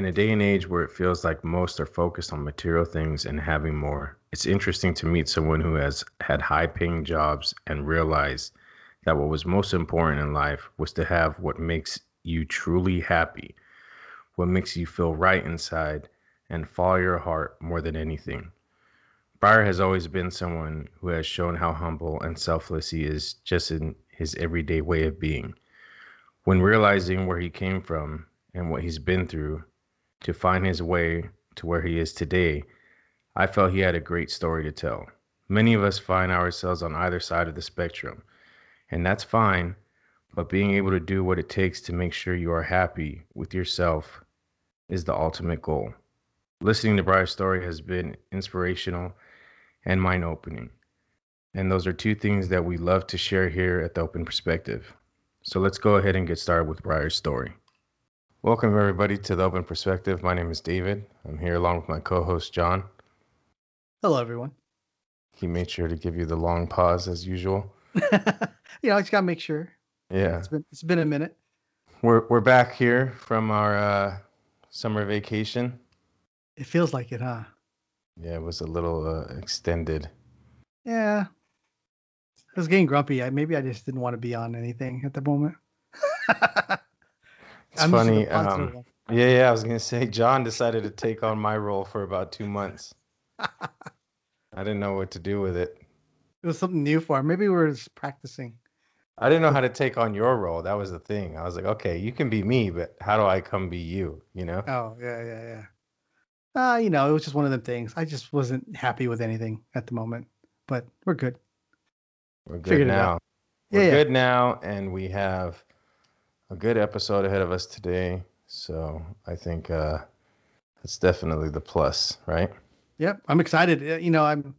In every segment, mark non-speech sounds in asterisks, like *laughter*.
In a day and age where it feels like most are focused on material things and having more, it's interesting to meet someone who has had high paying jobs and realize that what was most important in life was to have what makes you truly happy, what makes you feel right inside and follow your heart more than anything. Bryer has always been someone who has shown how humble and selfless he is just in his everyday way of being. When realizing where he came from and what he's been through, to find his way to where he is today, I felt he had a great story to tell. Many of us find ourselves on either side of the spectrum, and that's fine, but being able to do what it takes to make sure you are happy with yourself is the ultimate goal. Listening to Bryer's story has been inspirational and mind opening. And those are two things that we love to share here at the Open Perspective. So let's go ahead and get started with Bryer's story. Welcome, everybody, to the Open Perspective. My name is David. I'm here along with my co host, John. Hello, everyone. He made sure to give you the long pause as usual. *laughs* you know, I just gotta make sure. Yeah. It's been it's been a minute. We're we're back here from our uh, summer vacation. It feels like it, huh? Yeah, it was a little uh, extended. Yeah. I was getting grumpy. I maybe I just didn't want to be on anything at the moment. *laughs* It's I'm funny. Um, yeah, yeah. I was gonna say John decided to take on my role for about two months. *laughs* I didn't know what to do with it. It was something new for him. Maybe we were just practicing. I didn't know how to take on your role. That was the thing. I was like, okay, you can be me, but how do I come be you? You know? Oh, yeah, yeah, yeah. Uh, you know, it was just one of them things. I just wasn't happy with anything at the moment. But we're good. We're good Figured now. We're Yeah, yeah. good now, and we have a good episode ahead of us today. So I think uh, that's definitely the plus, right? Yep. I'm excited. Uh, You know, I'm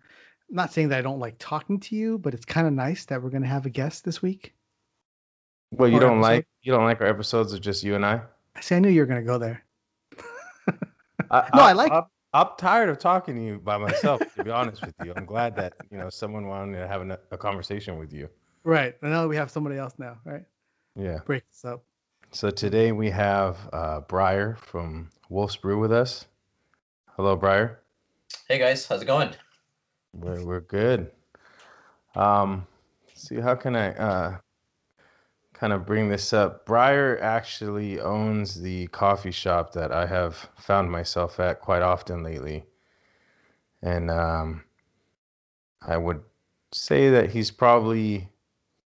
not saying that I don't like talking to you, but it's kind of nice that we're gonna have a guest this week. Well, you don't episode. like you don't like our episodes of just you and I. I say I knew you were gonna go there. I, *laughs* No, I like- I'm, I'm tired of talking to you by myself. to be honest with you, I'm glad that you know someone wanted to have a, a conversation with you. Right. And now we have somebody else now, right? Yeah. Break this up. So today we have uh, Bryer from Wolf's Brew with us. Hello, Bryer. Hey guys, how's it going? We're we're good. Um, see, how can I uh, kind of bring this up? Bryer actually owns the coffee shop that I have found myself at quite often lately, and um, I would say that he's probably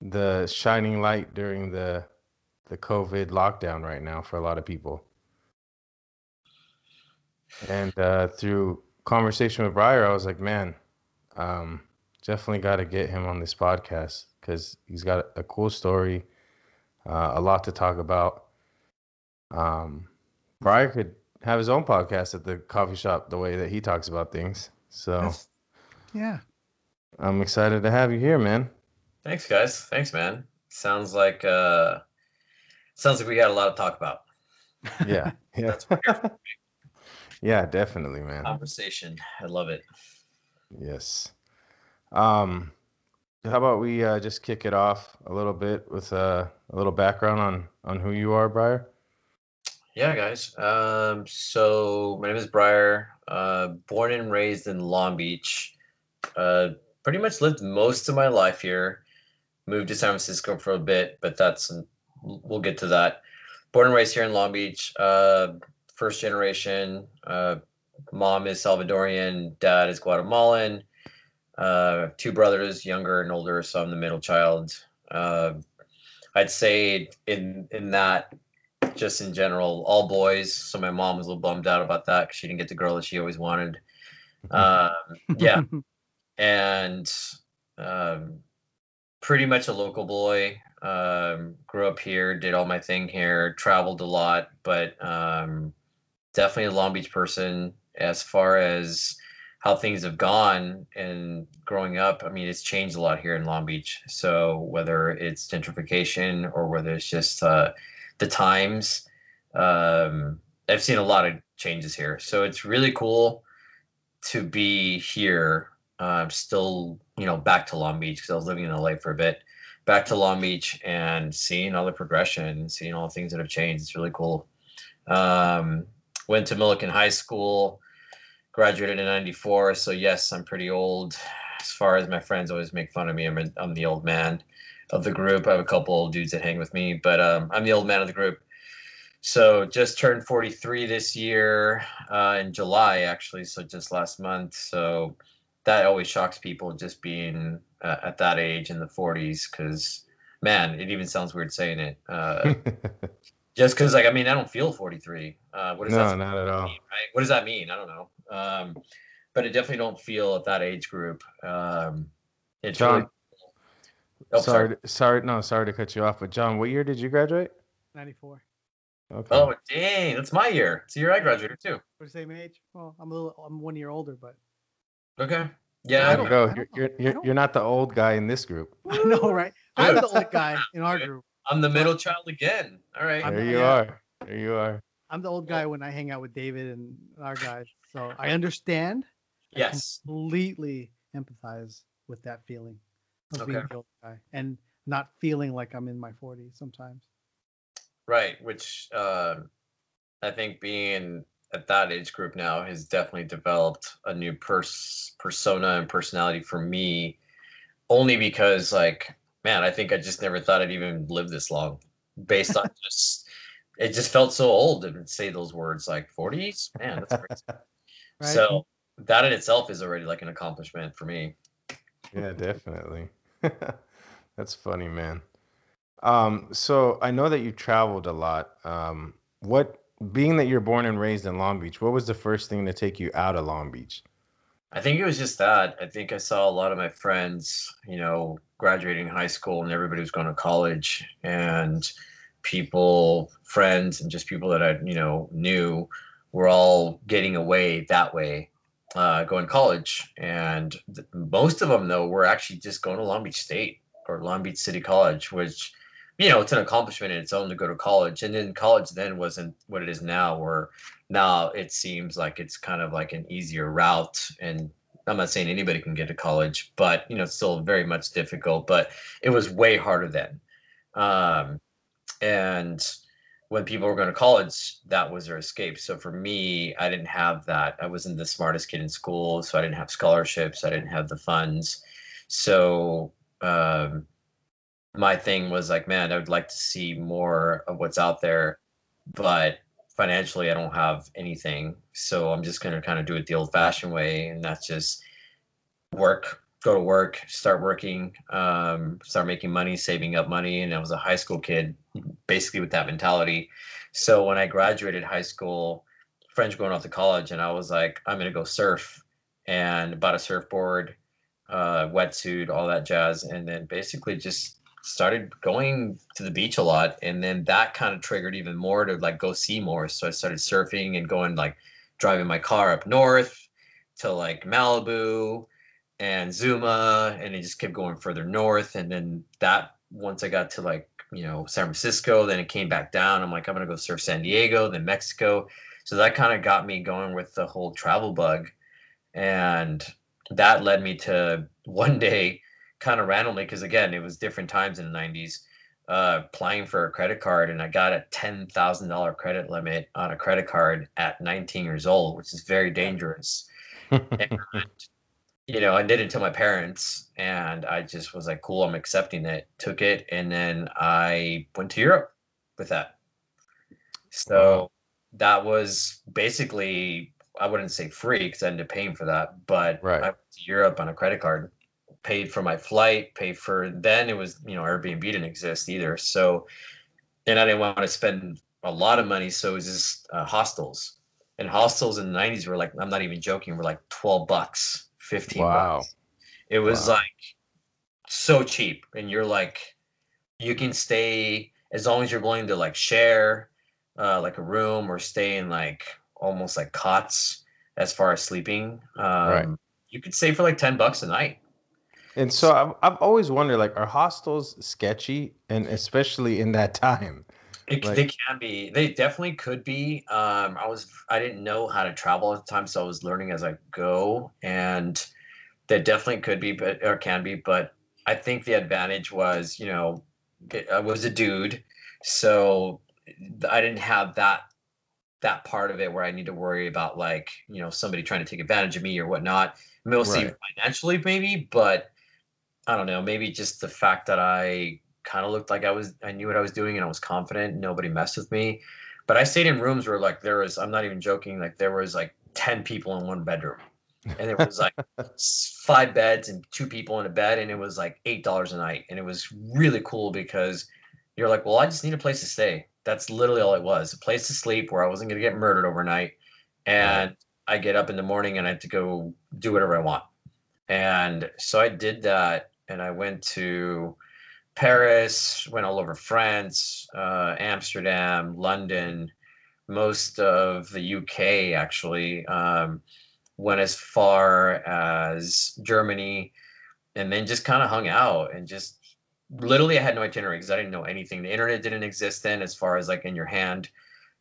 the shining light during the the COVID lockdown right now for a lot of people. And uh, through conversation with Bryer, I was like, man, um, definitely got to get him on this podcast because he's got a cool story, uh, a lot to talk about. Um, Bryer could have his own podcast at the coffee shop the way that he talks about things. So That's- yeah. I'm excited to have you here, man. Thanks guys. Thanks man. Sounds like uh sounds like we got a lot to talk about. *laughs* Yeah, yeah, *laughs* That's what we're here for, yeah, definitely, man. conversation. I love it. Yes. Um, how about we uh, just kick it off a little bit with uh, a little background on on who you are, Bryer? Yeah, guys. Um, so my name is Bryer. Uh, born and raised in Long Beach. Uh, pretty much lived most of my life here. Moved to San Francisco for a bit, but that's we'll get to that. Born and raised here in Long Beach. Uh, first generation. Uh, mom is Salvadorian. Dad is Guatemalan. Uh, two brothers, younger and older. So I'm the middle child. Uh, I'd say in in that just in general, all boys. So my mom was a little bummed out about that because she didn't get the girl that she always wanted. Um, yeah, *laughs* and um, pretty much a local boy. Um, grew up here, did all my thing here, traveled a lot, but um, definitely a Long Beach person. As far as how things have gone and growing up, I mean, it's changed a lot here in Long Beach. So whether it's gentrification or whether it's just uh, the times, um, I've seen a lot of changes here. So it's really cool to be here. Uh, still, you know, back to Long Beach because I was living in LA for a bit. Back to Long Beach and seeing all the progression, seeing all the things that have changed. It's really cool. Um, went to Millikan High School, graduated in 94. So, yes, I'm pretty old. As far as my friends always make fun of me, I'm, a, I'm the old man of the group. I have a couple old dudes that hang with me, but um, I'm the old man of the group. So, just turned 43 this year uh, in July, actually. So, just last month. So, that always shocks people just being uh, at that age in the 40s because man it even sounds weird saying it uh, *laughs* just because like i mean i don't feel 43 uh, what does no, that not at all. mean, right? what does that mean i don't know um, but I definitely don't feel at that age group um, it's John, really oh, sorry, sorry, no, sorry to cut you off, but John, what year did you graduate? 94. Okay. oh dang that's my year it's the year i graduated too We're the same age. Well, I'm a little. I'm one year older, but okay yeah I don't- go. I You're don't you're know. I you're, don't- you're not the old guy in this group. *laughs* I know, right? I'm the old guy *laughs* in our group. i'm the middle child again all right I'm- There you yeah. are. There you are. I'm the old guy when I hang out with David and our guys. So I understand. I yes Completely empathize with that feeling of being the old guy and not feeling like I'm in my 40s sometimes. Right, which um I think being at that age group now has definitely developed a new pers- persona and personality for me, only because like man, I think I just never thought I'd even live this long, based on *laughs* just it just felt so old to say those words like 40s, man, that's crazy. *laughs* Right? So that in itself is already like an accomplishment for me. Yeah, definitely. *laughs* That's funny, man. Um, so I know that you've traveled a lot. Um, what, being that you're born and raised in Long Beach, what was the first thing to take you out of Long Beach? I think it was just that. I think I saw a lot of my friends, you know, graduating high school and everybody was going to college and people, friends and just people that I, you know, knew were all getting away that way, uh, going to college. And th- most of them though were actually just going to Long Beach State or Long Beach City College, which, you know, it's an accomplishment in its own to go to college. And then college then wasn't what it is now, where now it seems like it's kind of like an easier route. And i'm not saying anybody can get to college but you know it's still very much difficult but it was way harder then. Um, and when people were going to college that was their escape. So for me i didn't have that. I wasn't the smartest kid in school so i didn't have scholarships. I didn't have the funds. So um, my thing was like man i would like to see more of what's out there but financially I don't have anything. So I'm just gonna kind of do it the old fashioned way and that's just work, go to work, start working, um, start making money, saving up money. And I was a high school kid, basically with that mentality. So when I graduated high school, friends going off to college and I was like, I'm gonna go surf and bought a surfboard, uh, wetsuit, all that jazz, and then basically just started going to the beach a lot and then that kind of triggered even more to like go see more. So i started surfing and going like driving my car up north to like malibu and zuma and it just kept going further north. And then that once i got to like you know san francisco then it came back down. I'm like i'm gonna go surf san diego then mexico. So that kind of got me going with the whole travel bug. And that led me to one *laughs* day kind of randomly because again it was different times in the 90s uh, applying for a credit card and i got a $10000 credit limit on a credit card at 19 years old which is very dangerous. *laughs* And, you know i did it to my parents and i just was like cool i'm accepting it took it and then i went to europe with that. So that was basically i wouldn't say free because i ended up paying for that but Right. i went to europe on a credit card paid for my flight, paid for then it was, you know, Airbnb didn't exist either. So and I didn't want to spend a lot of money. So it was just uh, hostels. And hostels in the 90s were like, I'm not even joking, were like 12 bucks, 15 Wow. bucks. It was Wow. like so cheap. And you're like, you can stay as long as you're willing to like share uh, like a room or stay in like almost like cots as far as sleeping. Um, Right. You could stay for like 10 bucks a night. And so I've, I've always wondered, like, are hostels sketchy, and especially in that time? It, Like- they can be. They definitely could be. Um, I was I didn't know how to travel at the time, so I was learning as I go, and they definitely could be, but or can be. But I think the advantage was, you know, I was a dude, so I didn't have that that part of it where I need to worry about like you know somebody trying to take advantage of me or whatnot. Mostly Right. financially, maybe, but I don't know. Maybe just the fact that I kind of looked like I was I knew what I was doing and I was confident. Nobody messed with me. But I stayed in rooms where like there was I'm not even joking like there was like 10 people in one bedroom. And it was like *laughs* five beds and two people in a bed and it was like $8 a night and it was really cool because you're like, "Well, I just need a place to stay." That's literally all it was. A place to sleep where I wasn't going to get murdered overnight and I get up in the morning and I have to go do whatever I want. And so I did that and I went to Paris, went all over France, uh, Amsterdam, London, most of the UK actually. Um, went as far as Germany, and then just kind of hung out and just literally I had no itinerary because I didn't know anything. The internet didn't exist then, as far as like in your hand.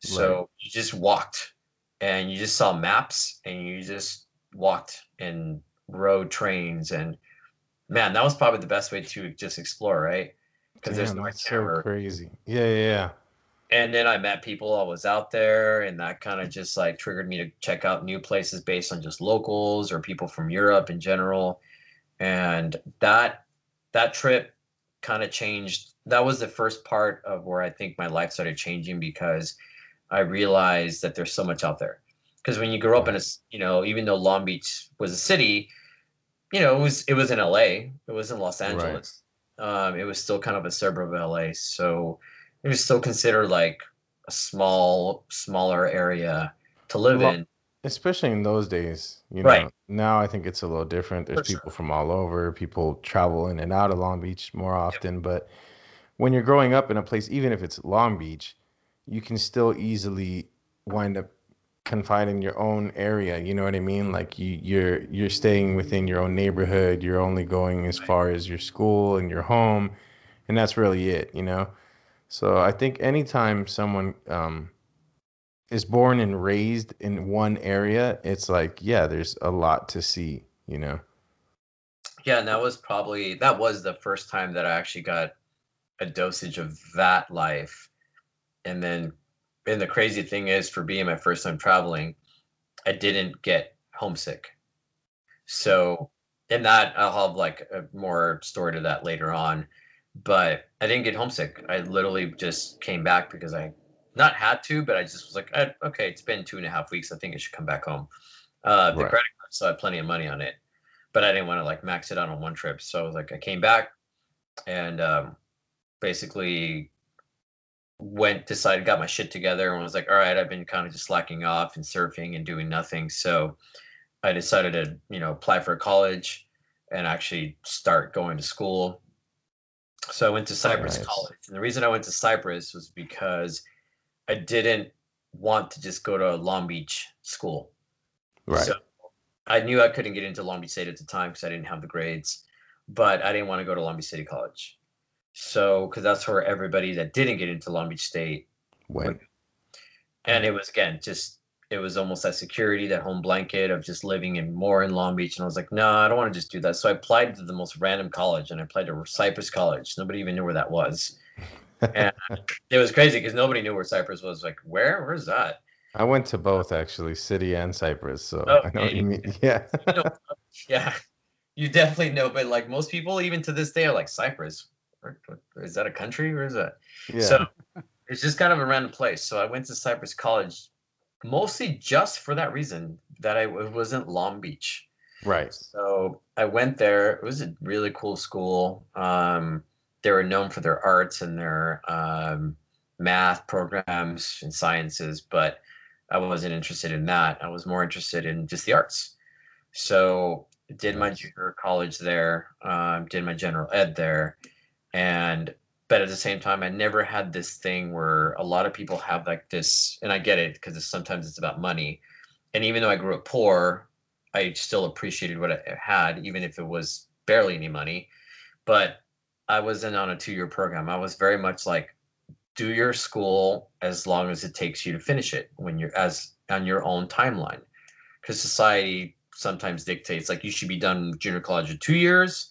So you just walked and you just saw maps and you just walked and rode trains and man, that was probably the best way to just explore, right? Because there's no that's so crazy. Yeah, yeah, yeah. And then I met people. I was out there, and that kind of just like triggered me to check out new places based on just locals or people from Europe in general. And that that trip kind of changed. That was the first part of where I think my life started changing because I realized that there's so much out there. Because when you grow up in a, you know, even though Long Beach was a city, you know, it was it was in LA. It was in Los Right. Angeles. Um, it was still kind of a suburb of LA. So it was still considered like a small, smaller area to live Well, in. Especially in those days, you know. Right. Now I think it's a little different. There's For sure. people from all over. People travel in and out of Long Beach more often, but when you're growing up in a place, even if it's Long Beach, you can still easily wind up confined in your own area. You know what I mean? Like you, you're you're staying within your own neighborhood. You're only going as far as your school and your home, and that's really it. You know. So I think anytime someone um, is born and raised in one area, it's like yeah, there's a lot to see. You know. Yeah, and that was probably that was the first time that I actually got a dosage of that life. And then and the crazy thing is for being my first time traveling, I didn't get homesick. So and that I'll have like a more story to that later on. But I didn't get homesick. I literally just came back because I not had to, but I just was like, "I- okay, it's been two and a half weeks. I think I should come back home. Uh, the Right. credit card still had plenty of money on it, but I didn't want to like max it out on one trip. So I was like, I came back and um, basically went, decided, got my shit together, and was like, all right, I've been kind of just slacking off and surfing and doing nothing. So I decided to, you know, apply for college and actually start going to school. So I went to Cypress Nice. College. And the reason I went to Cypress was because I didn't want to just go to a Long Beach school. Right. So I knew I couldn't get into Long Beach State at the time because I didn't have the grades, but I didn't want to go to Long Beach City College. So, because that's where everybody that didn't get into Long Beach State, went, and it was again just it was almost that security, that home blanket of just living in more in Long Beach. And I was like, no, I don't want to just do that. So I applied to the most random college, and I applied to Cypress College. Nobody even knew where that was. *laughs* And it was crazy because nobody knew where Cypress was. Like, where? Where's that? I went to both actually, City and Cypress. So Oh, *laughs* I know what you mean. Yeah. You yeah, you definitely know. But like most people, even to this day, are like Cyprus. Is that a country? Where is that? yeah. So it's just kind of a random place. So I went to Cypress College mostly just for that reason that I it wasn't Long Beach. right. So I went there. It was a really cool school. Um, they were known for their arts and their um, math programs and sciences, but I wasn't interested in that. I was more interested in just the arts. So did my junior college there, um, did my general ed there, and but at the same time, I never had this thing where a lot of people have like this, and I get it because sometimes it's about money. And even though I grew up poor, I still appreciated what I had, even if it was barely any money. But I wasn't on a two year program. I was very much like, do your school as long as it takes you to finish it when you're as on your own timeline. Because society sometimes dictates like you should be done junior college in two years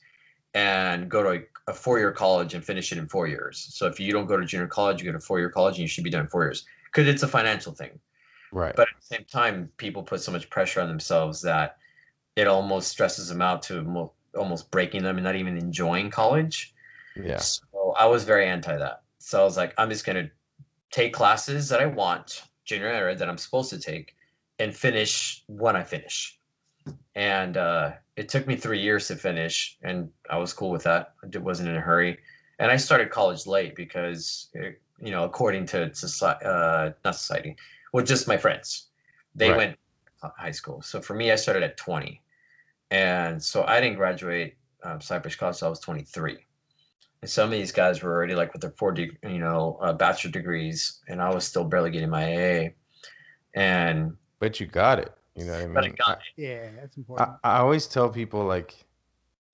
and go to a, a four year college and finish it in four years. So if you don't go to junior college, you go to four year college and you should be done in four years because it's a financial thing. Right. But at the same time, people put so much pressure on themselves that it almost stresses them out to mo- almost breaking them and not even enjoying college. yeah. So I was very anti that. So I was like, I'm just gonna take classes that I want, junior era that I'm supposed to take, and finish when I finish. And uh, it took me three years to finish, and I was cool with that. I wasn't in a hurry. And I started college late because, it, you know, according to society, uh, not society, well, just my friends, they Right. went high school. So for me, I started at 20, and so I didn't graduate um, Cypress College. till I was 23. And some of these guys were already like with their four, deg- you know, uh, bachelor degrees, and I was still barely getting my AA. And But you got it. You know what I mean? but I got it. Yeah, that's important. I, I always tell people like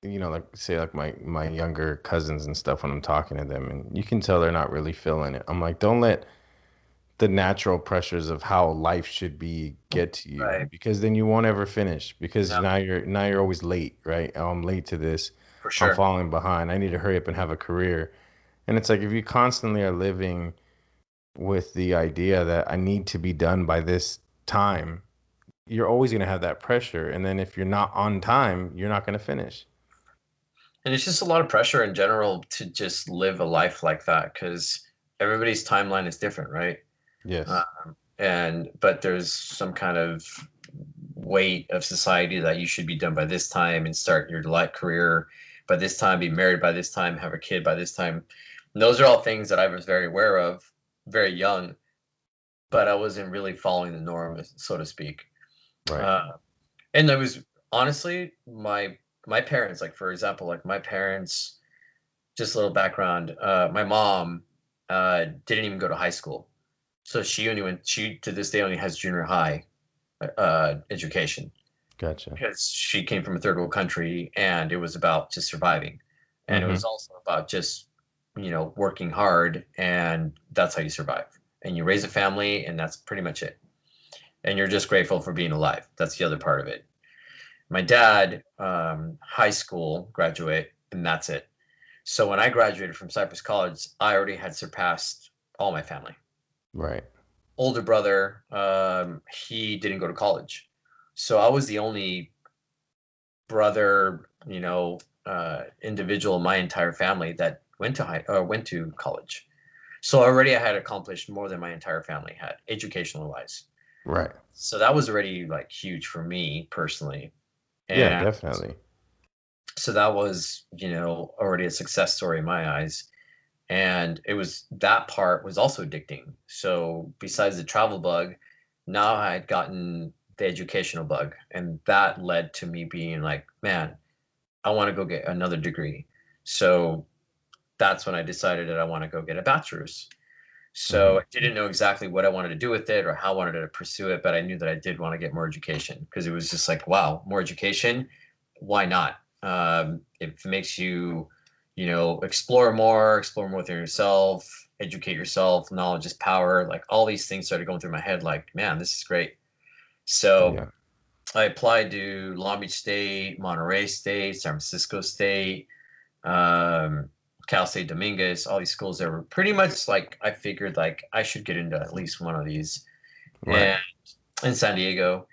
you know like say like my my younger cousins and stuff when i'm talking to them and you can tell they're not really feeling it i'm like don't let the natural pressures of how life should be get to you Right. because then you won't ever finish because Yeah. now you're now you're always late right oh, i'm late to this for sure. i'm falling behind i need to hurry up and have a career and it's like if you constantly are living with the idea that i need to be done by this time you're always going to have that pressure and then if you're not on time you're not going to finish And it's just a lot of pressure in general to just live a life like that because everybody's timeline is different, right? yes Um, and but there's some kind of weight of society that you should be done by this time and start your life career by this time, be married by this time, have a kid by this time. And those are all things that I was very aware of, very young, but I wasn't really following the norm, so to speak. Right. Uh, and there was honestly my my parents, like for example, like my parents, just a little background. Uh, my mom uh, didn't even go to high school, so she only went. She to this day only has junior high uh, education. Gotcha. Because she came from a third world country and it was about just surviving, and it was also about just you know working hard and that's how you survive. And you raise a family and that's pretty much it and you're just grateful for being alive. That's the other part of it. My dad um, high school graduate and that's it. So when i graduated from cypress college i already had surpassed all my family. Right. Older brother um, he didn't go to college. So i was the only brother you know uh, individual in my entire family that went to high or went to college. So already i had accomplished more than my entire family had educational wise right. So that was already like huge for me personally. Yeah definitely. so that was you know already a success story in my eyes. And it was that part was also addicting. So besides the travel bug now i had gotten the educational bug and that led to me being like man i want to go get another degree. So that's when i decided that i want to go get a bachelor's so i didn't know exactly what i wanted to do with it or how i wanted to pursue it but i knew that i did want to get more education because it was just like wow more education? Why not? Um, it makes you you know explore more explore more within yourself educate yourself knowledge is power like all these things started going through my head like man this is great. So yeah. I applied to long beach state monterey state san francisco state um, cal state dominguez all these schools that were pretty much like i figured like i should get into at least one of these right and in San Diego,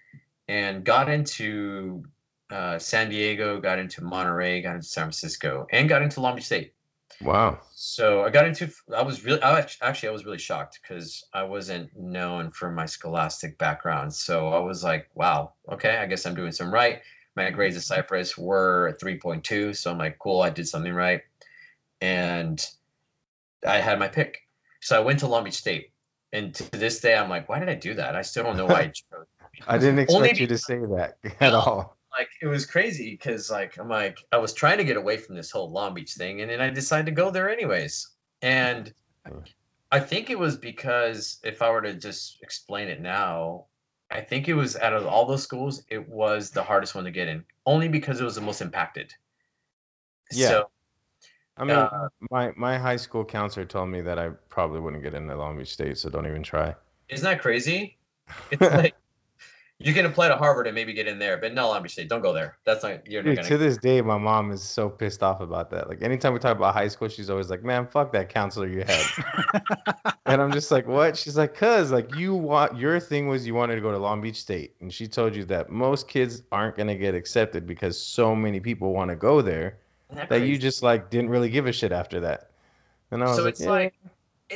and got into uh, San Diego, got into Monterey, got into San Francisco, and got into Long Beach State. wow So I got into. I was really. I was, actually I was really shocked because I wasn't known for my scholastic background. So I was like, wow, okay, I guess I'm doing some right. My grades at Cypress were 3.2, so I'm like, cool, I did something right, and I had my pick. So I went to Long Beach State, and to this day, I'm like, why did I do that? I still don't know why I *laughs* chose. i didn't Only expect you to say that *laughs* at all like it was crazy because like I'm like I was trying to get away from this whole Long Beach thing, and then I decided to go there anyways. And. I think it was because if I were to just explain it now, I think it was out of all those schools, it was the hardest one to get in, only because it was the most impacted. Yeah. So, i mean uh, my my high school counselor told me that i probably wouldn't get into long beach state so don't even try isn't that crazy? It's *laughs* like You can apply to Harvard and maybe get in there, but no, Long Beach State, don't go there. That's not you're not Dude, gonna. to this day, my mom is so pissed off about that. Like anytime we talk about high school, she's always like, "Man, fuck that counselor you had." *laughs* and I'm just like, "What?" She's like, "Cause like you want your thing was you wanted to go to Long Beach State, and she told you that most kids aren't gonna get accepted because so many people want to go there that that you just like didn't really give a shit after that." And I was so like, it's "Yeah." like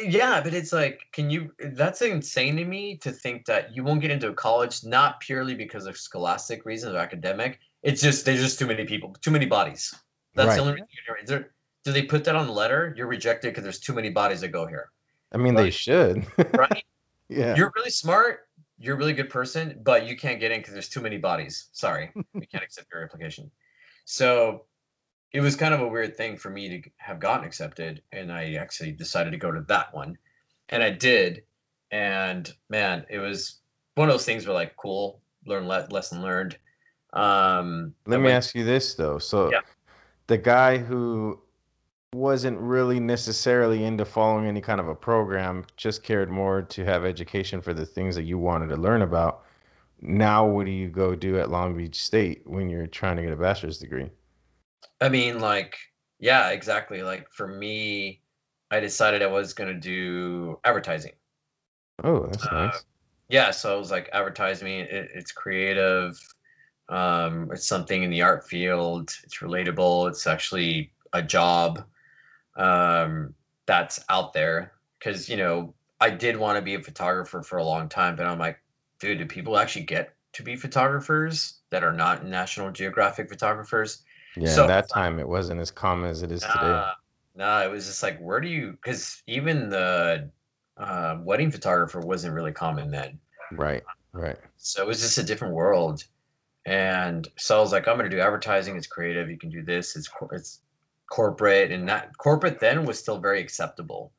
yeah but it's like can you that's insane to me to think that you won't get into a college not purely because of scholastic reasons or academic. It's just there's just too many people too many bodies. That's Right. the only reason you're is there do they put that on the letter? You're rejected because there's too many bodies that go here. I mean, they should. *laughs* right? Yeah. you're really smart. You're a really good person but you can't get in because there's too many bodies. Sorry. We can't accept your application. So it was kind of a weird thing for me to have gotten accepted and i actually decided to go to that one and i did and man it was one of those things where like cool learn le- lesson learned um Let me went- ask you this though. So Yeah. the guy who wasn't really necessarily into following any kind of a program, just cared more to have education for the things that you wanted to learn about. Now what do you go do at Long Beach State when you're trying to get a bachelor's degree? I mean, like, yeah, exactly. Like for me, I decided I was gonna do advertising. Oh, that's Uh, nice. Yeah, so I was like advertising. It, it's creative. Um, it's something in the art field. It's relatable. It's actually a job um, that's out there. Because you know, I did want to be a photographer for a long time, but I'm like, dude, do people actually get to be photographers that are not National Geographic photographers? Yeah, so- at that time it wasn't as common as it is today. No, nah, it was just like, where do you? Because even the uh, wedding photographer wasn't really common then, Right, right. so it was just a different world. And so I was like, I'm gonna do advertising. It's creative. You can do this. It's cor- it's corporate, and that corporate then was still very acceptable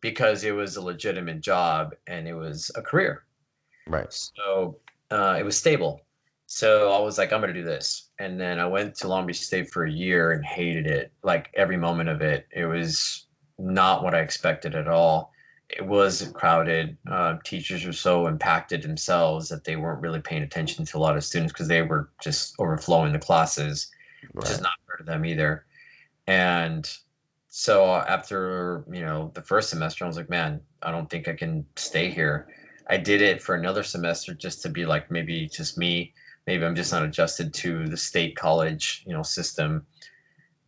because it was a legitimate job and it was a career. Right. So uh, it was stable. So I was like, I'm gonna do this. And then I went to Long Beach State for a year and hated it. Like every moment of it. It was not what I expected at all. It was crowded. Uh, teachers were so impacted themselves that they weren't really paying attention to a lot of students because they were just overflowing the classes which is not fair to them either. And so after you know the first semester, I was like, man, I don't think I can stay here. I did it for another semester just to be like, maybe just me. Maybe I'm just not adjusted to the state college, you know, system.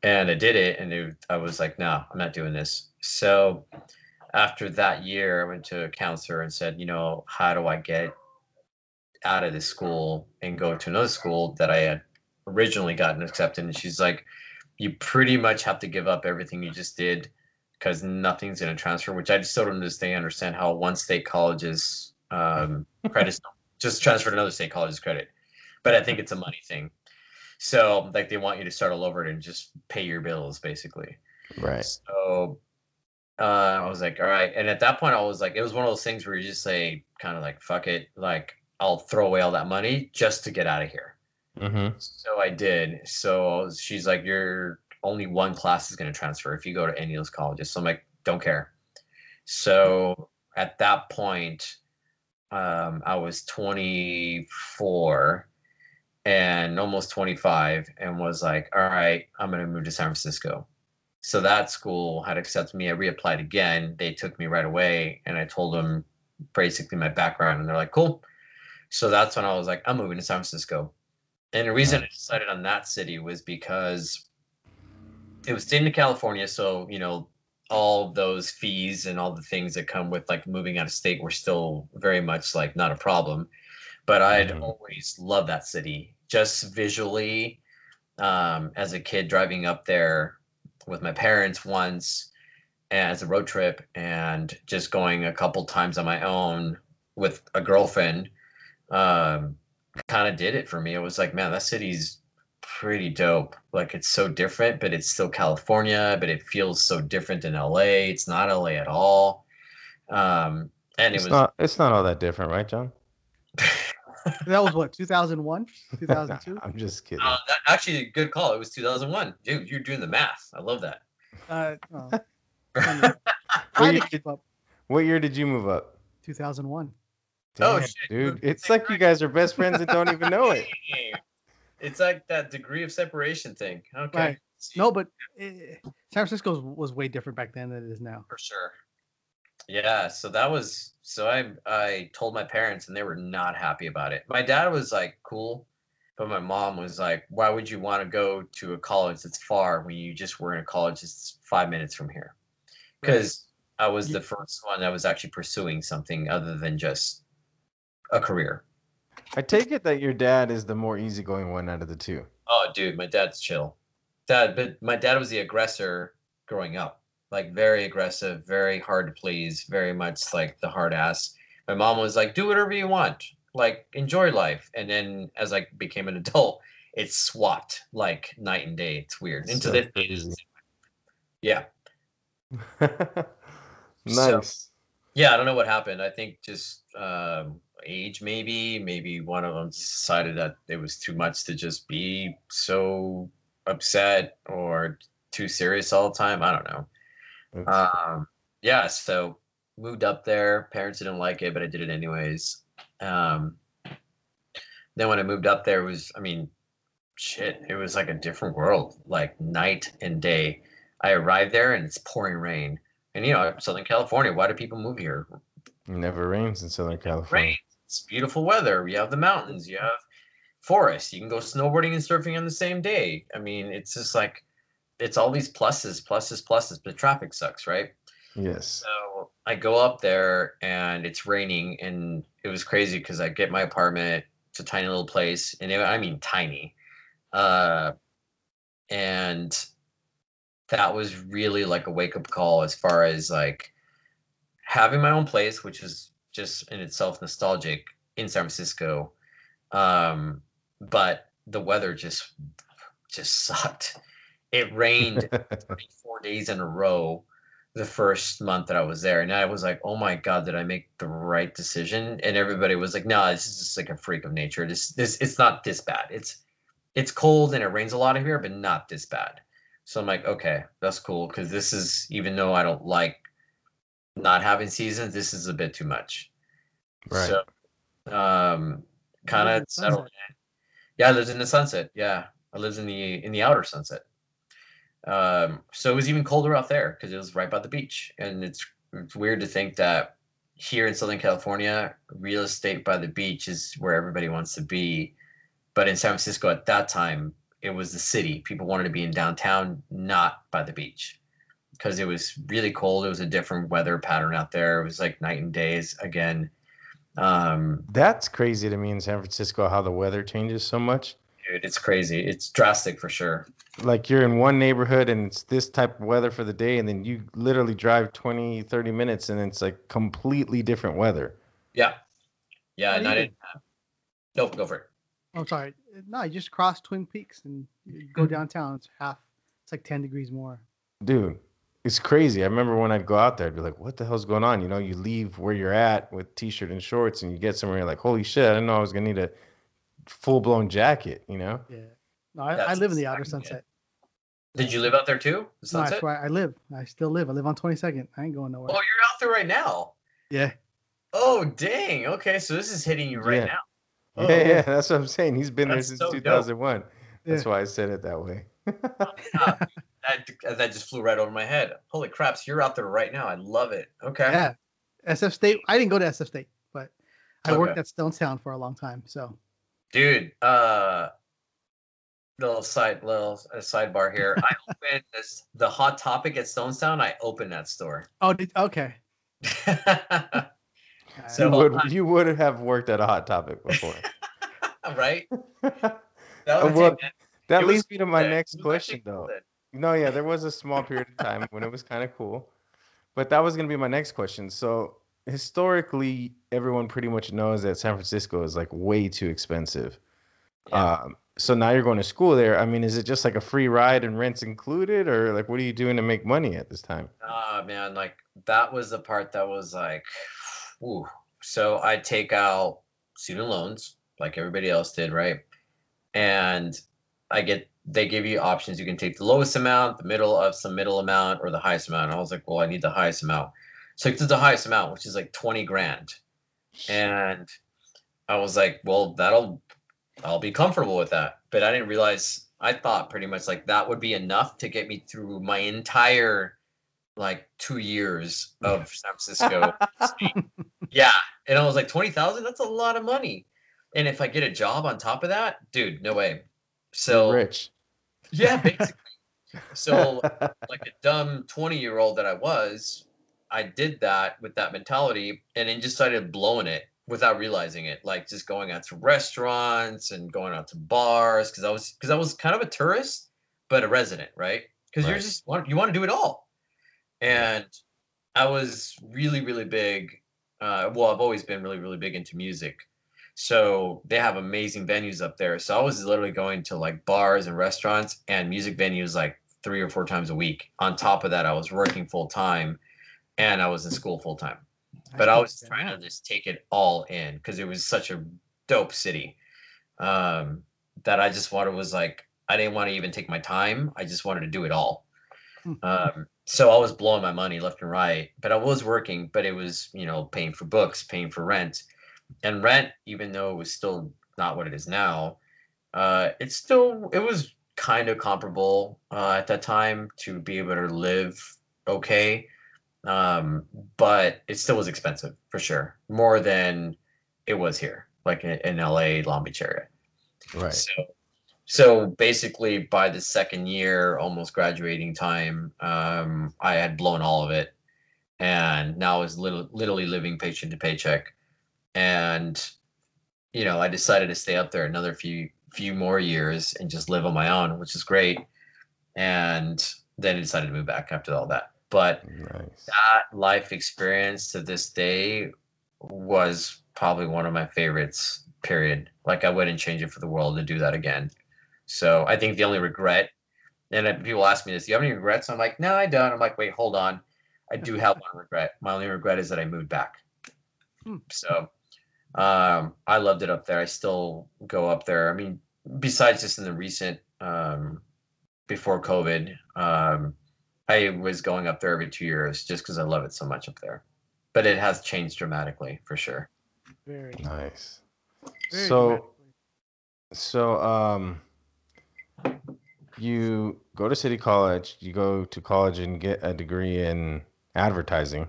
And I did it, and it, I was like, no, I'm not doing this. So after that year, I went to a counselor and said, you know, how do I get out of this school and go to another school that I had originally gotten accepted and she's like you pretty much have to give up everything you just did because nothing's going to transfer which i just still don't understand understand how one state college's um, credits *laughs* just transferred another state college's credit but i think it's a money thing so like they want you to start all over and just pay your bills basically Right. so uh, I was like, all right. And at that point, I was like, it was one of those things where you just say, kind of like, fuck it. Like, I'll throw away all that money just to get out of here. Mm-hmm. So I did. So she's like, you're only one class is going to transfer if you go to any of those colleges. So I'm like, don't care. So at that point, um, I was 24 and almost 25 and was like, all right, I'm going to move to San Francisco. So that school had accepted me. I reapplied again. They took me right away and I told them basically my background and they're like, cool. So that's when I was like, I'm moving to San Francisco. And the reason I decided on that city was because it was state in California. So, you know, all those fees and all the things that come with like moving out of state were still very much like not a problem. But I'd Mhm. always loved that city just visually. Um, as a kid driving up there with my parents once as a road trip and just going a couple times on my own with a girlfriend um, kind of did it for me. It was like, man, that city's pretty dope. Like it's so different, but it's still California, but it feels so different than LA. It's not LA at all. Um, and It's it was not. It's not all that different, right, John? That was what 2001, 2002. *laughs* I'm just kidding. uh, that, actually a good call. It was 2001. Dude, you're doing the math. I love that. Uh, oh, *laughs* What year to up. What year did you move up? 2001. Oh, shit, dude! we're It's like you guys are best friends and don't even know it. *laughs* It's like that degree of separation thing. Okay. Right. No, but eh, San Francisco was way different back then than it is now. For sure. Yeah, so that was so I I told my parents and they were not happy about it. My dad was like cool, but my mom was like, "Why would you want to go to a college that's far when you just were in a college that's 5 minutes from here?" Right. Cuz I was the first one that was actually pursuing something other than just a career. I take it that your dad is the more easygoing one out of the two. Oh, dude, my dad's chill. Dad, but my dad was the aggressor growing up. Like very aggressive, very hard to please, very much like the hard ass. My mom was like, "Do whatever you want, like enjoy life." And then as I became an adult, it swapped like night and day. It's weird. Into So this, crazy. yeah, *laughs* nice. yeah. I don't know what happened. I think just um, age, maybe. Maybe one of them decided that it was too much to just be so upset or too serious all the time. I don't know. Um, yeah, so moved up there. Parents didn't like it, but I did it anyways. Um, then when I moved up there, it was, I mean, shit, it was like a different world, like night and day. I arrived there and it's pouring rain. And you know, Southern California, why do people move here? it never rains in Southern California. Rain. It's beautiful weather. You have the mountains, you have forests. You can go snowboarding and surfing on the same day. I mean, it's just like it's all these pluses, pluses, pluses, but traffic sucks, right? Yes. So I go up there and it's raining and it was crazy because I get my apartment. It's a tiny little place, and it, I mean tiny. Uh, and that was really like a wake up call as far as like having my own place, which is just in itself nostalgic in San Francisco. Um, but the weather just just sucked. It rained *laughs* four days in a row the first month that I was there. And I was like, oh my God, did I make the right decision? And everybody was like, no, this is just like a freak of nature. This this it's not this bad. It's it's cold and it rains a lot here, but not this bad. So I'm like, okay, that's cool. Cause this is even though I don't like not having seasons, this is a bit too much. Right. So um kind of settled sunset. in. Yeah, I lived in the sunset. Yeah. I lived in the in the outer sunset. Um, so it was even colder out there because it was right by the beach. And it's it's weird to think that here in Southern California, real estate by the beach is where everybody wants to be. But in San Francisco at that time, it was the city. People wanted to be in downtown, not by the beach. Because it was really cold. It was a different weather pattern out there. It was like night and days again. Um, That's crazy to me in San Francisco how the weather changes so much. dude, it's crazy. It's drastic for sure. Like you're in one neighborhood and it's this type of weather for the day, and then you literally drive 20, 30 minutes and it's like completely different weather. Yeah. Yeah. Well, and I didn't. Uh, nope, go for it. Oh, I'm sorry. No, you just cross Twin Peaks and you go mm-hmm. downtown. It's half. It's like ten degrees more. Dude, it's crazy. I remember when I'd go out there, I'd be like, what the hell's going on? You know, you leave where you're at with t shirt and shorts and you get somewhere, you're like, holy shit, I didn't know I was going to need a full blown jacket, you know? Yeah. No, I, I live in the outer exciting, yeah. sunset. Did you live out there too? The No, that's where I live. I still live. I live on 22nd. I ain't going nowhere. Oh, you're out there right now. Yeah. Oh, dang. Okay, so this is hitting you right Yeah. now. *laughs* Yeah, Oh, yeah, that's what I'm saying. He's been there since so dope. 2001. That's Yeah. why I said it that way. *laughs* ah, that, that just flew right over my head. Holy craps, you're out there right now. I love it. Okay. Yeah. SF State. I didn't go to SF State, but I worked Okay. at Stonestown for a long time. So Dude, uh little side little uh, sidebar here. *laughs* I opened this the hot topic at Stonestown. I opened that store. oh, did, okay. *laughs* So- you would you would have worked at a hot topic before. *laughs* That Uh, would well, that leads me to my good. next question though. good. No, yeah, there was a small period of time when it was kind of cool. But that was going to be my next question. So, historically, everyone pretty much knows that San Francisco is like way too expensive. Yeah. Um, so now you're going to school there. I mean, is it just like a free ride and rents included, or like what are you doing to make money at this time? Ah, man, like that was the part that was like, ooh. So I take out student loans like everybody else did, right? And I get they give you options. You can take the lowest amount, the middle of some middle amount, or the highest amount. And I was like, well, I need the highest amount. So I took the highest amount, which is like 20 grand. and I was like, well, that'll I'll be comfortable with that. But I didn't realize I thought pretty much like that would be enough to get me through my entire like two years of San Francisco. *laughs* yeah. And I was like, 20,000? That's a lot of money. And if I get a job on top of that, dude, no way. So rich. Yeah, basically. *laughs* so like a dumb 20 year old that I was, I did that with that mentality and then just started blowing it without realizing it. Like just going out to restaurants and going out to bars because I was because I was kind of a tourist, but a resident, right? Because right. you're just you want to do it all. And I was really, really big. Uh, well, I've always been really, really big into music. So they have amazing venues up there. So I was literally going to like bars and restaurants and music venues like three or four times a week. On top of that, I was working full time and I was in school full time. But I was trying to just take it all in because it was such a dope city um, that I just wanted was like I didn't want to even take my time. I just wanted to do it all. Hmm. Um, so I was blowing my money left and right, but I was working, but it was, you know, paying for books, paying for rent. And rent, even though it was still not what it is now, uh, it's still, it was kind of comparable uh, at that time to be able to live okay. Um, but it still was expensive for sure, more than it was here, like in, in LA, Long Beach area. Right. So so basically by the second year almost graduating time um, i had blown all of it and now i was literally living paycheck to paycheck and you know i decided to stay up there another few few more years and just live on my own which is great and then I decided to move back after all that but nice. that life experience to this day was probably one of my favorites period like i wouldn't change it for the world to do that again so I think the only regret, and people ask me this, do you have any regrets? I'm like, no, I don't. I'm like, wait, hold on. I do have one regret. My only regret is that I moved back. Hmm. So um, I loved it up there. I still go up there. I mean, besides just in the recent, um, before COVID, um, I was going up there every two years just because I love it so much up there. But it has changed dramatically for sure. Very nice. Very so, so um, you go to City College, you go to college and get a degree in advertising.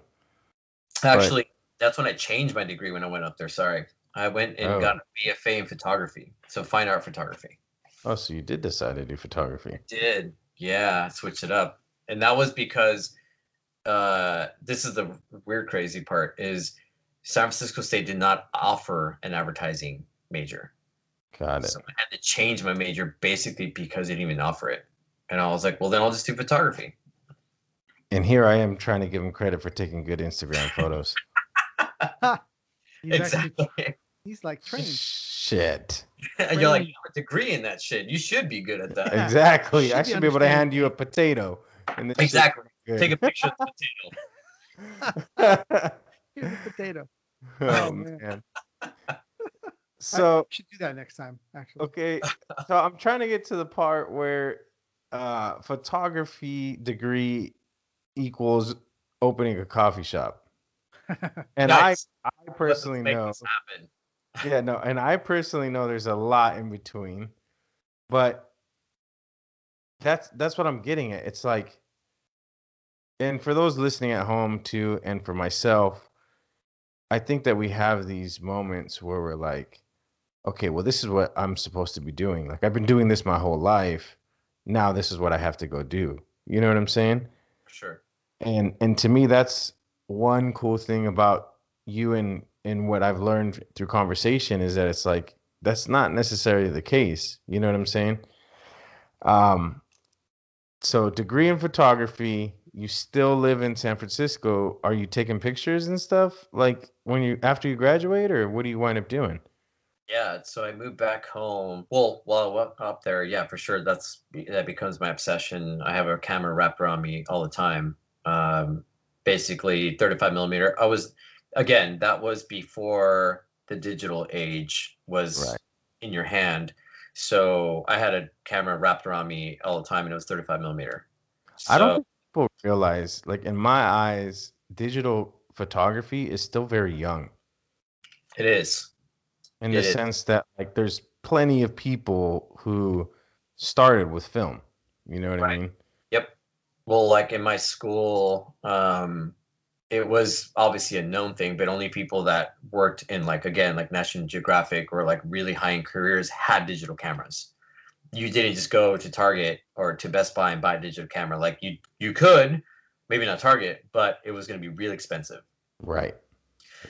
Actually, but, that's when I changed my degree when I went up there. Sorry. I went and oh. got a BFA in photography. So fine art photography. Oh, so you did decide to do photography. I did. Yeah, switch it up. And that was because uh this is the weird crazy part is San Francisco State did not offer an advertising major. Got it. So I had to change my major basically because they didn't even offer it. And I was like, well, then I'll just do photography. And here I am trying to give him credit for taking good Instagram photos. *laughs* he's exactly. Actually, he's like trained. Shit. *laughs* and you're like, you have a degree in that shit. You should be good at that. Exactly. I should be able to hand you a potato. And exactly. Take a picture of the potato. *laughs* Here's a potato. Oh, oh man. man so I should do that next time actually okay so i'm trying to get to the part where uh photography degree equals opening a coffee shop *laughs* and nice. i i personally know yeah no and i personally know there's a lot in between but that's that's what i'm getting at it's like and for those listening at home too and for myself i think that we have these moments where we're like okay, well, this is what I'm supposed to be doing. Like I've been doing this my whole life. Now this is what I have to go do. You know what I'm saying? Sure. And and to me, that's one cool thing about you and and what I've learned through conversation is that it's like that's not necessarily the case. You know what I'm saying? Um. So degree in photography. You still live in San Francisco. Are you taking pictures and stuff like when you after you graduate, or what do you wind up doing? Yeah, so I moved back home. Well, while I was up there, yeah, for sure. That's that becomes my obsession. I have a camera wrapped around me all the time. Um, basically, 35 millimeter. I was again. That was before the digital age was right. in your hand. So I had a camera wrapped around me all the time, and it was 35 millimeter. So, I don't think people realize, like in my eyes, digital photography is still very young. It is. in It the is. sense that like there's plenty of people who started with film. You know what I mean? Yep. Well, like in my school, um, it was obviously a known thing, but only people that worked in like again like National Geographic or like really high end careers had digital cameras. You didn't just go to Target or to Best Buy and buy a digital camera. Like you you could, maybe not Target, but it was going to be really expensive. Right.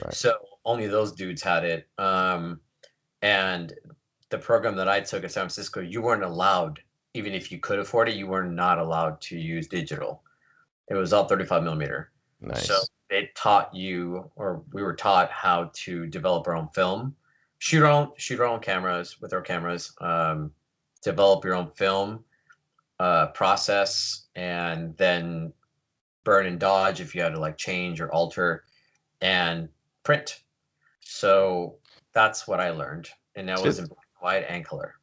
Right. So only those dudes had it. Um, and the program that I took at San Francisco, you weren't allowed, even if you could afford it, you were not allowed to use digital. It was all 35 millimeter. Nice. So it taught you, or we were taught how to develop our own film, shoot our own, shoot our own cameras with our cameras, um, develop your own film, uh, process, and then burn and dodge if you had to like change or alter, and print. So that's what I learned, and that was in white and color.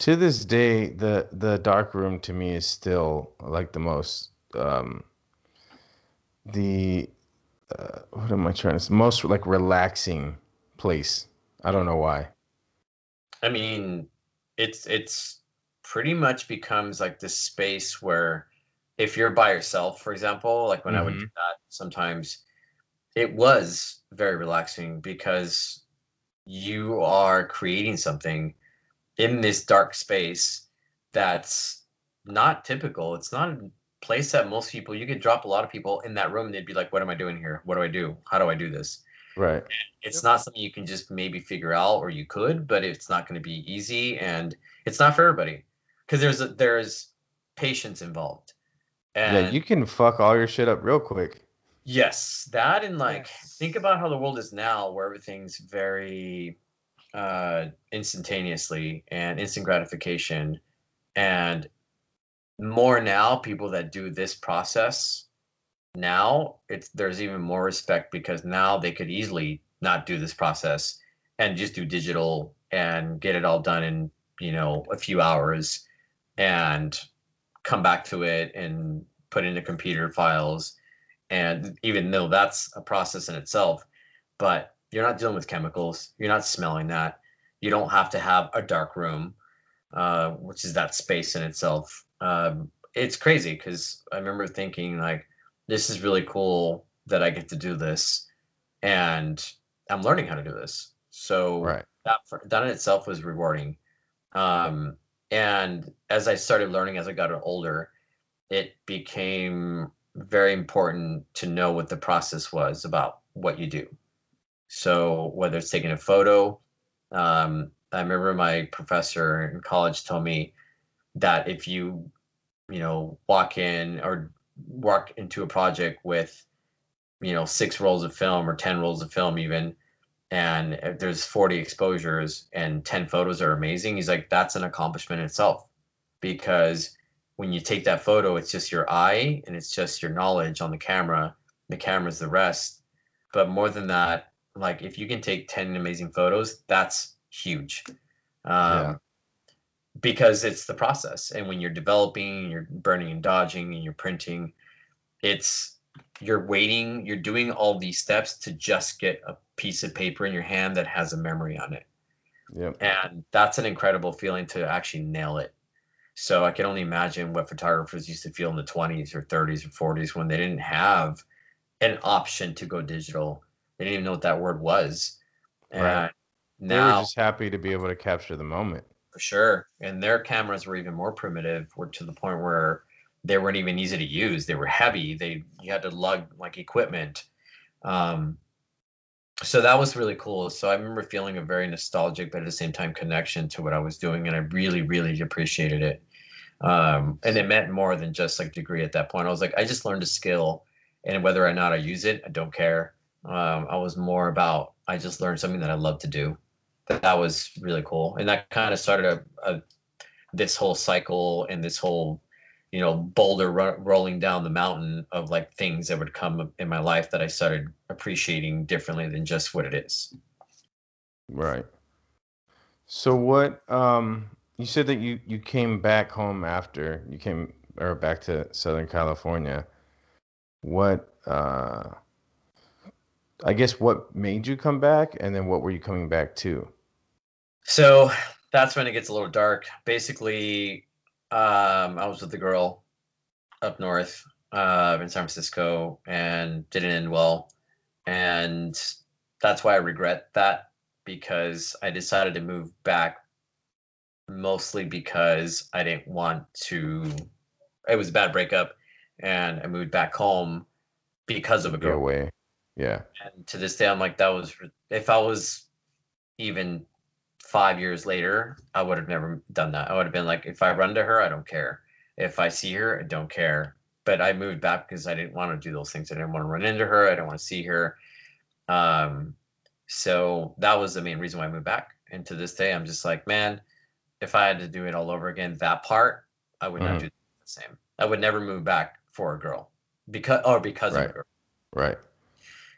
to this day, the the dark room to me is still like the most um the uh, what am I trying to say? Most like relaxing place. I don't know why. I mean, it's it's pretty much becomes like this space where if you're by yourself, for example, like when I would do that, sometimes it was very relaxing because you are creating something in this dark space that's not typical. It's not place that most people you could drop a lot of people in that room and they'd be like, What am I doing here? What do I do? How do I do this? Right. it's not something you can just maybe figure out or you could but it's not going to be easy and it's not for everybody because there's a, there's patience involved and yeah, you can fuck all your shit up real quick. yes that and like Yes. think about how the world is now where everything's very uh instantaneously and instant gratification and more now people that do this process now it's there's even more respect because now they could easily not do this process and just do digital and get it all done in you know a few hours and come back to it and put in the computer files. And even though that's a process in itself but you're not dealing with chemicals you're not smelling that. You don't have to have a dark room uh, which is that space in itself um, it's crazy because i remember thinking like this is really cool that I get to do this, and I'm learning how to do this. So Right. that for, that in itself was rewarding. Um, and as I started learning as I got older, it became very important to know what the process was about what you do. So whether it's taking a photo, um, I remember my professor in college told me that if you, you know, walk in or walk into a project with, you know, six rolls of film or 10 rolls of film, even, and if there's 40 exposures and 10 photos are amazing, he's like, that's an accomplishment itself. Because when you take that photo, it's just your eye and it's just your knowledge on the camera. The camera's the rest. But more than that, like if you can take 10 amazing photos, that's huge. Um, Yeah. Because it's the process. And when you're developing, you're burning and dodging, and you're printing, it's you're waiting, you're doing all these steps to just get a piece of paper in your hand that has a memory on it. Yep. And that's an incredible feeling to actually nail it. So I can only imagine what photographers used to feel in the 20s or 30s or 40s when they didn't have an option to go digital. They didn't even know what that word was. And Right. They were now, just happy to be able to capture the moment. For sure. And their cameras were even more primitive, were to the point where they weren't even easy to use. They were heavy. They you had to lug like equipment. Um, so that was really cool. So I remember feeling a very nostalgic, but at the same time connection to what I was doing, and I really, really appreciated it. Um, and it meant more than just like degree at that point. I was like, I just learned a skill, and whether or not I use it, I don't care. Um, I was more about I just learned something that I love to do. That was really cool, and that kind of started a, a this whole cycle and this whole you know boulder ro- rolling down the mountain of like things that would come in my life that I started appreciating differently than just what it is. Right. So what um you said that you you came back home after you came or back to Southern California. What uh I guess what made you come back, and then what were you coming back to? So that's when it gets a little dark. Basically, um, I was with the girl up north uh, in San Francisco and didn't end well. And that's why I regret that because I decided to move back mostly because I didn't want to. It was a bad breakup, and I moved back home because of a Get girl. away. Yeah. And to this day, I'm like, that was if I was even five years later, I would have never done that. I would have been like, if I run to her, I don't care. If I see her, I don't care. But I moved back because I didn't want to do those things. I didn't want to run into her. I didn't want to see her. Um, so that was the main reason why I moved back. And to this day, I'm just like, man, if I had to do it all over again, that part, I would Mhm. not do the same. I would never move back for a girl because or because of Right. a girl. Right.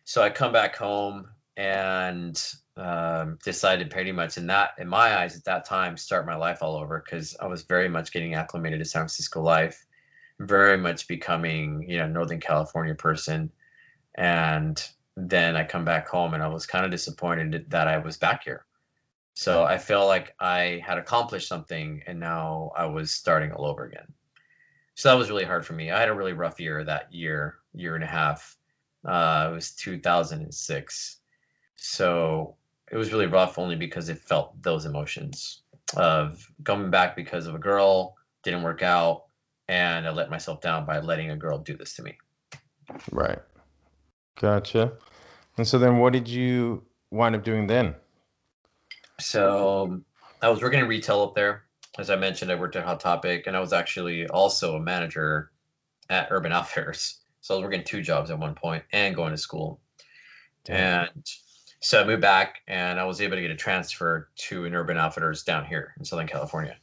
So I come back home and um, decided pretty much in that, in my eyes, at that time, start my life all over because I was very much getting acclimated to San Francisco life, very much becoming, you know, Northern California person. And then I come back home and I was kind of disappointed that I was back here. So I felt like I had accomplished something and now I was starting all over again. So that was really hard for me. I had a really rough year that year, year and a half. Uh, it was 2006. So it was really rough only because it felt those emotions of coming back because of a girl, didn't work out, and I let myself down by letting a girl do this to me. Right. Gotcha. And so then what did you wind up doing then? So I was working in retail up there. As I mentioned, I worked at Hot Topic, and I was actually also a manager at Urban Outfitters. So I was working two jobs at one point and going to school. Damn. And so I moved back and I was able to get a transfer to an Urban Outfitters down here in Southern California.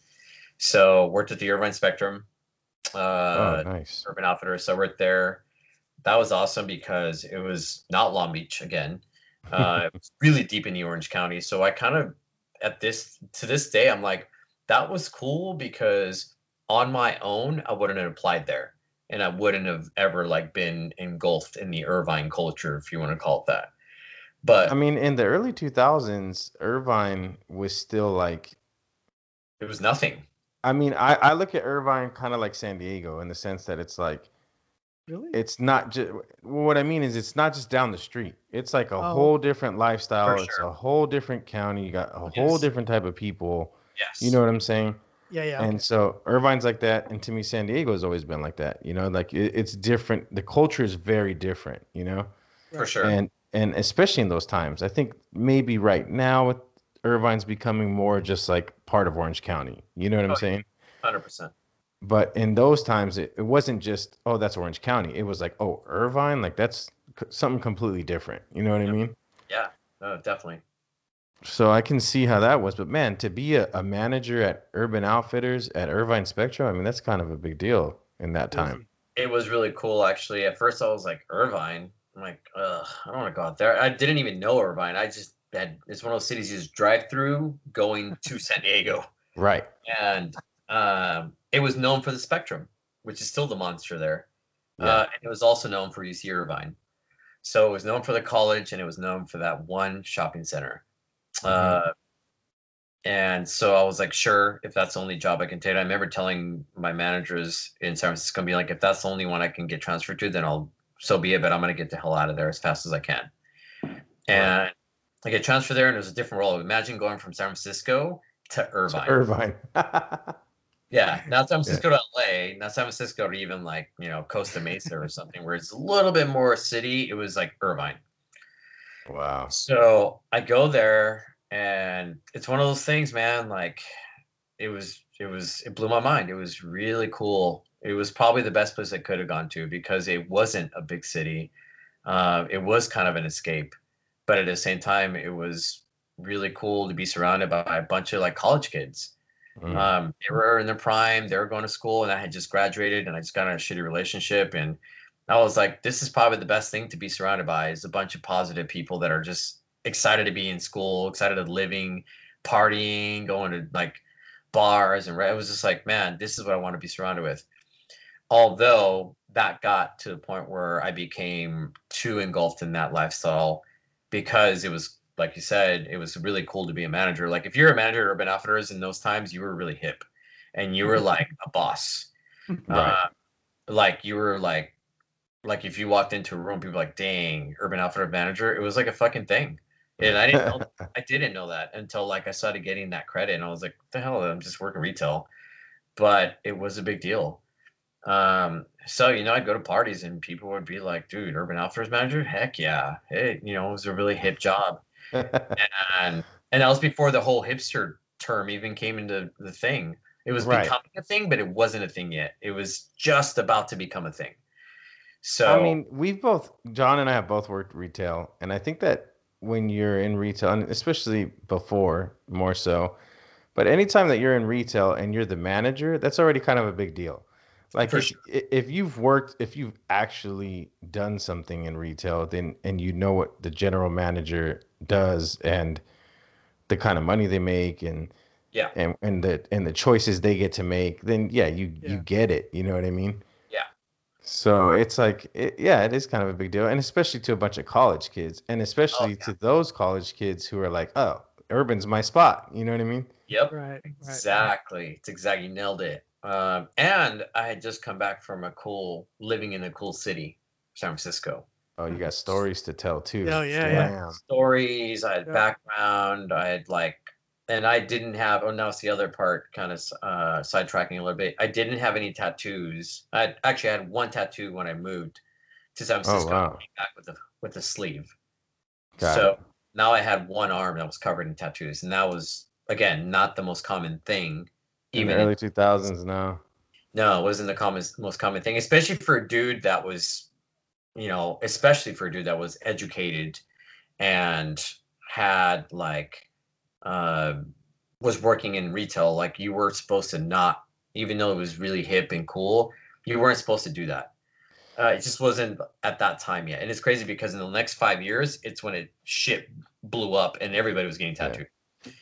So worked at the Irvine Spectrum, uh, oh, nice. Urban Outfitters. So I worked there. That was awesome because it was not Long Beach again. *laughs* Uh, it was really deep in the Orange County. So I kind of at this to this day, I'm like, that was cool because on my own, I wouldn't have applied there. And I wouldn't have ever like been engulfed in the Irvine culture, if you want to call it that. But I mean, in the early 2000s, Irvine was still like, it was nothing. I mean, I, I look at Irvine kind of like San Diego in the sense that it's like, Really? it's not just what I mean is it's not just down the street. It's like a Oh. whole different lifestyle. It's sure. a whole different county. You got a whole different type of people. Yes. You know what I'm saying? yeah, yeah. And so Irvine's like that, and to me, San Diego has always been like that. You know, like it, it's different. The culture is very different. You know, for sure. and and especially in those times, I think maybe right now with Irvine's becoming more just like part of Orange County. You know what I'm Oh, saying? Hundred percent. But in those times, it, it wasn't just oh that's Orange County. It was like oh Irvine, like that's c- something completely different. You know what I mean? Yeah. No, definitely. So I can see how that was. But man, to be a, a manager at Urban Outfitters at Irvine Spectrum, I mean that's kind of a big deal in that time. It was really cool actually. At first I was like, Irvine. I'm like, ugh, I don't want to go out there. I didn't even know Irvine. I just had it's one of those cities you just drive through going *laughs* to San Diego. Right. and um, it was known for the Spectrum, which is still the monster there. Yeah. Uh, and it was also known for UC Irvine. So it was known for the college, and it was known for that one shopping center. Uh, and so I was like, sure, if that's the only job I can take. I remember telling my managers in San Francisco, being like, if that's the only one I can get transferred to, then I'll so be it. But I'm gonna get the hell out of there as fast as I can. And I get transferred there, and it was a different role. Imagine going from San Francisco to Irvine. Irvine. *laughs* Yeah, not San Francisco to LA, not San Francisco to even like, you know, Costa Mesa or something where it's a little bit more city. It was like Irvine. wow. So I go there and it's one of those things, man. Like it was, it was, it blew my mind. It was really cool. It was probably the best place I could have gone to because it wasn't a big city. Uh, it was kind of an escape, but at the same time, it was really cool to be surrounded by a bunch of like college kids. Mm. Um, they were in their prime, they were going to school, and I had just graduated and I just got in a shitty relationship. And I was like, this is probably the best thing to be surrounded by is a bunch of positive people that are just excited to be in school, excited of living, partying, going to like bars and re- it was just like, man, this is what I want to be surrounded with. Although that got to the point where I became too engulfed in that lifestyle because it was like you said, it was really cool to be a manager. Like if you're a manager at Urban Outfitters in those times, you were really hip and you were like a boss. *laughs* Right. Uh, like you were like like if you walked into a room, people were like, dang, Urban Outfitter manager. It was like a fucking thing. And I didn't know *laughs* I didn't know that until like I started getting that credit and I was like, the hell, I'm just working retail. But it was a big deal. Um, so you know, I'd go to parties and people would be like, dude, Urban Outfitters manager? Heck yeah. Hey, you know, it was a really hip job. *laughs* and and that was before the whole hipster term even came into the thing. It was Right. becoming a thing, but it wasn't a thing yet. It was just about to become a thing. So I mean, we've both, John and I have both worked retail, and I think that when you're in retail, and especially before more so, but anytime that you're in retail and you're the manager, that's already kind of a big deal. Like For if, sure. if you've worked, if you've actually done something in retail, then and you know what the general manager does and the kind of money they make and Yeah. and and the and the choices they get to make, then yeah, you you get it. You know what I mean? Yeah. So it's like, it, yeah, it is kind of a big deal, and especially to a bunch of college kids, and oh, especially yeah. to those college kids who are like, "Oh, urban's my spot." You know what I mean? yep. Right. right. Exactly. It's exactly you nailed it. Um, and I had just come back from a cool living in a cool city, San Francisco. Oh, you got stories to tell too. Oh, yeah, yeah. Stories, I had Yeah. background, I had like, and I didn't have. Oh, now it's the other part, kind of uh, sidetracking a little bit. I didn't have any tattoos. I had, actually I had one tattoo when I moved to San Oh, Francisco. wow. came Back with the with the sleeve. Got so it. now I had one arm that was covered in tattoos, and that was again not the most common thing. In- early two thousands, No, No, it wasn't the common, most common thing, especially for a dude that was, you know, especially for a dude that was educated and had like, uh, was working in retail. Like you were supposed to not, even though it was really hip and cool, you weren't supposed to do that. Uh, it just wasn't at that time yet. And it's crazy because in the next five years, it's when it shit blew up and everybody was getting Yeah.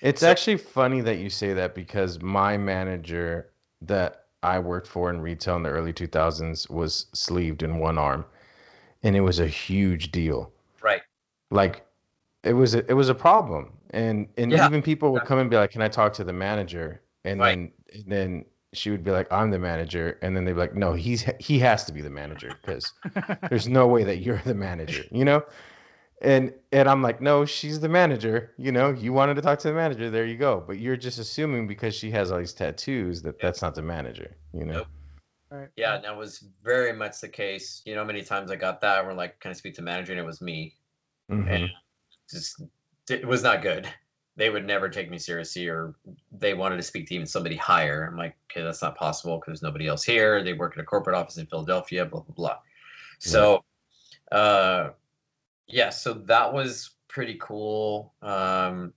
It's So- actually funny that you say that because my manager that I worked for in retail in the early 2000s was sleeved in one arm, and it was a huge deal. Right. Like, it was a, it was a problem, and and Yeah. even people would come and be like, "Can I talk to the manager?" And Right. then and then she would be like, "I'm the manager," and then they'd be like, "No, he's he has to be the manager because there's no way that you're the manager," you know. And and I'm like, no, she's the manager. You know, you wanted to talk to the manager. There you go. But you're just assuming because she has all these tattoos that that's not the manager. You know. Nope. right. Yeah, and that was very much the case. You know, many times I got that where like, can I speak to manager? And it was me. Mhm. And just it was not good. They would never take me seriously, or they wanted to speak to even somebody higher. I'm like, okay, that's not possible because there's nobody else here. They work at a corporate office in Philadelphia, blah blah blah. So, uh, yeah, so that was pretty cool. Um,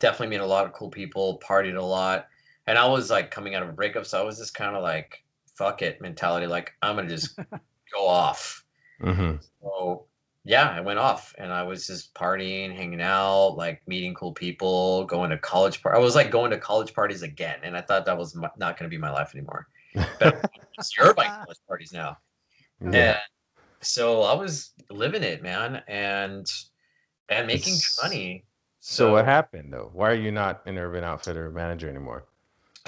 definitely met a lot of cool people, partied a lot, and I was like coming out of a breakup, so I was just kind of like, fuck it mentality. Like I'm gonna just *laughs* go off. Mhm. So yeah, I went off and I was just partying, hanging out, like meeting cool people, going to college par I was like going to college parties again, and I thought that was my, not going to be my life anymore. But it's your like college parties now, Yeah. and so I was living it, man, and and making money. So what happened though? Why are you not an Urban Outfitter manager anymore?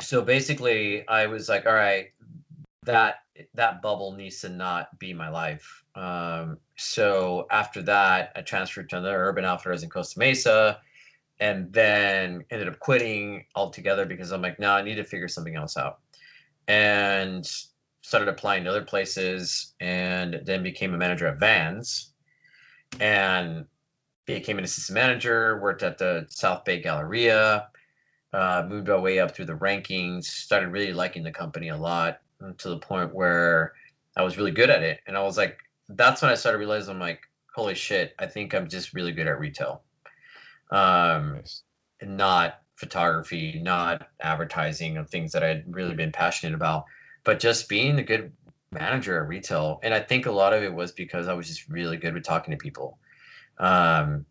so basically i was like all right that that bubble needs to not be my life um, so after that i transferred to another urban outfitters in costa mesa and then ended up quitting altogether because i'm like no i need to figure something else out and started applying to other places and then became a manager at vans and became an assistant manager worked at the south bay galleria uh, moved our way up through the rankings, started really liking the company a lot to the point where I was really good at it. And I was like, that's when I started realizing I'm like, holy shit, I think I'm just really good at retail. Um, Nice. not photography, not advertising of things that I'd really been passionate about, but just being a good manager at retail. And I think a lot of it was because I was just really good with talking to people. Um,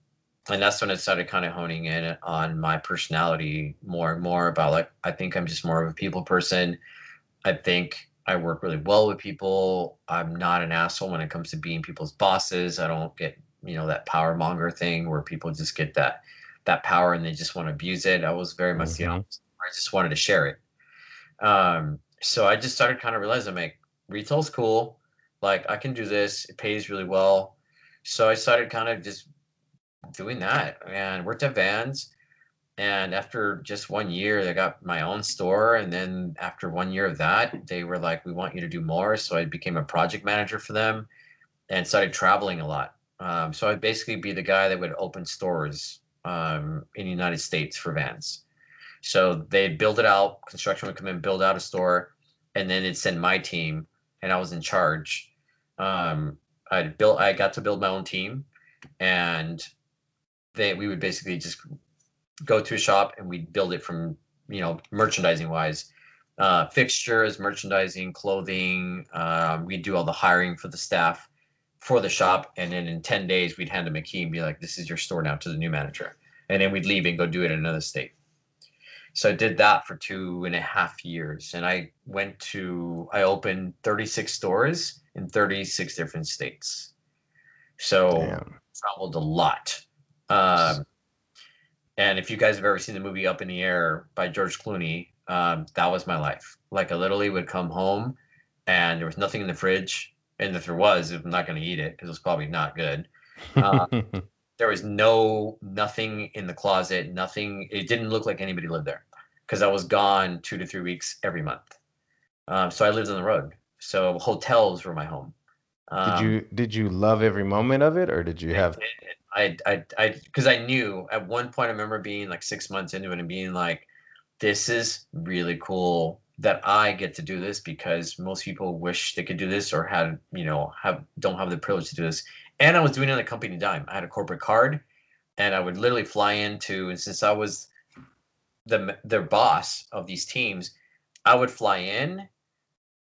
and that's when I started kind of honing in on my personality more and more about like I think I'm just more of a people person. I think I work really well with people. I'm not an asshole when it comes to being people's bosses. I don't get, you know, that power monger thing where people just get that that power and they just want to abuse it. I was very much the Mhm. opposite. I just wanted to share it. Um, so I just started kind of realizing like retail's cool. Like I can do this. It pays really well. So I started kind of just doing that and worked at Vans. And after just one year, I got my own store. And then after one year of that, they were like, we want you to do more. So I became a project manager for them and started traveling a lot. Um, so I'd basically be the guy that would open stores um, in the United States for Vans. So they'd build it out, construction would come in, build out a store, and then it'd send my team, and I was in charge. Um, I built, I got to build my own team, and they we would basically just go to a shop and we'd build it from you know merchandising wise. Uh, fixtures merchandising clothing um, we'd do all the hiring for the staff for the shop and then in 10 days we'd hand them a key and be like this is your store now to the new manager. And then we'd leave and go do it in another state so i did that for two and a half years and i went to i opened 36 stores in 36 different states so Damn. traveled a lot. Um, and if you guys have ever seen the movie Up in the Air by George Clooney, um, that was my life. Like I literally would come home and there was nothing in the fridge. And if there was, I'm not going to eat it because it was probably not good. *laughs* Uh, There was no nothing in the closet, nothing. It didn't look like anybody lived there because I was gone two to three weeks every month. Um, so I lived on the road. So hotels were my home. did Um, you did you love every moment of it, or did you have? I I I because I knew at one point I remember being like six months into it and being like, this is really cool that I get to do this because most people wish they could do this or had you know have don't have the privilege to do this. And I was doing it on a company dime. I had a corporate card, and I would literally fly into and since I was the their boss of these teams, I would fly in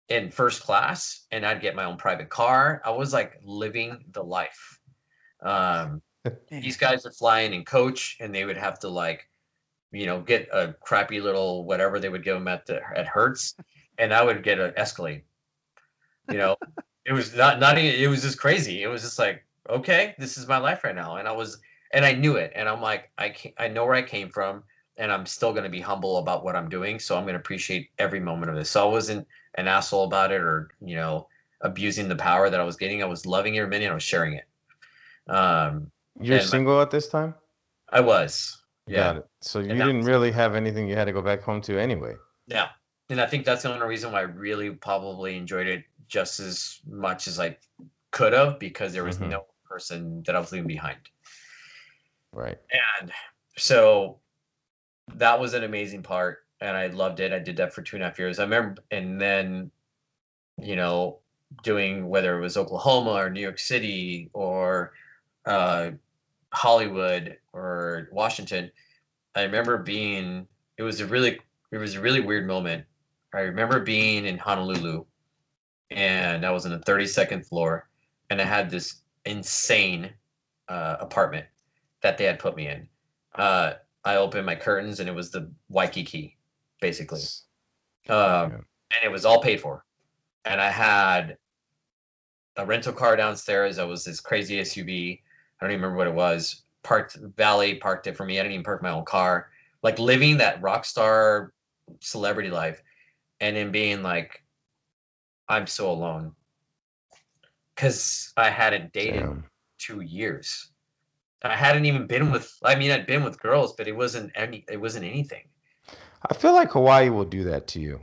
in first class and I'd get my own private car. I was like living the life. Um, *laughs* these guys would fly in and coach, and they would have to like, you know, get a crappy little whatever they would give them at the at Hertz, and I would get an Escalade. You know, *laughs* it was not not it was just crazy. It was just like, okay, this is my life right now, and I was and I knew it, and I'm like, I can I know where I came from, and I'm still going to be humble about what I'm doing, so I'm going to appreciate every moment of this. So I wasn't an asshole about it, or you know, abusing the power that I was getting. I was loving every minute. and I was sharing it. Um, You're and my- single at this time. I was. Yeah. So you didn't really have anything you had to go back home to anyway. Yeah. And I think that's the only reason why I really probably enjoyed it just as much as I could have because there was Mhm. no person that I was leaving behind. Right. And so that was an amazing part. And I loved it. I did that for two and a half years. I remember, and then, you know, doing whether it was Oklahoma or New York City or uh, Hollywood or Washington, I remember being, it was a really, it was a really weird moment. I remember being in Honolulu and I was on the 32nd floor and I had this insane uh, apartment that they had put me in. Uh, I opened my curtains and it was the Waikiki, basically. Um. And it was all paid for. And I had a rental car downstairs. I was this crazy SUV. I don't even remember what it was. Parked Valley parked it for me. I didn't even park my own car. Like living that rock star celebrity life, and then being like, I'm so alone because I hadn't dated Damn. two years. I hadn't even been with. I mean, I'd been with girls, but it wasn't any. It wasn't anything, I feel like Hawaii will do that to you.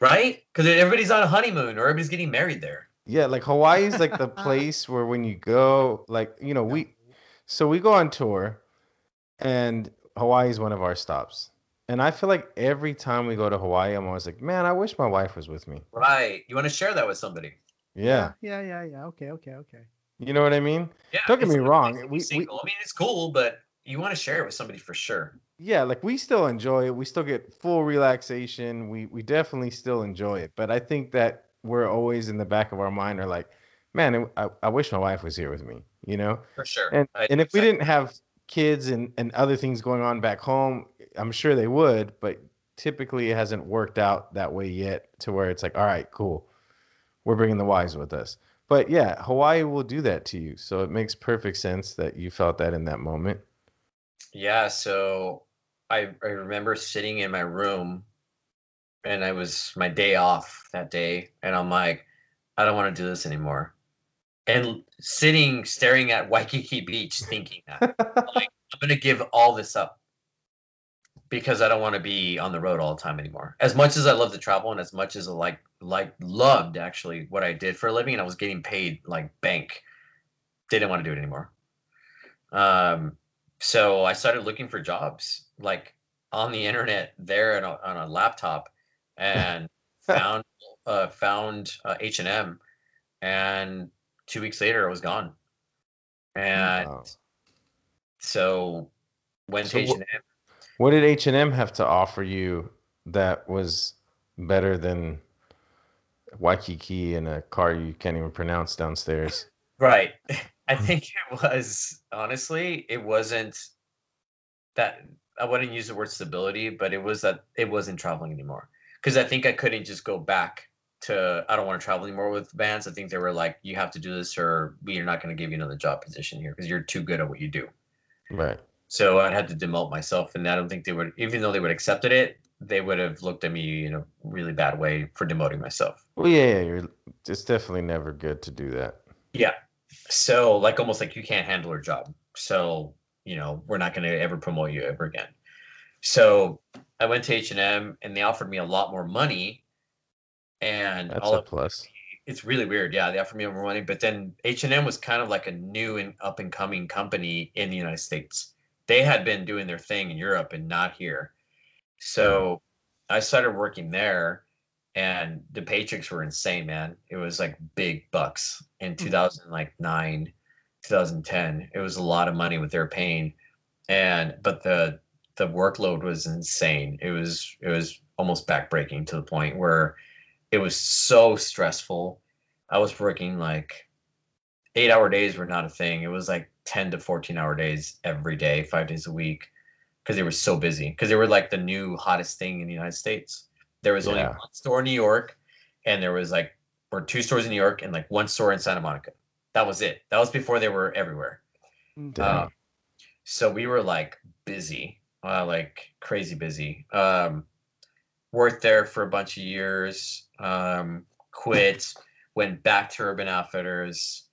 right? Because everybody's on a honeymoon or everybody's getting married there. Yeah, like Hawaii is like the *laughs* place where when you go, like you know, we so we go on tour, and Hawaii is one of our stops. And I feel like every time we go to Hawaii, I'm always like, man, I wish my wife was with me. Right. You want to share that with somebody. Yeah, Yeah, yeah, yeah. Okay, okay, okay. you know what I mean? Yeah. Don't get me wrong, nice to we- we- I mean, it's cool, but you want to share it with somebody for sure. Yeah, like we still enjoy it. We still get full relaxation. We we definitely still enjoy it. But I think that we're always in the back of our mind are like, man, I, I wish my wife was here with me. You know? For sure. And I and if we didn't have kids and and other things going on back home, I'm sure they would. But typically it hasn't worked out that way yet to where it's like, all right, cool, we're bringing the wives with us. But yeah, Hawaii will do that to you. So it makes perfect sense that you felt that in that moment. Yeah, so I I remember sitting in my room and I was my day off that day and I'm like I don't want to do this anymore. And sitting staring at Waikiki Beach thinking that like, I'm going to give all this up because I don't want to be on the road all the time anymore. As much as I love to travel and as much as I like like loved actually what I did for a living and I was getting paid like bank, didn't want to do it anymore. Um so I started looking for jobs like on the internet there on a, on a laptop and *laughs* found uh, found uh, H&M and 2 weeks later I was gone. And Wow. so went So to wh- H&M What did H and M have to offer you that was better than Waikiki and a car you can't even pronounce downstairs? *laughs* Right. I hmm. think it was honestly, it wasn't that I wouldn't use the word stability, but it was that it wasn't traveling anymore. Because I think I couldn't just go back to I don't want to travel anymore with Vans. I think they were like, you have to do this or we are not going to give you another job position here because you're too good at what you do. Right. So I had to demote myself, and I don't think they would, even though they would accepted it, they would have looked at me in a really bad way for demoting myself. Well, yeah, yeah, you're. It's definitely never good to do that. Yeah. So like almost like you can't handle her job. So, you know, we're not going to ever promote you ever again. So I went to H&M and they offered me a lot more money and That's all a of, plus. it's really weird. Yeah, they offered me more money, but then H&M was kind of like a new and up and coming company in the United States. They had been doing their thing in Europe and not here. So I started working there and the paychecks were insane, man. It was like big bucks in hmm. 2009, 2010. It was a lot of money what they were paying, and but the the workload was insane. It was it was almost backbreaking to the point where it was so stressful. I was working like eight hour days were not a thing. It was like 10 to 14 hour days every day, five days a week, because they were so busy. Because they were like the new hottest thing in the United States. There was only Yeah. one store in New York, and there was like or two stores in New York and like one store in Santa Monica. That was it. That was before they were everywhere. Um, so we were like busy, uh, like crazy busy. Um, worked there for a bunch of years. Um, quit. Went back to Urban Outfitters.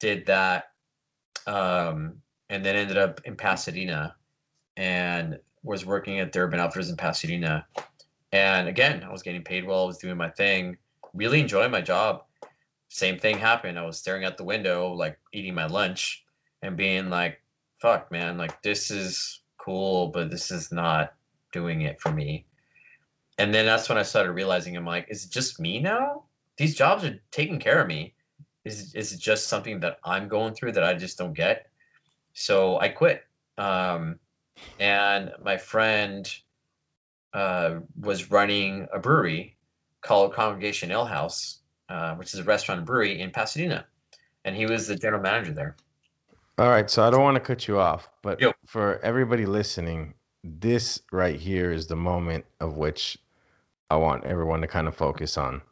Did that, um, and then ended up in Pasadena, and was working at the Urban Outfitters in Pasadena. And again, I was getting paid well. I was doing my thing. Really enjoying my job. Same thing happened. I was staring out the window, like eating my lunch, and being like, fuck man like this is cool but this is not doing it for me and then that's when i started realizing i'm like is it just me now? These jobs are taking care of me. Is, is it just something that i'm going through that i just don't get? So i quit. Um, and my friend uh, was running a brewery called congregation ale house uh, which is a restaurant and brewery in pasadena. And he was the general manager there. All right, so I don't want to cut you off, but Yo. for everybody listening, this right here is the moment of which I want everyone to kind of focus on.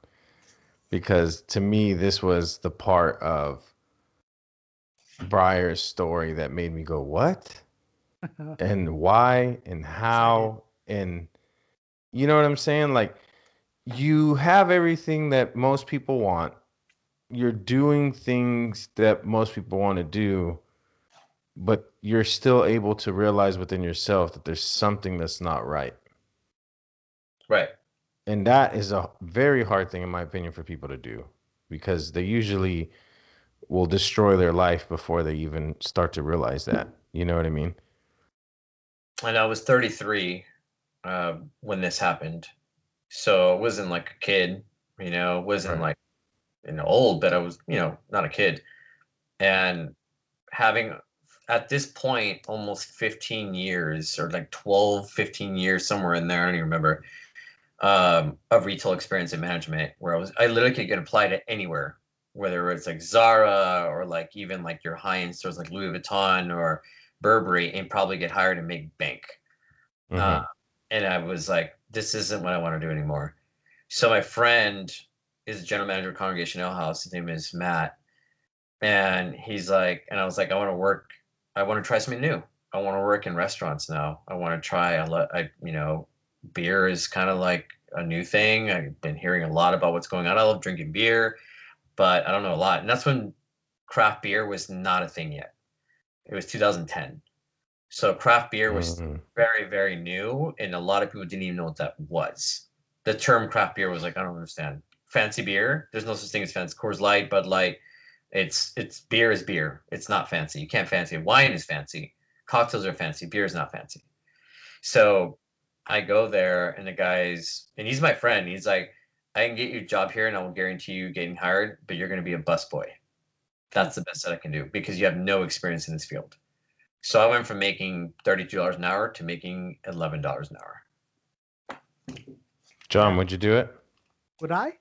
Because to me, this was the part of Bryer's story that made me go, What? *laughs* and why and how and you know what I'm saying? Like you have everything that most people want. You're doing things that most people want to do, but you're still able to realize within yourself that there's something that's not right. right And that is a very hard thing in my opinion for people to do because they usually will destroy their life before they even start to realize that. You know what I mean? and I was 33 uh, when this happened. So I wasn't like a kid, you know, wasn't Right. like you know old, but I was you know not a kid. And having at this point almost 15 years or like 12, 15 years somewhere in there, I don't even remember, um, of retail experience and management where I was I literally could get applied to anywhere, whether it's like Zara or like even like your high-end stores like Louis Vuitton or Burberry and probably get hired and make bank. Mhm. Uh, and I was like, this isn't what I want to do anymore. So my friend is general manager of Congregation Ale House. His name is Matt, and he's like, and I was like, I want to work. I want to try something new. I want to work in restaurants now. I want to try. I, let, I you know, beer is kind of like a new thing. I've been hearing a lot about what's going on. I love drinking beer, but I don't know a lot. And that's when craft beer was not a thing yet. It was 2010. So craft beer was Mhm. very, very new, and a lot of people didn't even know what that was. The term craft beer was like, I don't understand. Fancy beer? There's no such thing as fancy. Coors Light, Bud Light. It's it's beer is beer. It's not fancy. You can't fancy it. Wine is fancy. Cocktails are fancy. Beer is not fancy. So I go there, and the guy's and he's my friend. He's like, I can get you a job here, and I will guarantee you getting hired, but you're going to be a busboy. That's the best that I can do because you have no experience in this field. So I went from making thirty-two dollars an hour to making eleven dollars an hour. John, would you do it? Would I?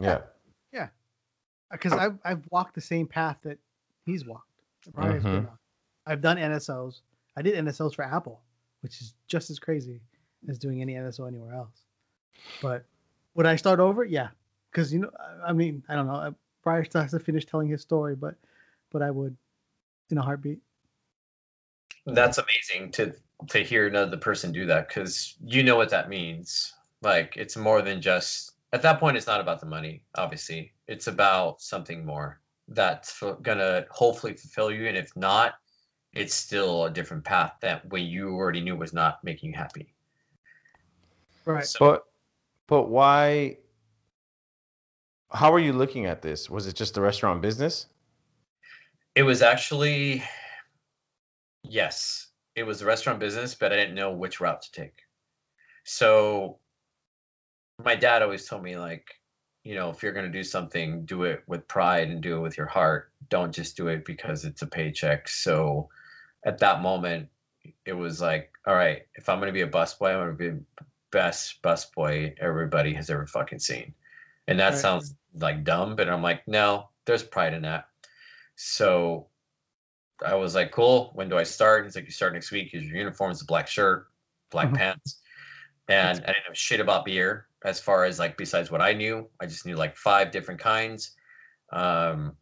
Yeah. Yeah. Because I've I've walked the same path that he's walked. that Bryer's been Mhm. on. I've done NSOs. I did NSOs for Apple, which is just as crazy as doing any NSO anywhere else. But would I start over? Yeah, because you know, I- mean, I don't know. Bryer still has to finish telling his story, but but I would in a heartbeat. That's amazing to to hear another person do that because you know what that means. Like it's more than just at that point. It's not about the money, obviously. It's about something more that's gonna hopefully fulfill you, and if not, it's still a different path that way you already knew was not making you happy. Right. So But but why how are you looking at this? Was it just the restaurant business? It was actually, yes, it was the restaurant business, but I didn't know which route to take. So my dad always told me, like, you know, if you're going to do something, do it with pride and do it with your heart. Don't just do it because it's a paycheck. So at that moment, it was like, all right, if I'm going to be a busboy, I'm going to be the best busboy everybody has ever fucking seen. And that Right. sounds like dumb, but I'm like, no, there's pride in that. So I was like, cool. When do I start? He's like, you start next week. Here's your uniform. It's a black shirt, black Mhm. pants. And I didn't know shit about beer as far as like besides what I knew. I just knew like five different kinds. Um,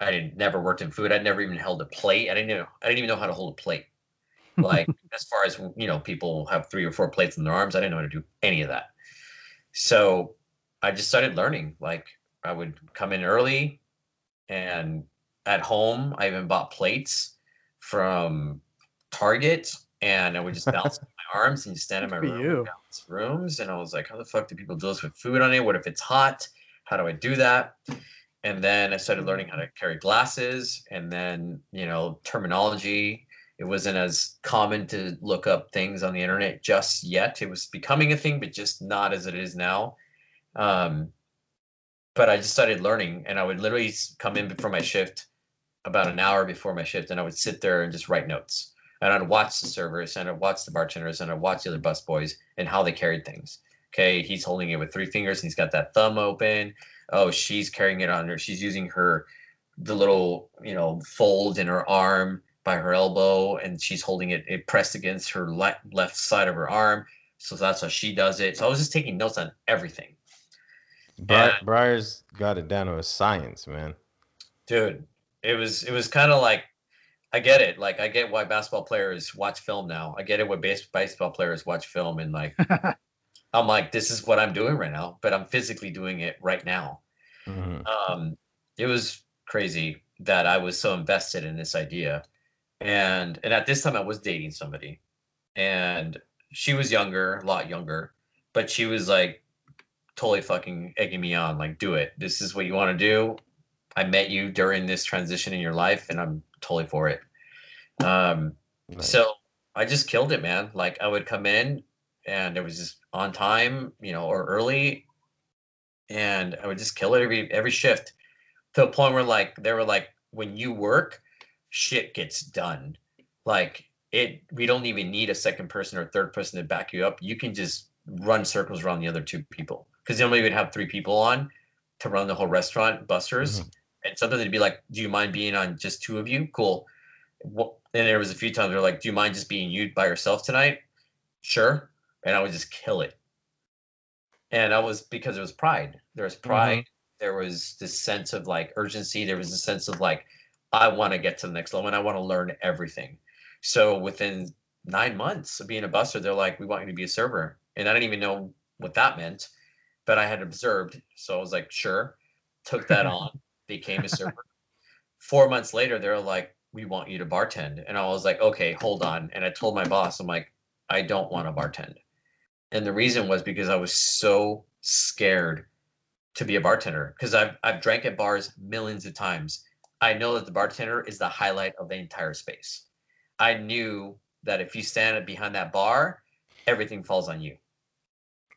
I didn't never worked in food. I'd never even held a plate. I didn't know I didn't even know how to hold a plate. Like *laughs* as far as you know, people have three or four plates in their arms. I didn't know how to do any of that. So I just started learning. Like I would come in early and at home I even bought plates from Target and I would just bounce *laughs* my arms and just stand in my room rooms. And I was like, how the fuck do people do this with food on it? What if it's hot? How do I do that? And then I started learning how to carry glasses and then, you know, terminology. It wasn't as common to look up things on the internet just yet. It was becoming a thing, but just not as it is now. Um, but I just started learning, and I would literally come in before my shift, about an hour before my shift, and I would sit there and just write notes. And I'd watch the servers, and I'd watch the bartenders, and I'd watch the other bus boys and how they carried things. Okay, he's holding it with three fingers, and he's got that thumb open. Oh, she's carrying it on her. She's using her the little you know fold in her arm by her elbow, and she's holding it, it pressed against her le- left side of her arm. So that's how she does it. So I was just taking notes on everything. Bri- Yeah. Bryer's got it down to a science, man. dude it was it was kind of like i get it like i get why basketball players watch film now i get it why base, baseball players watch film and like *laughs* i'm like this is what i'm doing right now but i'm physically doing it right now Mhm. um it was crazy that i was so invested in this idea and and at this time i was dating somebody and she was younger a lot younger but she was like totally fucking egging me on like do it this is what you want to do i met you during this transition in your life and i'm totally for it um Nice. so I just killed it, man. Like I would come in and it was just on time, you know, or early, and I would just kill it every every shift to a point where like they were like, when you work, shit gets done. Like it, we don't even need a second person or third person to back you up. You can just run circles around the other two people because normally we'd have three people on to run the whole restaurant, busters, Mhm. and sometimes they'd be like, "Do you mind being on just two of you?" Cool. Well, and there was a few times they're like, "Do you mind just being you by yourself tonight?" Sure. And I would just kill it. and I was because it was pride. There was pride. There was this sense of like urgency. There was a sense of like I want to get to the next level and I want to learn everything. So within nine months of being a buster, they're like, "We want you to be a server," and I didn't even know what that meant, but I had observed, so I was like, "Sure." Took that *laughs* on, became a server. Four months later, they're like, "We want you to bartend," and I was like, "Okay, hold on." And I told my boss, "I'm like, I don't want to bartend," and the reason was because I was so scared to be a bartender because I've I've drank at bars millions of times. I know that the bartender is the highlight of the entire space. I knew that if you stand behind that bar, everything falls on you.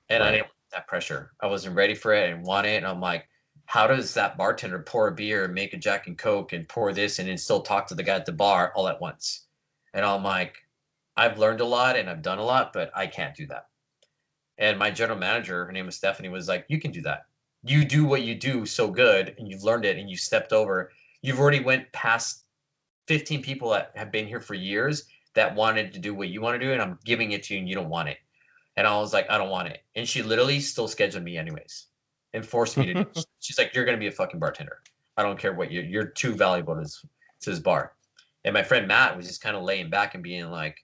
And I didn't want that pressure. I wasn't ready for it. and want it. And I'm like, how does that bartender pour a beer, and make a Jack and Coke, and pour this, and then still talk to the guy at the bar all at once? And I'm like, I've learned a lot and I've done a lot, but I can't do that. And my general manager, her name was Stephanie, was like, You can do that. You do what you do so good and you've learned it and you stepped over. You've already went past 15 people that have been here for years that wanted to do what you want to do, and I'm giving it to you and you don't want it. And I was like, I don't want it. And she literally still scheduled me anyways and forced me to do. *laughs* She's like, You're gonna be a fucking bartender. I don't care what you're. you're too valuable to this to this bar. And my friend Matt was just kind of laying back and being like,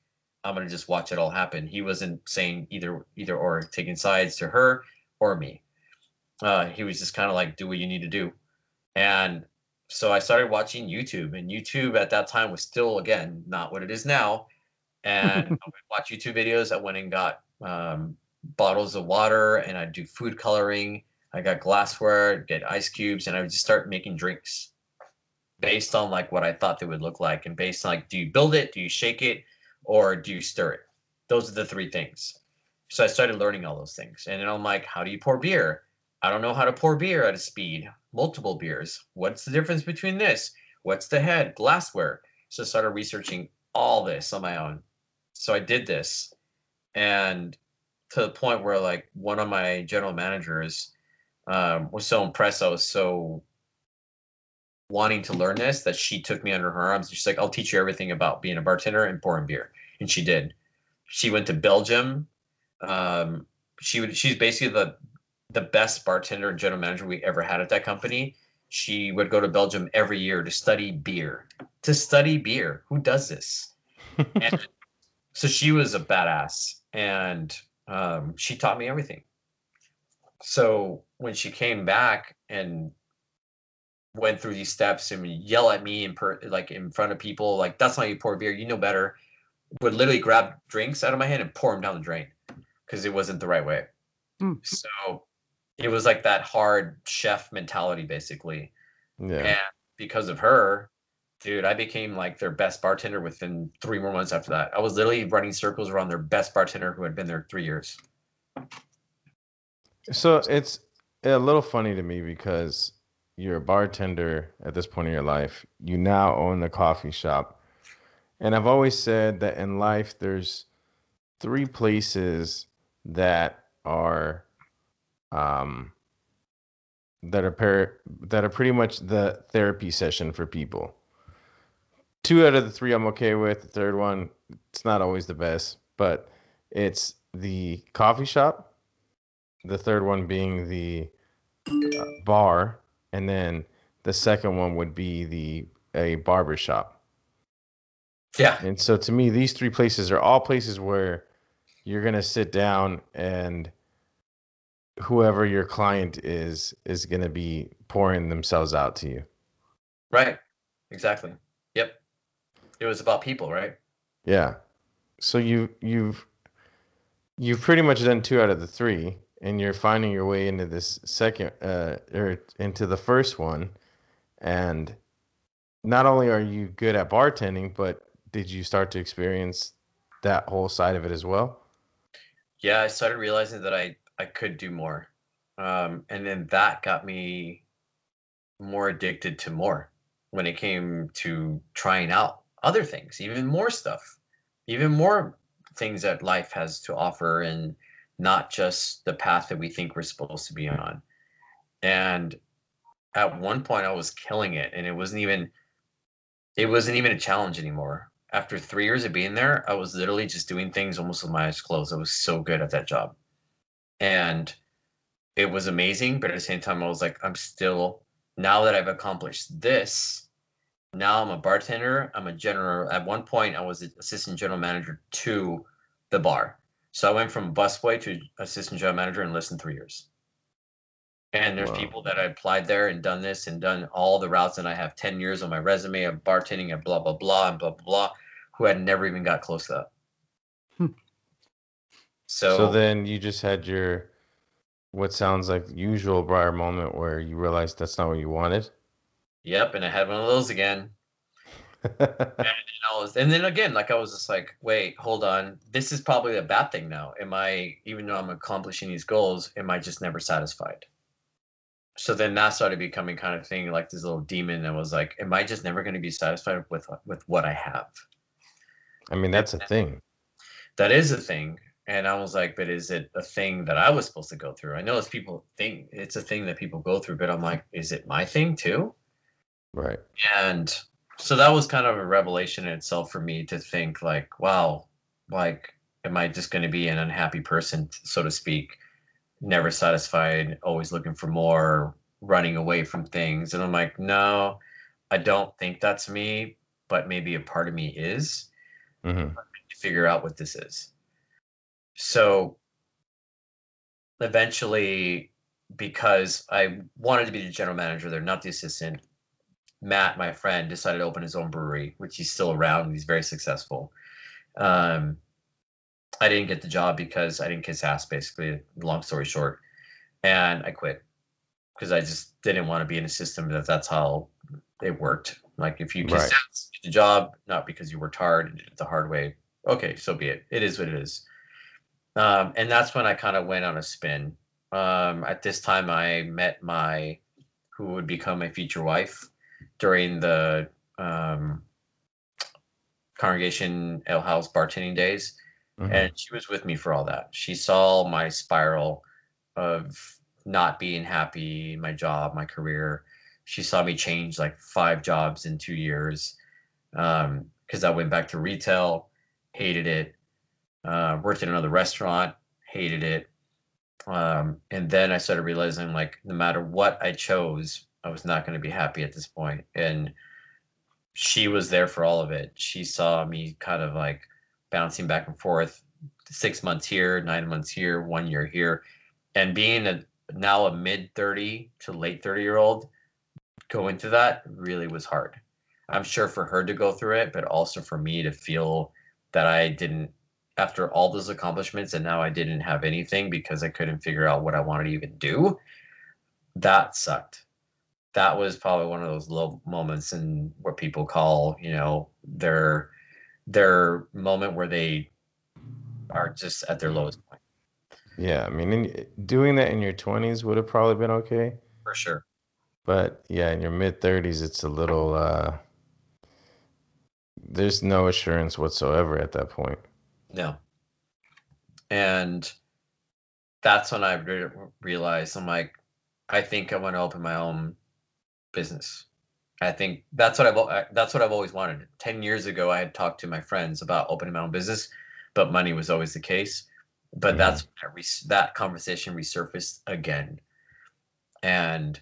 I'm gonna just watch it all happen. He wasn't saying either either or taking sides to her or me. Uh, he was just kind of like, do what you need to do. And so I started watching YouTube, and YouTube at that time was still again not what it is now. And *laughs* I would watch YouTube videos. I went and got um, bottles of water, and I'd do food coloring. I got glassware, get ice cubes, and I would just start making drinks based on like what I thought they would look like, and based on like, do you build it, do you shake it, or do you stir it? Those are the three things. So I started learning all those things, and then I'm like, how do you pour beer? I don't know how to pour beer at a speed, multiple beers. What's the difference between this? What's the head? Glassware. So I started researching all this on my own. So I did this, and to the point where like one of my general managers um, was so impressed. I was so wanting to learn this that she took me under her arms. She's like, "I'll teach you everything about being a bartender and pouring beer," and she did. She went to Belgium. Um, she would. She's basically the the best bartender and general manager we ever had at that company. She would go to Belgium every year to study beer. To study beer. Who does this? *laughs* And so she was a badass and um, she taught me everything. So when she came back and went through these steps and yell at me in per, like in front of people, like that's not you pour beer, you know better. Would literally grab drinks out of my hand and pour them down the drain because it wasn't the right way. Hmm. So it was like that hard chef mentality, basically. Yeah. And because of her, dude, I became like their best bartender within three more months after that. I was literally running circles around their best bartender who had been there three years. So it's a little funny to me because you're a bartender at this point in your life. You now own the coffee shop. And I've always said that in life, there's three places that are um, that are par- that are pretty much the therapy session for people. Two out of the three I'm okay with. The third one, it's not always the best, but it's the coffee shop. The third one being the uh, bar, and then the second one would be the a barber shop. Yeah. And so to me, these three places are all places where you're gonna sit down and whoever your client is is gonna be pouring themselves out to you. Right. Exactly. Yep. It was about people, right? Yeah. So you you've you've pretty much done two out of the three, and you're finding your way into this second uh or into the first one. And not only are you good at bartending, but did you start to experience that whole side of it as well? Yeah, I started realizing that I I could do more. Um, and then that got me more addicted to more when it came to trying out other things, even more stuff, even more things that life has to offer and not just the path that we think we're supposed to be on. And at one point I was killing it and it wasn't even it wasn't even a challenge anymore. After 3 years of being there, I was literally just doing things almost with my eyes closed. I was so good at that job. And it was amazing, but at the same time, I was like, I'm still now that I've accomplished this. Now I'm a bartender. I'm a general. At one point, I was assistant general manager to the bar. So I went from busboy to assistant general manager in less than three years. And there's wow. people that I applied there and done this and done all the routes, and I have 10 years on my resume of bartending and blah, blah, blah, and blah, blah, blah, who had never even got close to that. So, so then you just had your what sounds like usual Bryer moment where you realized that's not what you wanted. Yep, and I had one of those again. *laughs* and, was, and then again, like I was just like, wait, hold on. This is probably a bad thing now. Am I, even though I'm accomplishing these goals, am I just never satisfied? So then that started becoming kind of thing like this little demon that was like, am I just never going to be satisfied with with what I have? I mean, that's a thing. That is a thing. And I was like, but is it a thing that I was supposed to go through? I know it's people think it's a thing that people go through, but I'm like, is it my thing too? Right. And so that was kind of a revelation in itself for me to think like, wow, like, am I just going to be an unhappy person, so to speak, never satisfied, always looking for more, running away from things? And I'm like, no, I don't think that's me, but maybe a part of me is. Mm-hmm. Figure out what this is so eventually because i wanted to be the general manager there not the assistant matt my friend decided to open his own brewery which he's still around and he's very successful. Um, i didn't get the job because i didn't kiss ass basically long story short and i quit because i just didn't want to be in a system that that's how it worked. Like if you kiss right. ass get the job not because you worked hard and did it the hard way okay so be it. It is what it is um, and that's when I kind of went on a spin. Um, at this time, I met my who would become my future wife during the um, congregation ale house bartending days, mm-hmm. and she was with me for all that. She saw my spiral of not being happy, my job, my career. She saw me change like five jobs in two years because um, I went back to retail, hated it, uh, worked at another restaurant, hated it. Um, and then I started realizing like no matter what I chose, I was not going to be happy at this point. And she was there for all of it. She saw me kind of like bouncing back and forth, six months here, nine months here, one year here, and being a now a mid 30 to late 30 year old going through that really was hard. I'm sure for her to go through it, but also for me to feel that I didn't after all those accomplishments and now I didn't have anything because I couldn't figure out what I wanted to even do. That sucked. That was probably one of those low moments in what people call, you know, their their moment where they are just at their lowest point. Yeah, I mean, in, doing that in your 20s would have probably been okay. For sure. But yeah, in your mid 30s, it's a little, uh, there's no assurance whatsoever at that point. No. And that's when I re- realized I'm like, I think I want to open my own business. I think that's what I've that's what I've always wanted. Ten years ago, I had talked to my friends about opening my own business, but money was always the case. But mm-hmm. that's that, that conversation resurfaced again, and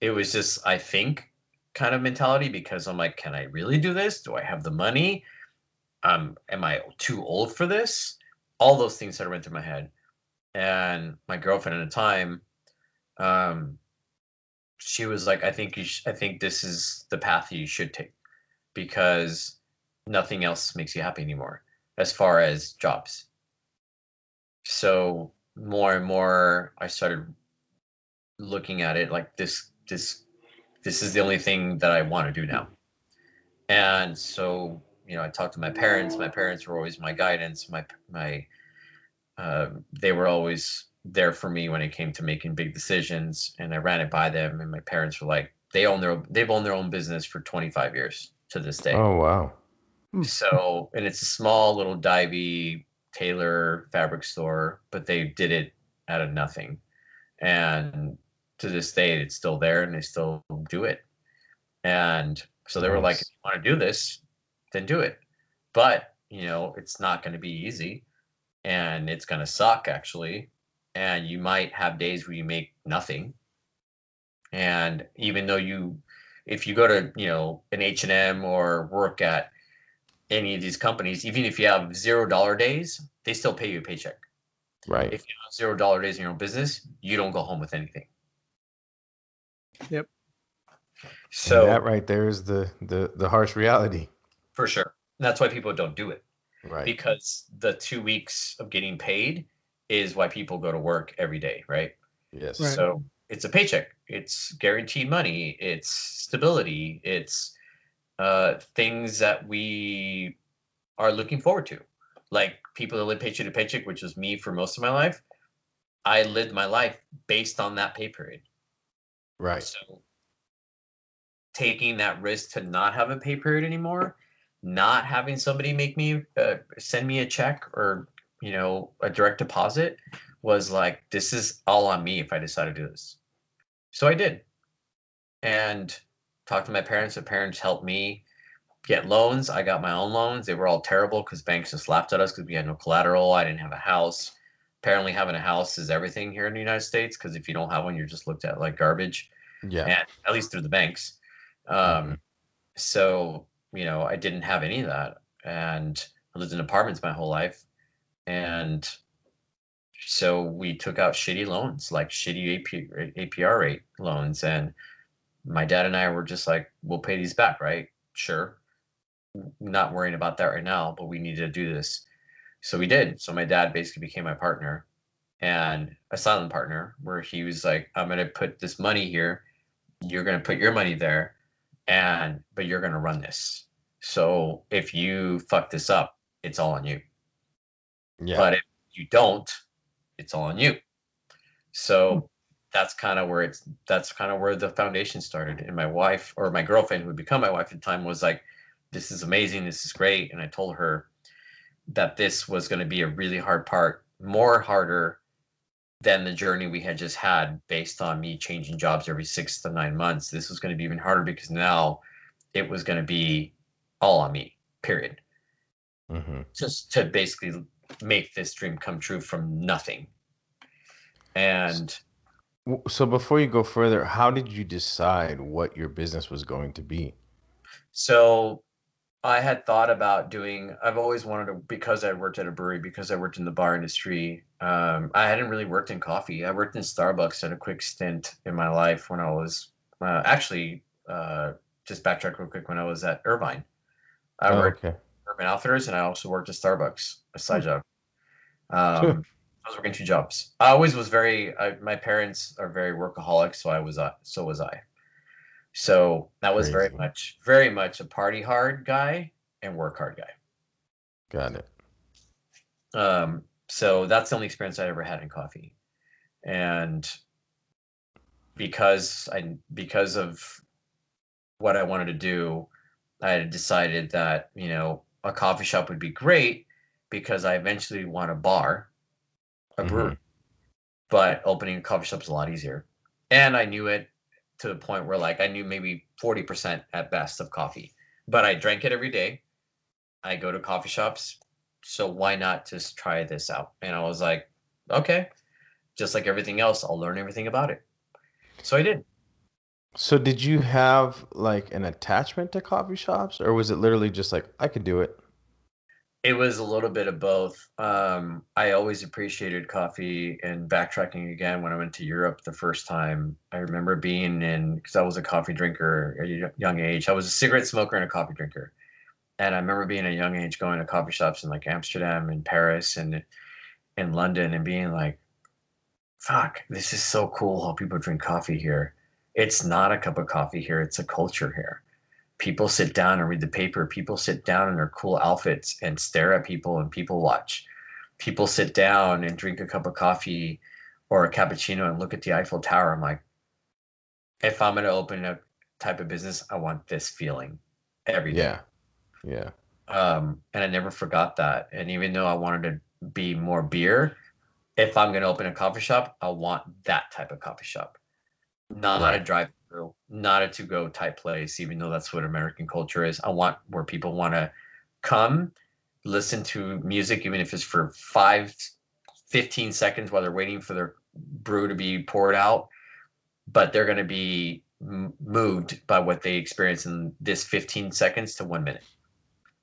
it was just I think kind of mentality because I'm like, can I really do this? Do I have the money? Um, am I too old for this? All those things that went through my head. And my girlfriend at the time, um, she was like, I think you sh- I think this is the path you should take because nothing else makes you happy anymore as far as jobs. So more and more I started looking at it like this this this is the only thing that I want to do now. And so you know, I talked to my parents. My parents were always my guidance. My my uh, they were always there for me when it came to making big decisions, and I ran it by them. And my parents were like, they own their they've owned their own business for 25 years to this day. Oh wow! Hmm. So, and it's a small little divey tailor fabric store, but they did it out of nothing, and to this day, it's still there, and they still do it. And so they were like, if you want to do this, then do it. But, you know, it's not going to be easy and it's going to suck actually. and you might have days where you make nothing. And even though you, if you go to you know an H and M or work at any of these companies, even if you have zero dollar days, they still pay you a paycheck. Right. If you have zero dollar days in your own business, you don't go home with anything. Yep. So and that right there is the the the harsh reality. For sure, that's why people don't do it. Right. because the two weeks of getting paid is why people go to work every day, right? yes. Right. So it's a paycheck, it's guaranteed money, it's stability, it's uh, things that we are looking forward to. Like people that live paycheck to paycheck, which was me for most of my life. I lived my life based on that pay period. Right. So taking that risk to not have a pay period anymore, not having somebody make me uh, send me a check or you know a direct deposit was like this is all on me if I decide to do this. So I did, and talked to my parents. The parents helped me get loans. I got my own loans. They were all terrible because banks just laughed at us because we had no collateral. I didn't have a house. Apparently, having a house is everything here in the United States because if you don't have one, you're just looked at like garbage Yeah. and at least through the banks. Um, so you know, I didn't have any of that, and I lived in apartments my whole life, and so we took out shitty loans, like shitty AP, APR rate loans, and my dad and I were just like, "We'll pay these back, right? Sure." Not worrying about that right now, but we needed to do this, so we did. So my dad basically became my partner, and a silent partner, where he was like, "I'm gonna put this money here." you're going to put your money there and but you're going to run this. So if you fuck this up it's all on you. Yeah. but if you don't it's all on you. So hmm. that's kind of where it's that's kind of where the foundation started. And my wife or my girlfriend who would become my wife at the time was like this is amazing this is great. And i told her that this was going to be a really hard part more harder than the journey we had just had based on me changing jobs every six to nine months. This was going to be even harder because now it was going to be all on me, period. hmm Just to basically make this dream come true from nothing. And So before you go further, how did you decide what your business was going to be? so I had thought about doing, I've always wanted to, because I worked at a brewery, because I worked in the bar industry. Um, I hadn't really worked in coffee. I worked in Starbucks at a quick stint in my life when I was uh, actually, uh, just backtrack real quick, when I was at Irvine. I Oh, worked okay. Urban Outfitters and I also worked at Starbucks, a side job. Um, Sure. I was working two jobs. I always was very, I, my parents are very workaholic, so I was, uh, so was I. So that was very much, very much a party hard guy and work hard guy. Got it. Um, so that's the only experience I ever had in coffee. And because I because of what I wanted to do, I had decided that, you know, a coffee shop would be great because I eventually want a bar, a brewery. But opening a coffee shop is a lot easier. And I knew it to the point where like I knew maybe 40% at best of coffee. But I drank it every day. I go to coffee shops. So why not just try this out? And I was like, okay, just like everything else, I'll learn everything about it. So I did. So did you have like an attachment to coffee shops, or was it literally just like I could do it? It was a little bit of both. Um, I always appreciated coffee and backtracking again when I went to Europe the first time. I remember being in because I was a coffee drinker at a young age. I was a cigarette smoker and a coffee drinker. And I remember being a young age going to coffee shops in like Amsterdam and Paris and in London and being like, fuck, this is so cool how people drink coffee here. It's not a cup of coffee here, it's a culture here. People sit down and read the paper. People sit down in their cool outfits and stare at people and people watch. People sit down and drink a cup of coffee or a cappuccino and look at the Eiffel Tower. I'm like, if I'm going to open a type of business, I want this feeling every day Yeah. Yeah. um, and I never forgot that. And even though I wanted to be more beer, if I'm going to open a coffee shop, I want that type of coffee shop, not a Right. Not a to-go type place. Even though that's what American culture is, I want where people want to come, listen to music, even if it's for five, 15 seconds while they're waiting for their brew to be poured out, but they're going to be moved by what they experience in this 15 seconds to one minute.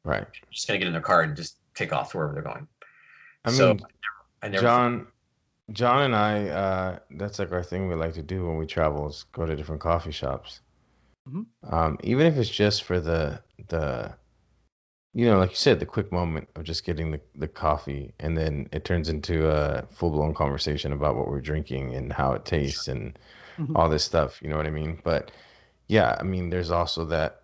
Right. just going to get in their car and just take off to wherever they're going. I mean, so I never, John, John and I, uh, that's like our thing we like to do when we travel is go to different coffee shops. Mhm. Um, even if it's just for the the, you know, like you said, the quick moment of just getting the, the coffee, and then it turns into a full blown conversation about what we're drinking and how it tastes and Mhm. all this stuff. You know what I mean? But yeah, I mean, there's also that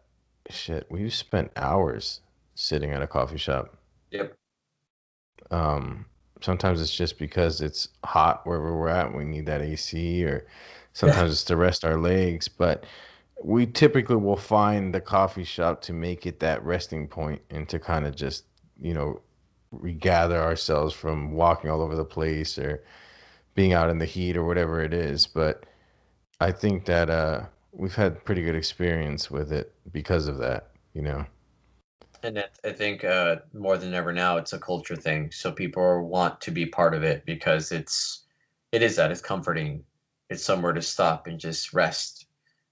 shit. We've spent hours sitting at a coffee shop. Yep. Um, sometimes it's just because it's hot wherever we're at. and We need that AC, or sometimes it's to rest our legs. But we typically will find the coffee shop to make it that resting point and to kind of just, you know, regather ourselves from walking all over the place or being out in the heat or whatever it is. But I think that uh, we've had pretty good experience with it because of that, you know. And that, I think uh, more than ever now, it's a culture thing. So people want to be part of it because it's it is that it's comforting. It's somewhere to stop and just rest.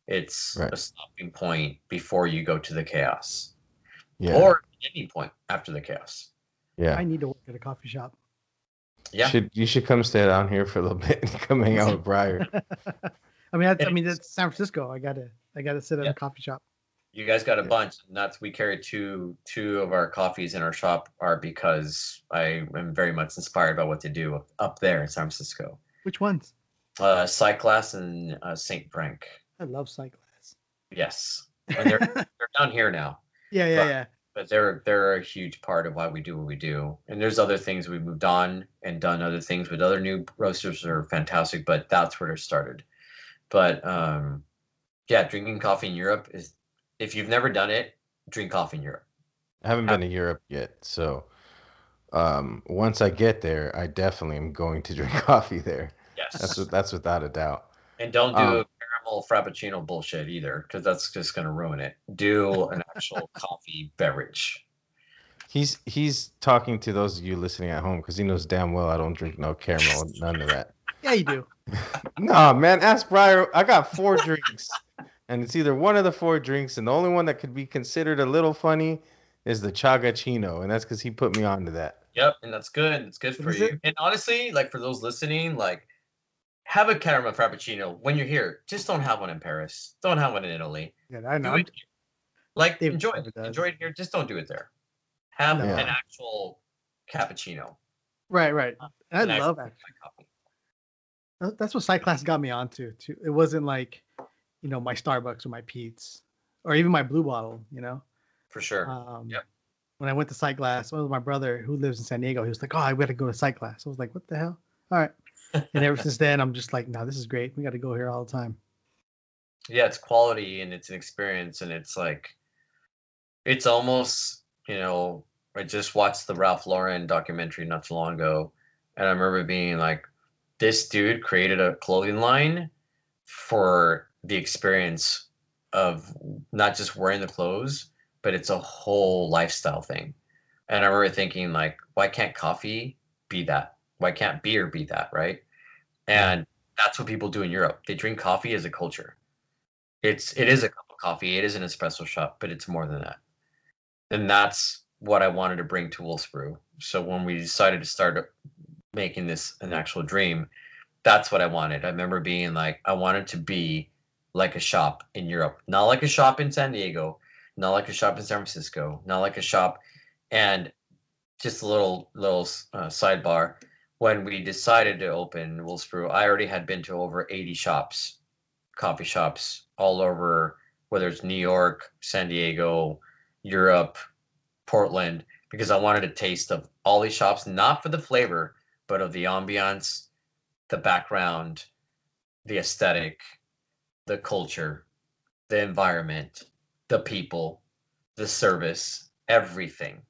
It's Right. a stopping point before you go to the chaos, Yeah. or any point after the chaos. yeah. I need to work at a coffee shop. Yeah, Should you should come stay down here for a little *laughs* bit and come hang out with Bryer. *laughs* I mean, that's, I mean, it's- that's San Francisco. I gotta, I gotta sit at Yeah. a coffee shop. You guys got a bunch. And that's we carry two two of our coffees in our shop are because I am very much inspired by what they do up- there in San Francisco. Which ones? Uh, Sightglass and uh, Saint Frank. I love Sightglass. Yes, and they're *laughs* they're down here now. Yeah, yeah, Right. yeah. but they're they're a huge part of why we do what we do. And there's other things we've moved on and done other things with other new roasters that are fantastic, but that's where it started. But um yeah, drinking coffee in Europe is if you've never done it, drink coffee in Europe. I haven't been to Europe yet, so um, once I get there, I definitely am going to *laughs* drink coffee there. Yes. That's what, that's without a doubt. and don't do um, caramel frappuccino bullshit either, because that's just gonna ruin it. Do an *laughs* actual coffee beverage. He's he's talking to those of you listening at home because he knows damn well I don't drink no caramel, none of that. Yeah, you do. *laughs* No, man, ask Bryer. I got four drinks, and it's either one of the four drinks, and the only one that could be considered a little funny is the Chagachino, and that's because he put me onto that. Yep, and that's good. It's good for is you. it? And honestly, like for those listening, like have a caramel frappuccino when you're here. Just don't have one in Paris. Don't have one in Italy. Yeah, I know. it. Like David enjoy it. does. Enjoy it here. Just don't do it there. Have No. an actual cappuccino. Right, right. And And I I- love that. coffee. That- That's what Sightglass got me onto. Too. It wasn't like, you know, my Starbucks or my Pete's, or even my Blue Bottle. You know. For sure. Um, Yep. When I went to Sightglass, one of my brother who lives in San Diego, he was like, "Oh, I got to go to Sightglass." I was like, "What the hell?" All right. And ever since then, I'm just like, "No, this is great. We got to go here all the time." yeah, it's quality and it's an experience and it's like it's almost, you know, I just watched the Ralph Lauren documentary not too long ago and I remember being like this dude created a clothing line for the experience of not just wearing the clothes, but it's a whole lifestyle thing. And I remember thinking like why can't coffee be that? Why can't beer be that, right? And that's what people do in Europe. They drink coffee as a culture. It's it is a cup of coffee. It is an espresso shop, but it's more than that. And that's what I wanted to bring to Wolf's Brew. So when we decided to start making this an actual dream, that's what I wanted. I remember being like, I wanted to be like a shop in Europe, not like a shop in San Diego, not like a shop in San Francisco, not like a shop. And just a little little uh, sidebar. When we decided to open Wolf's Brew, I already had been to over 80 shops coffee shops all over, whether it's New York, San Diego, Europe, Portland, because I wanted a taste of all these shops, not for the flavor, but of the ambiance, the background, the aesthetic, the culture, the environment, the people, the service, everything.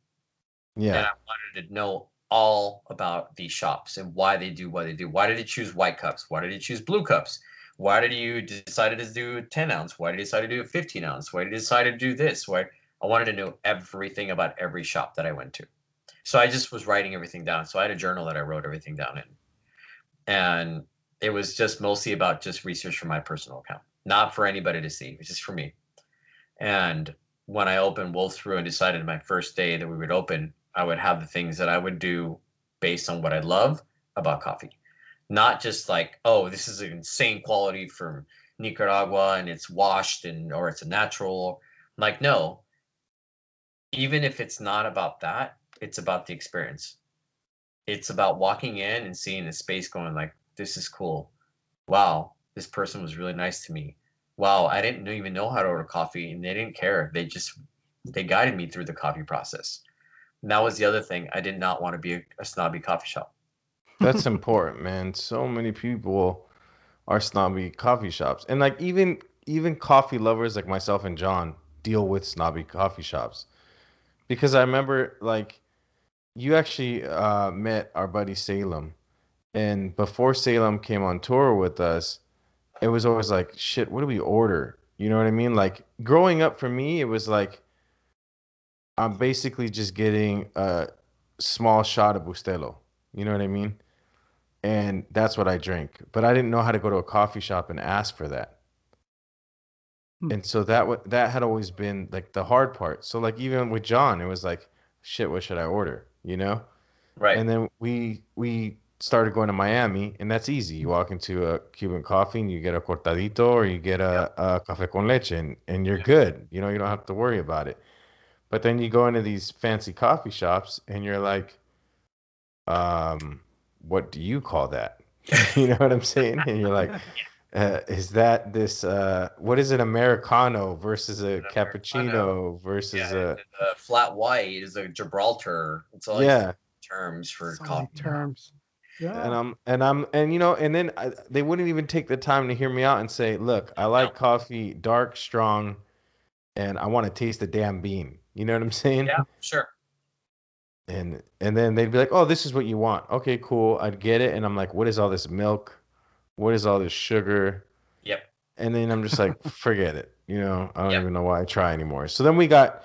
Yeah. And I wanted to know all about these shops and why they do what they do. Why did they choose white cups? Why did they choose blue cups? Why did you decided to do 10 ounce? Why did you decide to do a 15 ounce? Why did you decide to do this? Why I wanted to know everything about every shop that I went to. So I just was writing everything down. So I had a journal that I wrote everything down in. And it was just mostly about just research for my personal account, not for anybody to see. It was just for me. And when I opened Wolf Brew and decided my first day that we would open, I would have the things that I would do based on what I love about coffee. Not just like, oh, this is an insane quality from Nicaragua and it's washed and or it's a natural. Like, no. Even if it's not about that, it's about the experience. It's about walking in and seeing the space going like, this is cool. Wow, this person was really nice to me. Wow, I didn't even know how to order coffee and they didn't care. They just they guided me through the coffee process. And that was the other thing. I did not want to be a, a snobby coffee shop. That's *laughs* important, man. So many people are snobby coffee shops. And like even even coffee lovers like myself and John deal with snobby coffee shops. Because I remember like you actually uh, met our buddy Salem and before Salem came on tour with us, it was always like, shit, what do we order? You know what I mean? Like growing up for me, it was like I'm basically just getting a small shot of Bustelo. You know what I mean? And that's what I drink. But I didn't know how to go to a coffee shop and ask for that. Hmm. And so that wa- that had always been like the hard part. So like even with John, it was like, shit, what should I order? You know? Right. And then we we started going to Miami, and that's easy. You walk into a Cuban coffee and you get a cortadito or you get a, a café con leche, and, and you're Yeah. good. You know, you don't have to worry about it. But then you go into these fancy coffee shops and you're like, um, what do you call that? *laughs* you know what I'm saying? And you're like, *laughs* uh, is that this, uh, what is an Americano versus a An cappuccino versus yeah, a, a flat white is a Gibraltar. It's all yeah. terms for many coffee. terms. Yeah. and I'm and I'm and you know and then I, they wouldn't even take the time to hear me out and say, "Look, I like coffee dark, strong, and I want to taste the damn bean." You know what I'm *laughs* saying? Yeah, sure. And and then they'd be like, "Oh, this is what you want." Okay, cool. I'd get it, and I'm like, "What is all this milk? What is all this sugar?" Yep. And then I'm just like, *laughs* "Forget it." You know, I don't Yep. even know why I try anymore. So then we got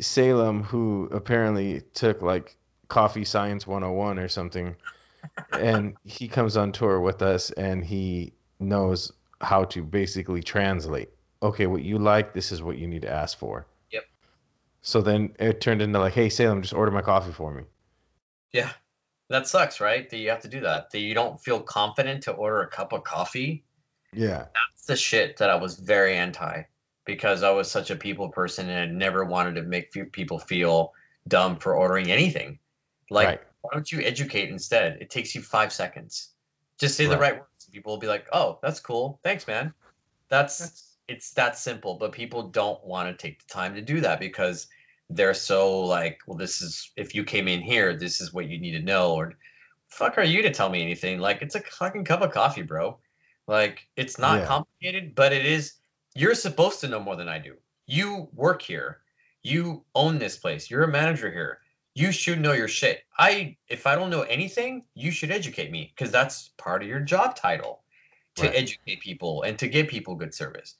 Salem, who apparently took like Coffee Science 101 or something and he comes on tour with us and he knows how to basically translate okay what you like this is what you need to ask for Yep. so then it turned into like hey salem just order my coffee for me Yeah. That sucks, right? That you have to do that. That you don't feel confident to order a cup of coffee. yeah That's the shit that I was very anti because I was such a people person and I never wanted to make people feel dumb for ordering anything. Like, Right. Why don't you educate instead? It takes you five seconds. Just say the Right. right words. People will be like, "Oh, that's cool. Thanks, man." That's That's it's that simple. But people don't want to take the time to do that because they're so like, "Well, this is if you came in here, this is what you need to know." Or, "Fuck, are you to tell me anything?" Like, it's a fucking cup of coffee, bro. Like, it's not Yeah. complicated, but it is. You're supposed to know more than I do. You work here. You own this place. You're a manager here you should know your shit. I if I don't know anything, you should educate me because that's part of your job title to Right. educate people and to give people good service.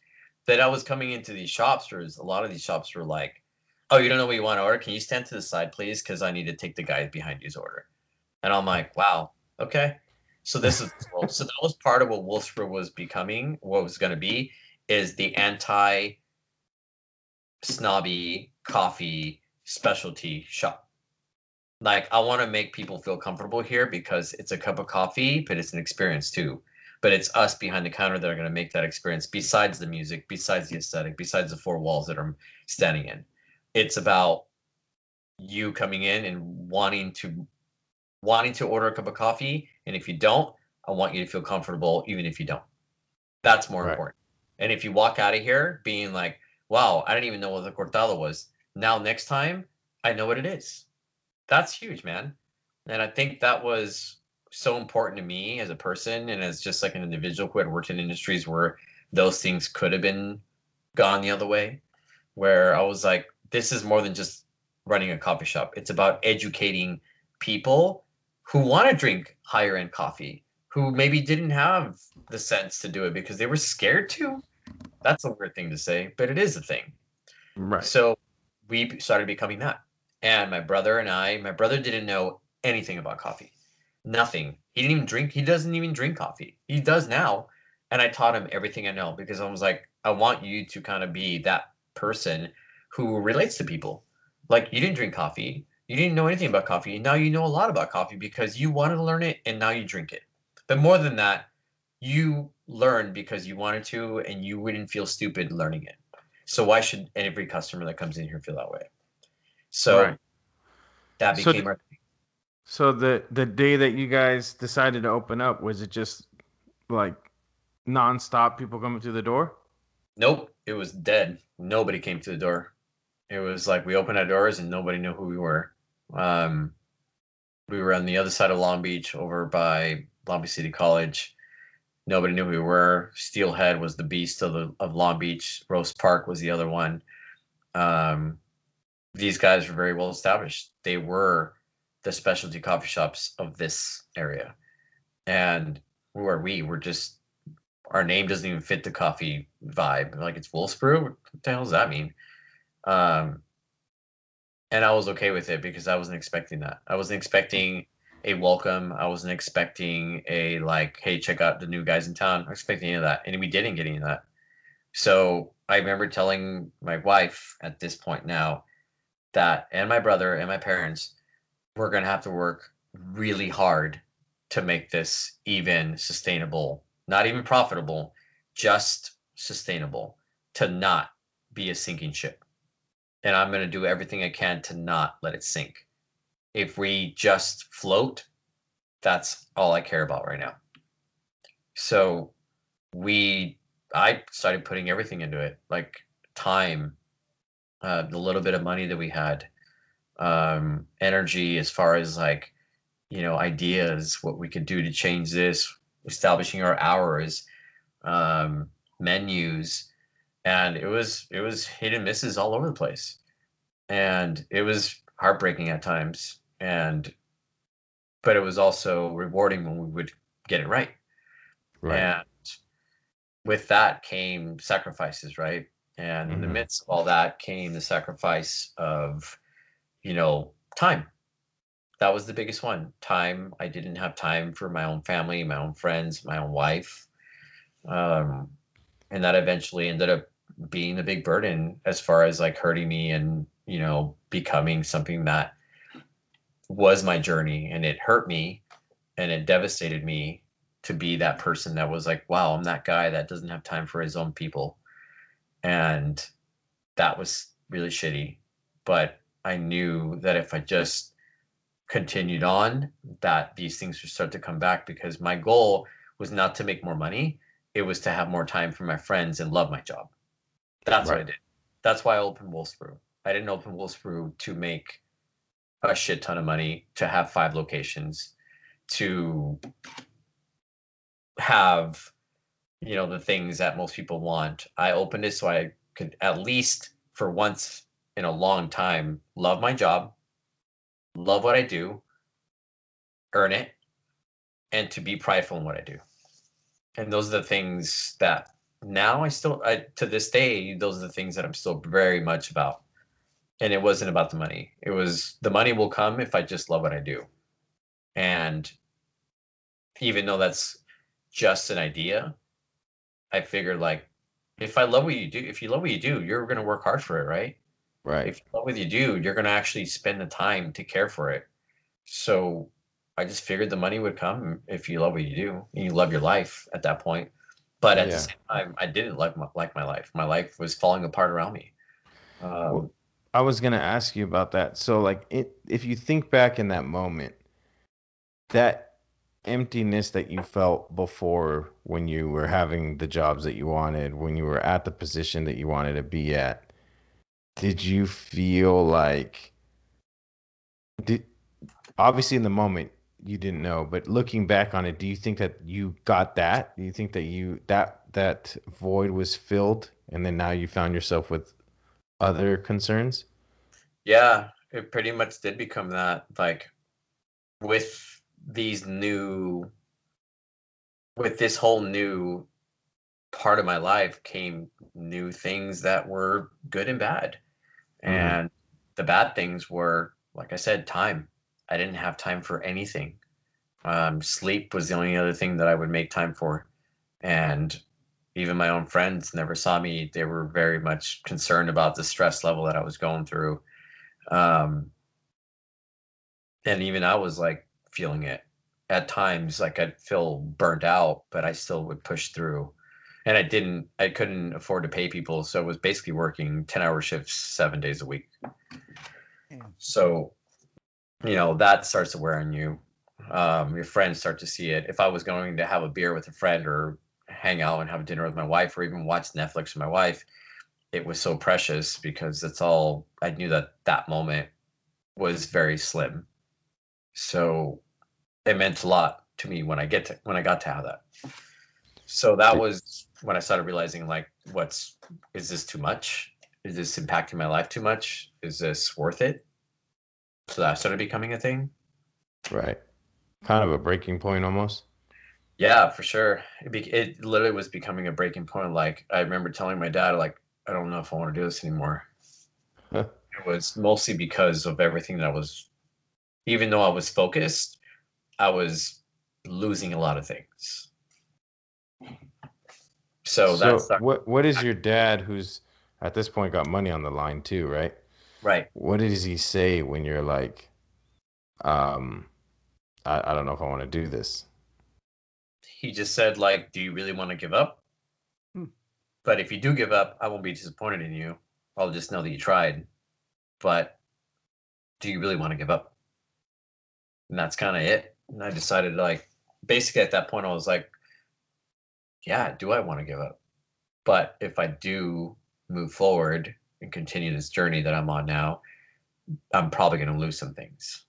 That I was coming into these shops, there's a lot of these shops were like, "Oh, you don't know what you want to order? Can you stand to the side, please? Because I need to take the guy behind you's order." And I'm like, "Wow, okay." So this is well, so that was part of what Wolf's Brew was becoming. What was going to be is the anti snobby coffee specialty shop like I want to make people feel comfortable here because it's a cup of coffee, but it's an experience too. But it's us behind the counter that are going to make that experience besides the music, besides the aesthetic, besides the four walls that I'm standing in. It's about you coming in and wanting to wanting to order a cup of coffee, and if you don't, I want you to feel comfortable even if you don't. That's more Right. important. And if you walk out of here being like, "Wow, I didn't even know what the cortado was." Now next time, I know what it is that's huge, man. And I think that was so important to me as a person and as just like an individual who had worked in industries where those things could have been gone the other way. Where I was like, this is more than just running a coffee shop. It's about educating people who want to drink higher end coffee, who maybe didn't have the sense to do it because they were scared to. That's a weird thing to say, but it is a thing. right So we started becoming that. And my brother and I, my brother didn't know anything about coffee. Nothing. He didn't even drink. He doesn't even drink coffee. He does now. And I taught him everything I know because I was like, I want you to kind of be that person who relates to people. Like you didn't drink coffee. You didn't know anything about coffee. Now you know a lot about coffee because you wanted to learn it and now you drink it. But more than that, you learned because you wanted to and you wouldn't feel stupid learning it. So why should every customer that comes in here feel that way? So Right. that So became d- our So the the day that you guys decided to open up, was it just like nonstop people coming through the door? Nope, it was dead. Nobody came to the door. It was like we opened our doors and nobody knew who we were. Um, we were on the other side of Long Beach, over by Long Beach City College. Nobody knew who we were. Steelhead was the beast of the of Long Beach. Rose Park was the other one. Um, these guys were very well established. They were the specialty coffee shops of this area, and who are we? We're just our name doesn't even fit the coffee vibe. Like it's Wolf's Brew. What the hell does that mean? Um, and I was okay with it because I wasn't expecting that. I wasn't expecting a welcome. I wasn't expecting a like, hey, check out the new guys in town. I expecting any of that, and we didn't get any of that. So I remember telling my wife at this point now that, and my brother and my parents, we're gonna have to work really hard to make this even sustainable, not even profitable, just sustainable, to not be a sinking ship. And I'm going to do everything I can to not let it sink. If we just float, that's all I care about right now. So we, I started putting everything into it, like time, uh, the little bit of money that we had, um, energy as far as like, you know, ideas, what we could do to change this, establishing our hours, um, menus, and it was it was hit and misses all over the place, and it was heartbreaking at times, and but it was also rewarding when we would get it right. And with that came sacrifices, right? And in the Mhm. midst of all that came the sacrifice of, you know, time. That was the biggest one. Time. I didn't have time for my own family, my own friends, my own wife. Um, and that eventually ended up being a big burden as far as like hurting me and, you know, becoming something that was my journey and it hurt me and it devastated me to be that person that was like, wow, I'm that guy that doesn't have time for his own people. And that was really shitty. But I knew that if I just continued on, that these things would start to come back because my goal was not to make more money. It was to have more time for my friends and love my job. That's what I did. That's why I opened Wolf's Brew. I didn't open Wolf's Brew to make a shit ton of money, to have five locations, to have you know the things that most people want. I opened it so i could at least for once in a long time love my job love what i do earn it and to be prideful in what i do. And those are the things that now i still I, to this day those are the things that i'm still very much about. And it wasn't about the money. It was the money will come if i just love what i do. And even though that's just an idea i figured like if i love what you do if you love what you do you're going to work hard for it right Right. if you love what you do you're going to actually spend the time to care for it so i just figured the money would come if you love what you do and you love your life at that point but at Yeah. the same time i didn't like my, like my life my life was falling apart around me um, Well, I was gonna ask you about that. So, like, it, if you think back in that moment, that emptiness that you felt before when you were having the jobs that you wanted, when you were at the position that you wanted to be at, did you feel like did obviously in the moment you didn't know, but looking back on it, do you think that you got that? Do you think that you that that void was filled and then now you found yourself with other concerns? Yeah, it pretty much did become that. Like with these new, with this whole new part of my life came new things that were good and bad. Mhm. And the bad things were, like I said, time. I didn't have time for anything. Um, sleep was the only other thing that I would make time for. And even my own friends never saw me. They were very much concerned about the stress level that I was going through. Um, and even I was like feeling it at times. Like I'd feel burnt out, but I still would push through. And I didn't, I couldn't afford to pay people. So it was basically working 10 hour shifts seven days a week. Damn. So, you know, that starts to wear on you. Um, your friends start to see it. If I was going to have a beer with a friend or hang out and have dinner with my wife or even watch Netflix with my wife, it was so precious because that's all I knew that that moment was very slim. So it meant a lot to me when I get to when I got to have that. So that was when I started realizing like what's is this too much? Is this impacting my life too much? Is this worth it? So that started becoming a thing. Right. Kind of a breaking point almost. Yeah, for sure. It, be, it literally was becoming a breaking point. Like I remember telling my dad, like, I don't know if I want to do this anymore. Huh. It was mostly because of everything that I was, even though I was focused, I was losing a lot of things. So, that's the- what what is your dad who's at this point got money on the line too, right? right. What does he say when you're like, um, I, I don't know if I want to do this. He just said, like, do you really want to give up? Hmm. But if you do give up, I won't be disappointed in you. I'll just know that you tried. But do you really want to give up? And that's kind of it. And I decided, like, basically at that point, I was like, yeah, do I want to give up? But if I do move forward and continue this journey that I'm on now, I'm probably going to lose some things.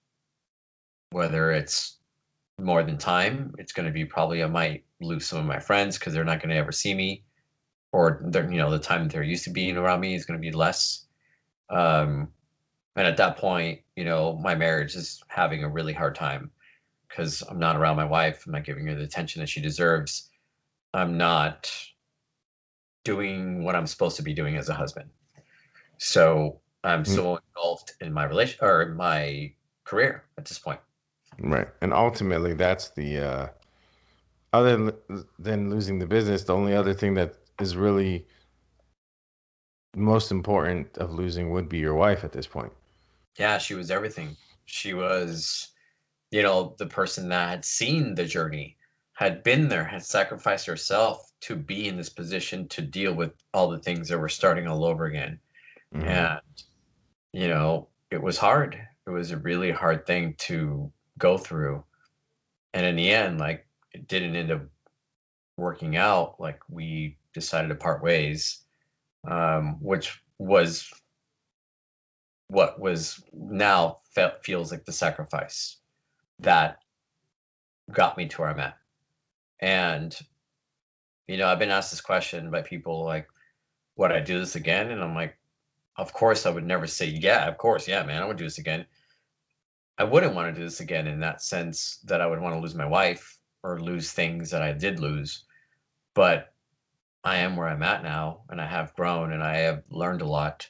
Whether it's more than time, it's going to be probably I might lose some of my friends because they're not going to ever see me, or you know the time that they're used to being around me is going to be less. Um, and at that point, you know, my marriage is having a really hard time because I'm not around my wife. I'm not giving her the attention that she deserves. I'm not doing what I'm supposed to be doing as a husband. So I'm Mm. so engulfed in my relation or my career at this point. Right. And ultimately, that's the uh, other than- than losing the business, the only other thing that is really most important of losing would be your wife at this point. Yeah, she was everything. She was, you know, the person that had seen the journey, had been there, had sacrificed herself to be in this position to deal with all the things that were starting all over again. Mhm. And, you know, it was hard. It was a really hard thing to go through. And in the end, like, it didn't end up working out. Like, we decided to part ways, um, which was what was now fe- feels like the sacrifice that got me to where I'm at. And, you know, I've been asked this question by people like, would I do this again? And I'm like, of course, I would never say, yeah, of course, yeah, man, I would do this again. I wouldn't want to do this again in that sense that I would want to lose my wife or lose things that I did lose. But I am where I'm at now and I have grown and I have learned a lot.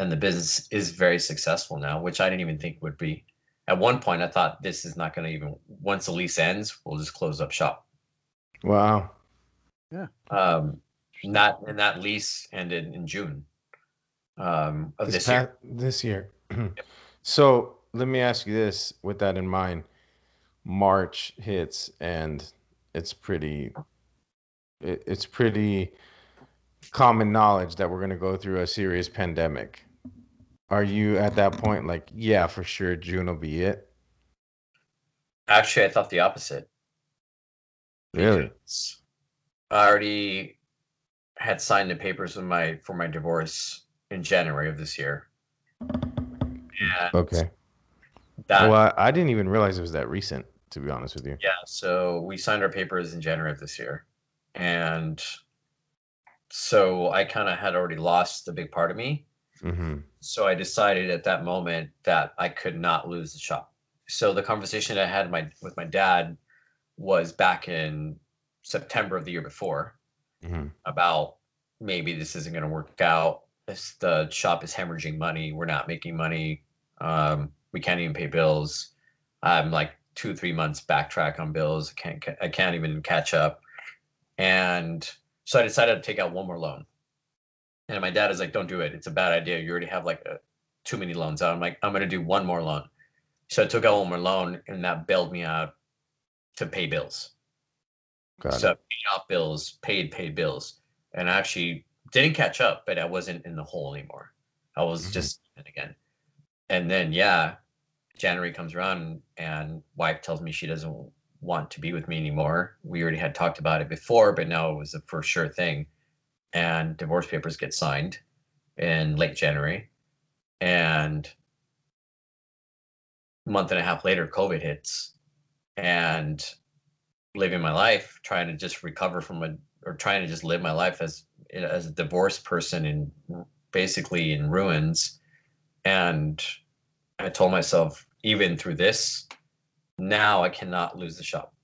And the business is very successful now, which I didn't even think would be. At one point, I thought this is not going to even, once the lease ends, we'll just close up shop. Wow. Yeah. Um, not, and that lease ended in June um, of this, year. pa- This year. *clears throat* so let me ask you this with that in mind. March hits and it's pretty it, it's pretty common knowledge that we're going to go through a serious pandemic. Are you at that point like, yeah, for sure June will be it? Actually, I thought the opposite. Really? I already had signed the papers with my for my divorce in January of this year. And Okay. that Well, I, I didn't even realize it was that recent, to be honest with you. yeah, so we signed our papers in January of this year. And so I kind of had already lost a big part of me. Hmm So I decided at that moment that I could not lose the shop. So the conversation I had my with my dad was back in September of the year before. hmm about maybe this isn't going to work out this the shop is hemorrhaging money. We're not making money. Um, we can't even pay bills. I'm like two three months backtrack on bills. I can't I can't even catch up. And so I decided to take out one more loan. And my dad is like, "Don't do it. It's a bad idea. You already have like a, too many loans out." I'm like, "I'm gonna do one more loan." So I took out one more loan, and that bailed me out to pay bills. Got so it. paid off bills, paid paid bills, and I actually didn't catch up, but I wasn't in the hole anymore. I was Mhm. just in again. And then yeah, January comes around and wife tells me she doesn't want to be with me anymore. We already had talked about it before, but now it was a for sure thing. And divorce papers get signed in late January. And a month and a half later, COVID hits. And living my life, trying to just recover from a or trying to just live my life as as a divorced person in basically in ruins. And I told myself, even through this, now I cannot lose the shop.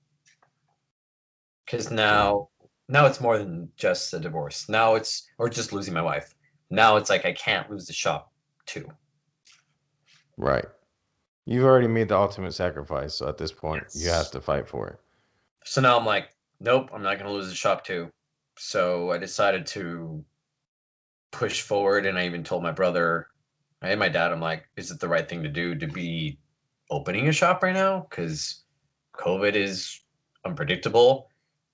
Because now now it's more than just a divorce. Now it's or just losing my wife. Now it's like I can't lose the shop too. Right. You've already made the ultimate sacrifice, so at this point, you have to fight for it. So now I'm like, nope, I'm not gonna lose the shop too. So I decided to push forward, and I even told my brother and my dad, I'm like, is it the right thing to do to be opening a shop right now? Because COVID is unpredictable.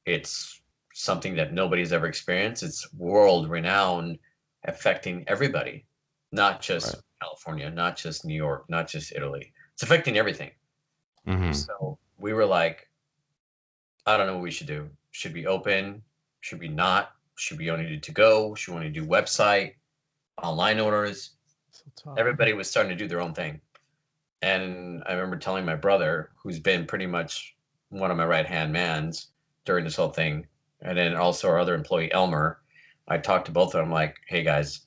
It's something that nobody's ever experienced. It's world renowned, affecting everybody, not just Right. California, not just New York, not just Italy. It's affecting everything. hmm So we were like, I don't know what we should do. Should we open? Should we not? Should we only do to go? Should we only do website, online orders? So. Everybody was starting to do their own thing. And I remember telling my brother, who's been pretty much one of my right hand mans during this whole thing, and then also our other employee, Elmer, I talked to both of them like, hey guys,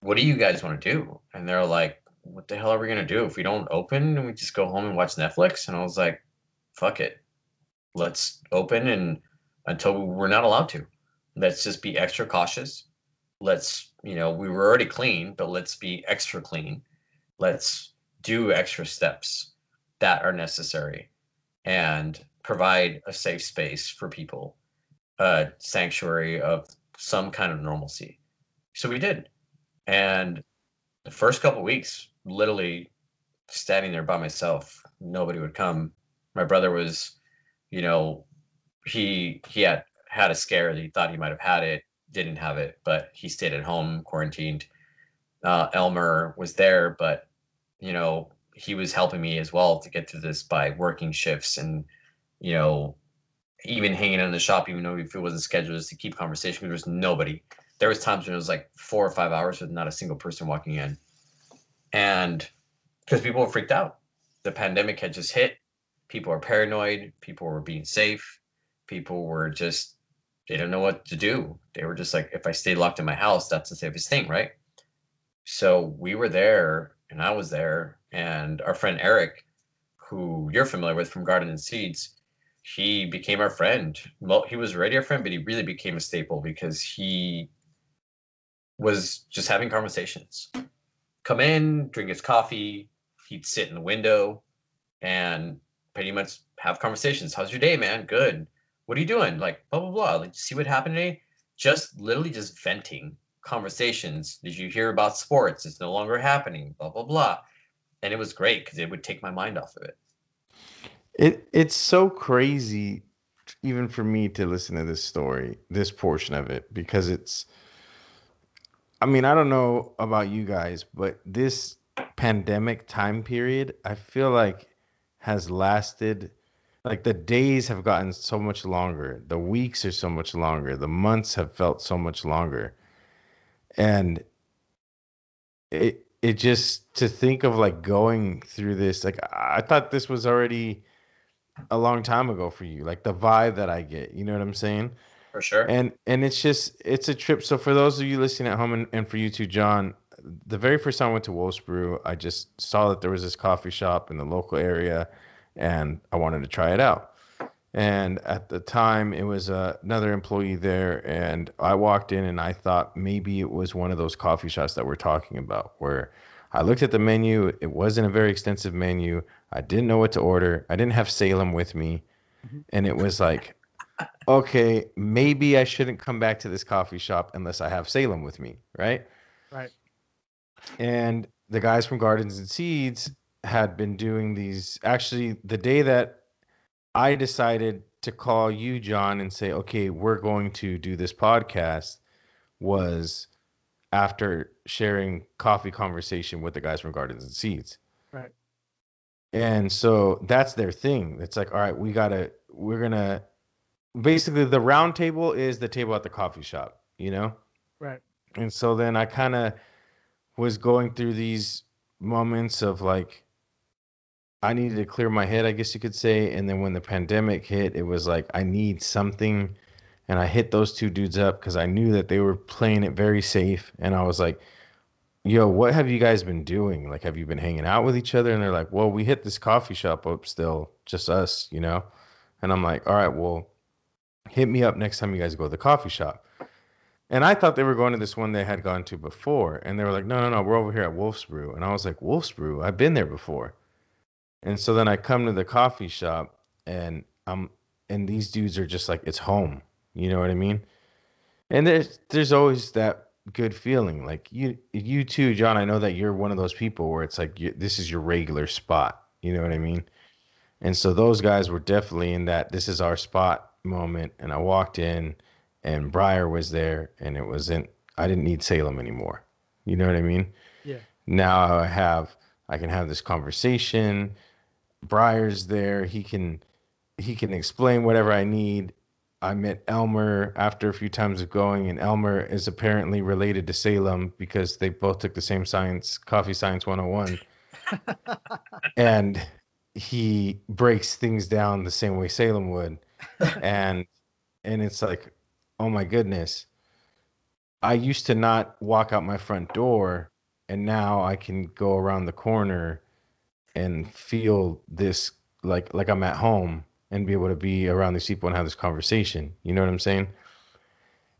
what do you guys want to do? And they're like, what the hell are we going to do? If we don't open and we just go home and watch Netflix? And I was like, fuck it. Let's open and until we're not allowed to. Let's just be extra cautious. Let's, you know, we were already clean, but let's be extra clean. Let's do extra steps that are necessary and provide a safe space for people, a sanctuary of some kind of normalcy. So we did. And the first couple weeks, literally standing there by myself, nobody would come. My brother was, you know, he he had had a scare. That he thought he might have had it, didn't have it, but he stayed at home, quarantined. Uh, Elmer was there, but you know, he was helping me as well to get through this by working shifts and, you know, even hanging out in the shop, even though if it wasn't scheduled, just to keep conversation. There was nobody. There was times when it was like four or five hours with not a single person walking in, and because people were freaked out, the pandemic had just hit. People are paranoid. People were being safe. People were just they don't know what to do. They were just like, if I stay locked in my house, that's the safest thing, right? So we were there, and I was there, and our friend Eric, who you're familiar with from Garden and Seeds, he became our friend. Well, he was already our friend, but he really became a staple because he was just having conversations. Come in, drink his coffee. He'd sit in the window and pretty much have conversations. How's your day, man? Good. What are you doing? Like blah blah blah. Like see what happened today. Just literally just venting conversations. Did you hear about sports? It's no longer happening. Blah blah blah. And it was great because it would take my mind off of it. It it's so crazy, even for me to listen to this story, this portion of it, because it's. I mean, I don't know about you guys, but this pandemic time period, I feel like has lasted. Like the days have gotten so much longer, the weeks are so much longer, the months have felt so much longer, and it it just to think of like going through this like i thought this was already a long time ago for you like the vibe that i get you know what i'm saying? For sure. and and it's just it's a trip. So for those of you listening at home and, and for you too john the very first time i went to wolf's brew i just saw that there was this coffee shop in the local area and i wanted to try it out. And at the time, it was uh, another employee there, and I walked in and I thought maybe it was one of those coffee shops that we're talking about, where I looked at the menu. It wasn't a very extensive menu. I didn't know what to order. I didn't have Salem with me, Mhm. and it was like, okay, maybe I shouldn't come back to this coffee shop unless I have Salem with me, right? Right. And the guys from Gardens and Seeds had been doing these. Actually, the day that I decided to call you, John, and say, okay, we're going to do this podcast was after sharing coffee conversation with the guys from Gardens and Seeds. Right. And so that's their thing. It's like, all right, we gotta, we're gonna, basically, the round table is the table at the coffee shop, you know? Right. And so then I kind of was going through these moments of like, I needed to clear my head, I guess you could say. And then when the pandemic hit, it was like, I need something. And I hit those two dudes up because I knew that they were playing it very safe. And I was like, yo, what have you guys been doing? Like, have you been hanging out with each other? And they're like, well, we hit this coffee shop up still, just us, you know? And I'm like, all right, well, hit me up next time you guys go to the coffee shop. And I thought they were going to this one they had gone to before. And they were like, no, no, no, we're over here at Wolf's Brew. And I was like, Wolf's Brew? I've been there before. And so then I come to the coffee shop and I'm and these dudes are just like, it's home. You know what I mean? And there's there's always that good feeling. Like you you too, John, I know that you're one of those people where it's like you, this is your regular spot. You know what I mean? And so those guys were definitely in that this is our spot moment. And I walked in and Bryer was there and it wasn't I didn't need Salem anymore. You know what I mean? Yeah. Now I have I can have this conversation. Bryer's there. He can he can explain whatever I need. I met Elmer after a few times of going, and Elmer is apparently related to Salem because they both took the same science, coffee science 101. *laughs* and he breaks things down the same way Salem would. *laughs* And and it's like, oh my goodness. I used to not walk out my front door, and now I can go around the corner and feel this like like I'm at home and be able to be around these people and have this conversation. You know what I'm saying?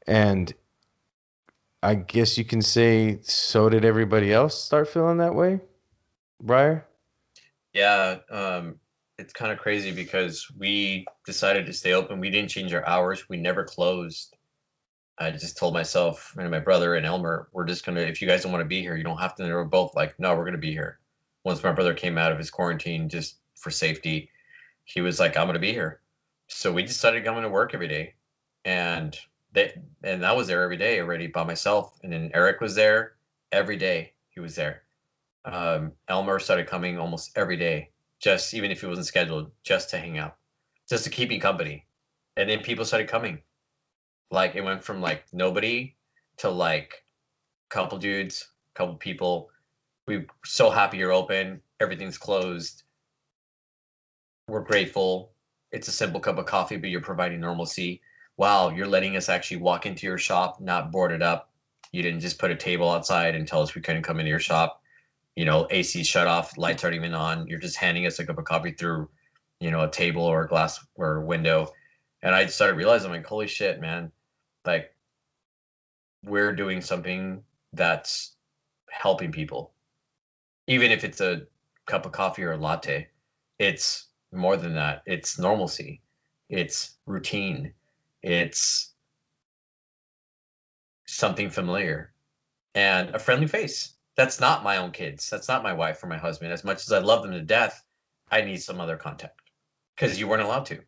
And I guess you can say so did everybody else start feeling that way, Bryer? Yeah, um, it's kind of crazy because we decided to stay open. We didn't change our hours. We never closed. I just told myself and my brother and Elmer, we're just gonna. If you guys don't want to be here, you don't have to. They were both like, no, we're gonna be here. Once my brother came out of his quarantine, just for safety, he was like, I'm gonna be here. So we decided coming to work every day, and they and I was there every day already by myself. And then Eric was there every day. He was there. Um, Elmer started coming almost every day, just even if it wasn't scheduled, just to hang out, just to keep me company. And then people started coming. Like it went from like nobody to like a couple dudes, couple people. We're so happy you're open. Everything's closed. We're grateful. It's a simple cup of coffee, but you're providing normalcy. Wow, you're letting us actually walk into your shop, not board it up. You didn't just put a table outside and tell us we couldn't come into your shop. You know, AC shut off, lights aren't even on. You're just handing us a cup of coffee through, you know, a table or a glass or a window. And I started realizing, like, holy shit, man, like we're doing something that's helping people. Even if it's a cup of coffee or a latte, it's more than that. It's normalcy. It's routine. It's something familiar and a friendly face. That's not my own kids. That's not my wife or my husband. As much as I love them to death, I need some other contact because you weren't allowed to.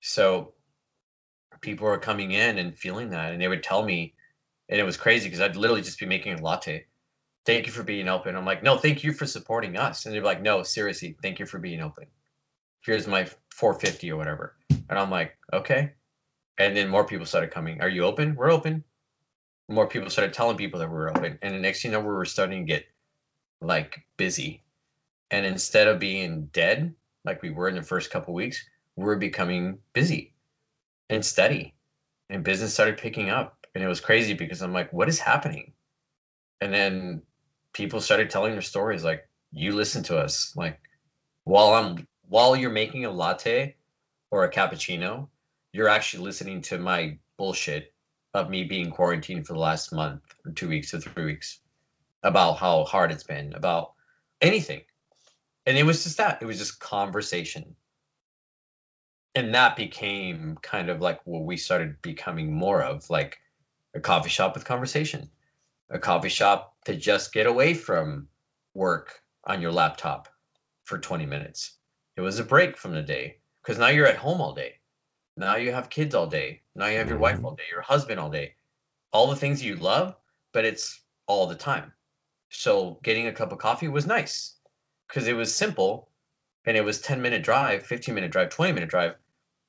So people were coming in and feeling that, and they would tell me, and it was crazy because I'd literally just be making a latte. Thank you for being open. I'm like, no, thank you for supporting us. And they're like, no, seriously, thank you for being open. Here's my 450 or whatever. And I'm like, okay. And then more people started coming. Are you open? We're open. More people started telling people that we were open. And the next thing you know, we were starting to get like busy. And instead of being dead, like we were in the first couple weeks, we're becoming busy and steady. And business started picking up. And it was crazy because I'm like, what is happening? And then people started telling their stories like, you listen to us. Like while I'm while you're making a latte, or a cappuccino, you're actually listening to my bullshit of me being quarantined for the last month or two weeks or three weeks about how hard it's been, about anything. And it was just that. It was just conversation. And that became kind of like what we started becoming more of like a coffee shop with conversation, a coffee shop to just get away from work on your laptop for 20 minutes. It was a break from the day because now you're at home all day. Now you have kids all day. Now you have your wife Mhm. all day, your husband all day. All the things you love, but it's all the time. So getting a cup of coffee was nice because it was simple and it was 10 minute drive, 15 minute drive, 20 minute drive,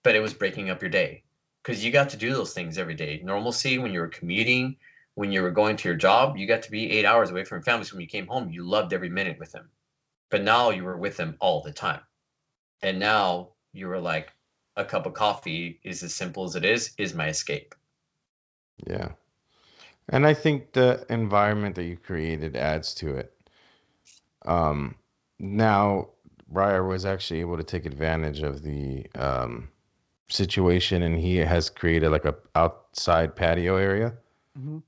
but it was breaking up your day because you got to do those things every day. Normalcy when you were commuting, when you were going to your job, you got to be eight hours away from your family. So when you came home, you loved every minute with them. But now you were with them all the time. And now you were like, a cup of coffee is as simple as it is, is my escape. Yeah. And I think the environment that you created adds to it. Um, now, Bryer was actually able to take advantage of the um, situation and he has created like a outside patio area. hmm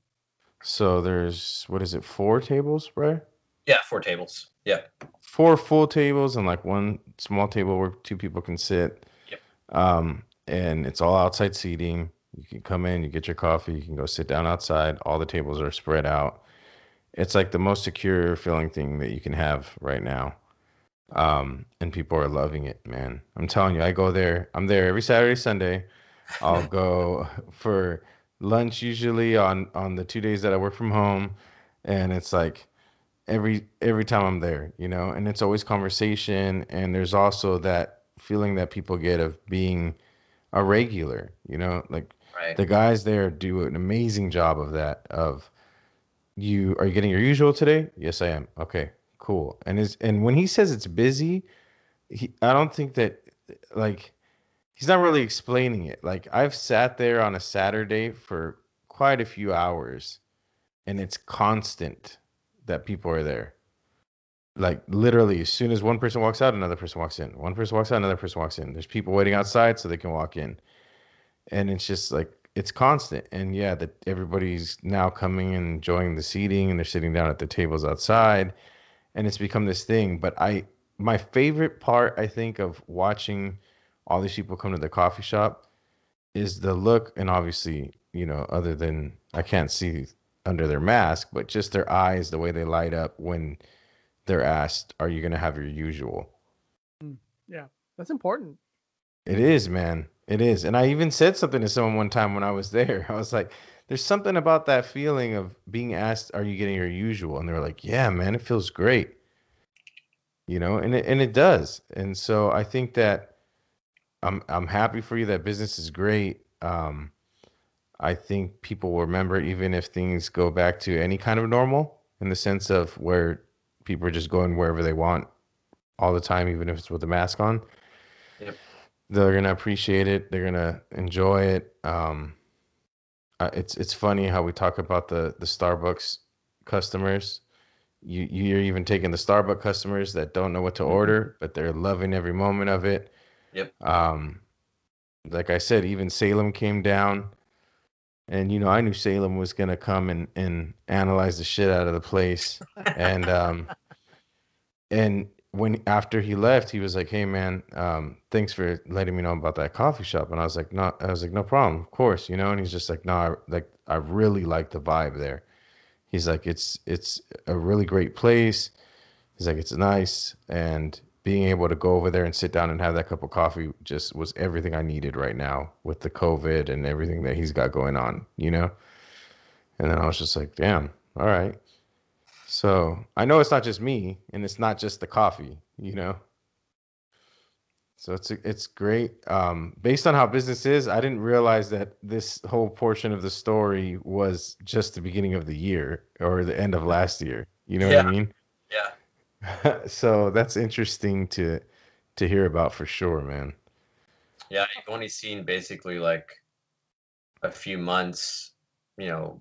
So there's, what is it, four tables, Bryer? Yeah, four tables. Yeah. Four full tables and like one small table where two people can sit. Yep. Um, and it's all outside seating. You can come in, you get your coffee, you can go sit down outside. All the tables are spread out. It's like the most secure feeling thing that you can have right now. Um, and people are loving it, man. I'm telling you, I go there. I'm there every Saturday, Sunday. I'll *laughs* go for lunch usually on on the two days that I work from home, and it's like every every time I'm there, you know, and it's always conversation, and there's also that feeling that people get of being a regular, you know, like Right. the guys there do an amazing job of that of you are you getting your usual today? Yes i am. Okay cool. And is and when he says it's busy he i don't think that like he's not really explaining it. Like i've sat there on a saturday for quite a few hours and it's constant that people are there. Like literally as soon as one person walks out another person walks in. One person walks out another person walks in. There's people waiting outside so they can walk in. And it's just like it's constant. And yeah that everybody's now coming and enjoying the seating and they're sitting down at the tables outside. And it's become this thing. But i my favorite part i think of watching all these people come to the coffee shop is the look. And obviously you know other than i can't see under their mask but just their eyes the way they light up when they're asked are you going to have your usual Yeah, That's important. It is, man. It is. And I even said something to someone one time when I was *laughs* there. I was like, there's something about that feeling of being asked, are you getting your usual? And they were like, yeah, man, it feels great. You know, and it, and it does. And so I think that I'm I'm happy for you that business is great. Um, I think people will remember even if things go back to any kind of normal in the sense of where people are just going wherever they want all the time, even if it's with a mask on they're gonna appreciate it. They're gonna enjoy it. Um, uh, it's it's funny how we talk about the the Starbucks customers. You you're even taking the Starbucks customers that don't know what to order, but they're loving every moment of it. Yep. Um, like I said, even Salem came down, and you know I knew Salem was gonna come and and analyze the shit out of the place, and um, and when after he left, he was like, "Hey man, um, thanks for letting me know about that coffee shop." And I was like, "No," I was like, "No problem, of course," you know. And he's just like, "No, I, like I really like the vibe there." He's like, "It's it's a really great place." He's like, "It's nice," and being able to go over there and sit down and have that cup of coffee just was everything I needed right now with the COVID and everything that he's got going on, you know. And then I was just like, "Damn, all right." So I know it's not just me, and it's not just the coffee, you know. So it's it's great. Um, based on how business is, I didn't realize that this whole portion of the story was just the beginning of the year or the end of last year. You know what I mean? Yeah. *laughs* so that's interesting to to hear about for sure, man. Yeah, I've only seen basically like a few months, you know,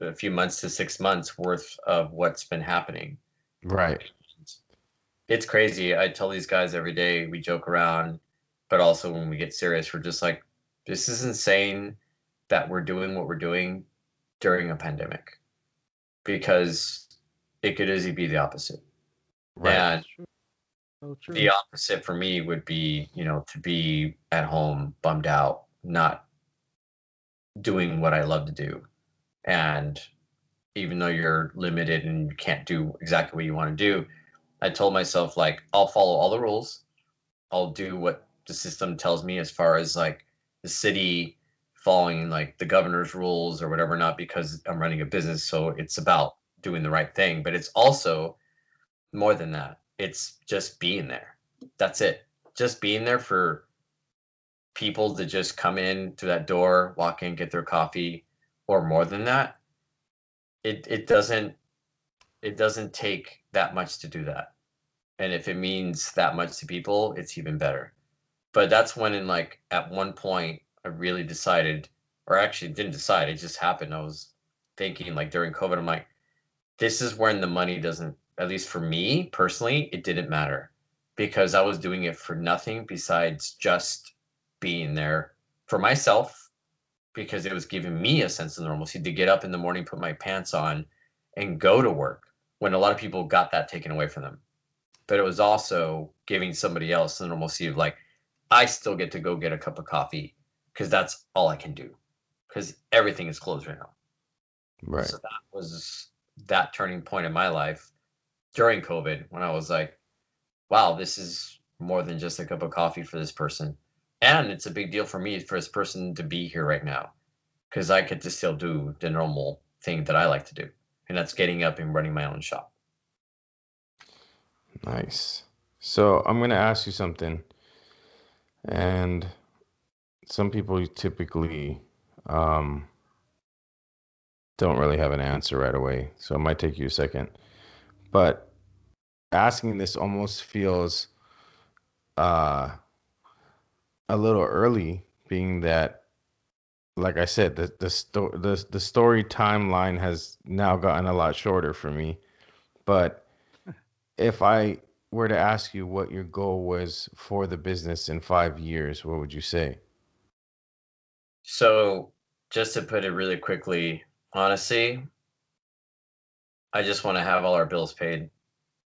a few months to six months worth of what's been happening. Right. It's crazy. I tell these guys every day, we joke around, but also when we get serious, we're just like, this is insane that we're doing what we're doing during a pandemic because it could easily be the opposite. Right. And So true. the opposite for me would be, you know, to be at home bummed out, not doing what I love to do. And even though you're limited and you can't do exactly what you want to do, I told myself like I'll follow all the rules. I'll do what the system tells me as far as like the city following like the governor's rules or whatever not because I'm running a business so it's about doing the right thing, but it's also more than that. It's just being there. That's it. Just being there for people to just come in to that door, walk in, get their coffee, or more than that. It it doesn't it doesn't take that much to do that. And if it means that much to people, it's even better. But that's when in like at one point I really decided, or actually didn't decide, it just happened. I was thinking like during COVID, I'm like, this is when the money doesn't, at least for me personally, it didn't matter because I was doing it for nothing besides just being there for myself because it was giving me a sense of normalcy to get up in the morning, put my pants on, and go to work when a lot of people got that taken away from them. But it was also giving somebody else the normalcy of like, I still get to go get a cup of coffee because that's all I can do because everything is closed right now. Right. So that was that turning point in my life during COVID when I was like, wow, this is more than just a cup of coffee for this person. And it's a big deal for me for this person to be here right now because I get to still do the normal thing that I like to do. And that's getting up and running my own shop. Nice. So I'm going to ask you something. And some people typically um, don't really have an answer right away. So it might take you a second. But asking this almost feels uh, a little early, being that, like I said, the the, sto- the the story timeline has now gotten a lot shorter for me. But *laughs* if I were to ask you what your goal was for the business in five years, what would you say? So, just to put it really quickly, honestly, I just want to have all our bills paid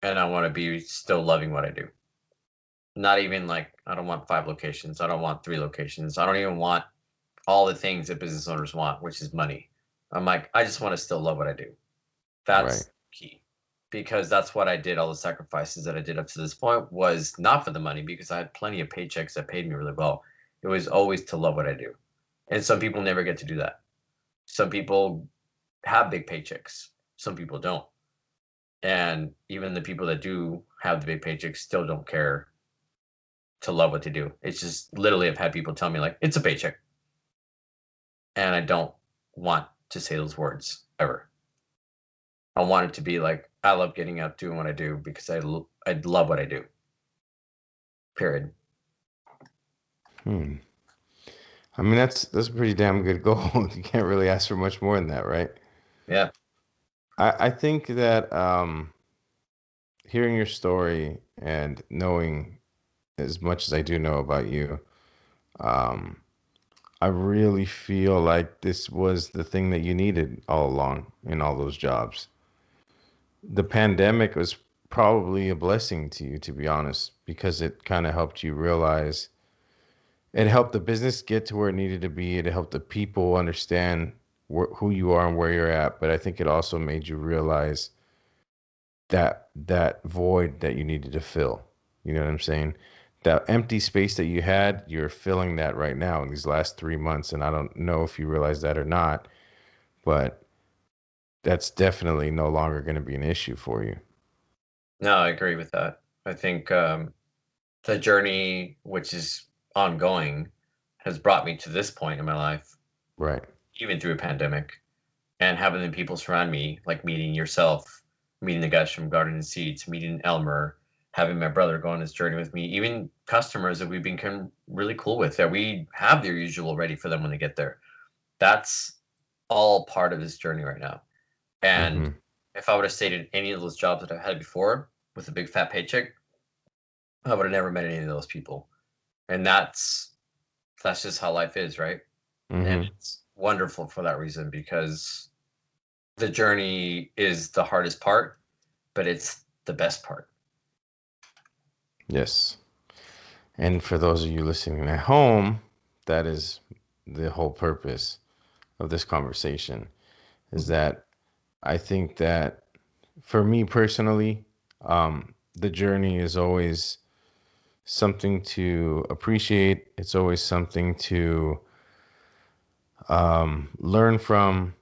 and I want to be still loving what I do. Not even like, I don't want five locations. I don't want three locations. I don't even want all the things that business owners want, which is money. I'm like, I just want to still love what I do. That's Right. key because that's what I did. All the sacrifices that I did up to this point was not for the money because I had plenty of paychecks that paid me really well. It was always to love what I do. And some people never get to do that. Some people have big paychecks, some people don't. And even the people that do have the big paychecks still don't care to love what they do. It's just literally, I've had people tell me, like, it's a paycheck. And I don't want to say those words ever. I want it to be like, I love getting up doing what I do because I I love what I do. Period. Hmm. I mean, that's that's a pretty damn good goal. *laughs* You can't really ask for much more than that, right? Yeah. I, I think that um, hearing your story and knowing as much as I do know about you, um, I really feel like this was the thing that you needed all along in all those jobs. The pandemic was probably a blessing to you, to be honest, because it kind of helped you realize it helped the business get to where it needed to be. It helped the people understand wh- who you are and where you're at. But I think it also made you realize that that void that you needed to fill. You know what I'm saying? That empty space that you had, you're filling that right now in these last three months. And I don't know if you realize that or not, but that's definitely no longer going to be an issue for you. No, I agree with that. I think um, the journey, which is ongoing, has brought me to this point in my life, Right. Even through a pandemic, and having the people surround me, like meeting yourself, meeting the guys from Garden and Seeds, meeting Elmer, having my brother go on this journey with me, even customers that we've become really cool with that we have their usual ready for them when they get there. That's all part of this journey right now. And Mhm. if I would have stayed in any of those jobs that I've had before with a big fat paycheck, I would have never met any of those people. and that's that's just how life is, right? Mhm. And it's wonderful for that reason because the journey is the hardest part, but it's the best part. Yes. And for those of you listening at home, that is the whole purpose of this conversation is that I think that for me personally, um, the journey is always something to appreciate. It's always something to um, learn from,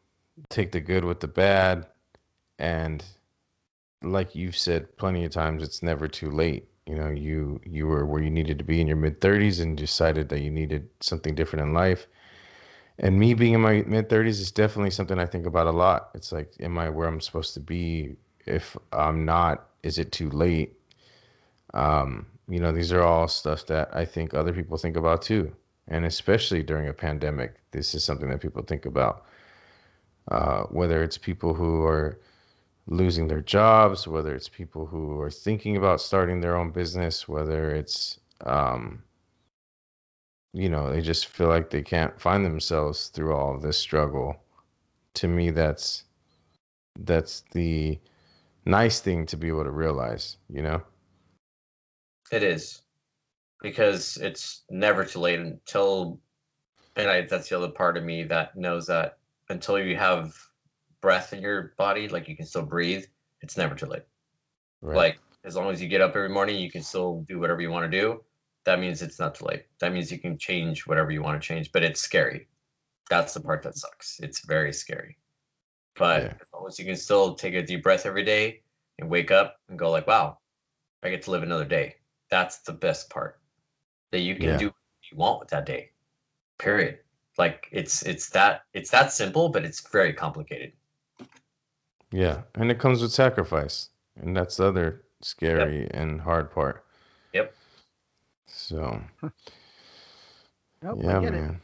take the good with the bad. And like you've said plenty of times, it's never too late. You know, you you were where you needed to be in your mid 30s and decided that you needed something different in life. And me being in my mid 30s is definitely something I think about a lot. It's like, am I where I'm supposed to be? If I'm not, is it too late? Um, you know, these are all stuff that I think other people think about too. And especially during a pandemic, this is something that people think about. Uh, whether it's people who are losing their jobs, whether it's people who are thinking about starting their own business, whether it's, um, you know, they just feel like they can't find themselves through all this struggle. To me, that's that's the nice thing to be able to realize, you know? It is because it's never too late until, and I, that's the other part of me that knows that until you have breath in your body, like you can still breathe, it's never too late. Right. Like as long as you get up every morning, you can still do whatever you want to do. That means it's not too late. That means you can change whatever you want to change, but it's scary. That's the part that sucks. It's very scary. But Yeah. as long as you can still take a deep breath every day and wake up and go like, wow, I get to live another day. That's the best part. That you can Yeah. do what you want with that day. Period. Like it's it's that it's that simple, but it's very complicated. Yeah, and it comes with sacrifice, and that's the other scary and hard part. Yep. So, Nope, yeah, I get it. man.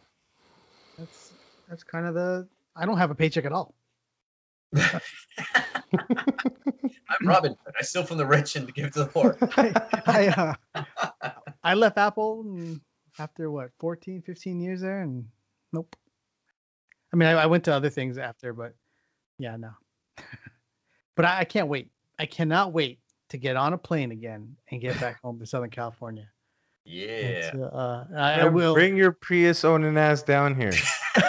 That's that's kind of the. I don't have a paycheck at all. *laughs* I'm Robin I steal from the rich and give to the poor. *laughs* I I, uh, I left Apple after what 14, 15 years there, and nope. I mean, I, I went to other things after, but yeah, no. *laughs* but I, I can't wait. I cannot wait to get on a plane again and get back home to Southern California. Yeah. It's, uh, I, I will. bring your Prius owning ass down here *laughs*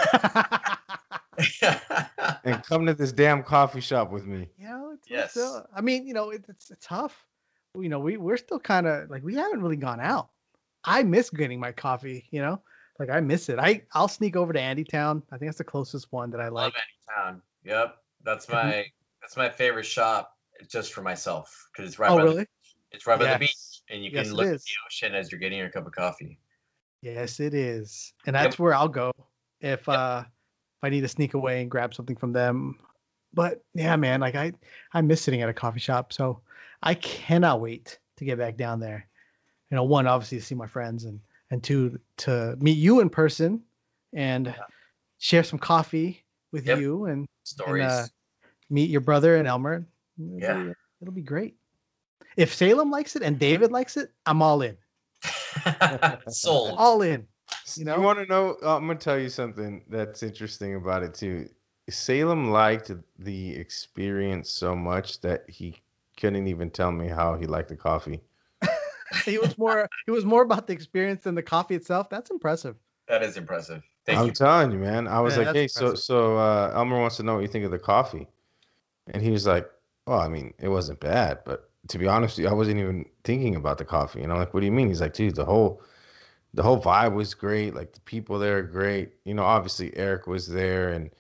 and come to this damn coffee shop with me. you know, it's, Yes. it's still, I mean, you know, it, it's, it's tough. You know, we we're still kind of like we haven't really gone out. I miss getting my coffee. You know, like I miss it. I I'll sneak over to Andytown. I think that's the closest one that I Love like. Town. Yep. That's my that's my favorite shop just for myself because it's right Oh, by the, really? it's right by the beach and you can it look at the ocean as you're getting your cup of coffee. Yes, it is, and Yep. that's where I'll go if Yep. uh if I need to sneak away and grab something from them. But yeah, man, like I I miss sitting at a coffee shop, so I cannot wait to get back down there. You know, one obviously to see my friends, and and two to meet you in person and share some coffee with Yep. you and, Stories. and uh, meet your brother and Elmer. It'll Yeah. be, it'll be great. If Salem likes it and David likes it, I'm all in. *laughs* *laughs* Sold. All in. You, You want to know? uh, I'm gonna tell you something that's interesting about it too. Salem liked the experience so much that he couldn't even tell me how he liked the coffee. *laughs* He was more. It was more about the experience than the coffee itself. That's impressive. That is impressive. Thank I'm you. telling you, man. I was Yeah, like, hey, so impressive. so uh, Elmer wants to know what you think of the coffee, and he was like, well, I mean, it wasn't bad, but to be honest with you, I wasn't even thinking about the coffee. And I'm like, what do you mean? He's like, dude, the whole the whole vibe was great. Like the people there are great. You know, obviously Eric was there, and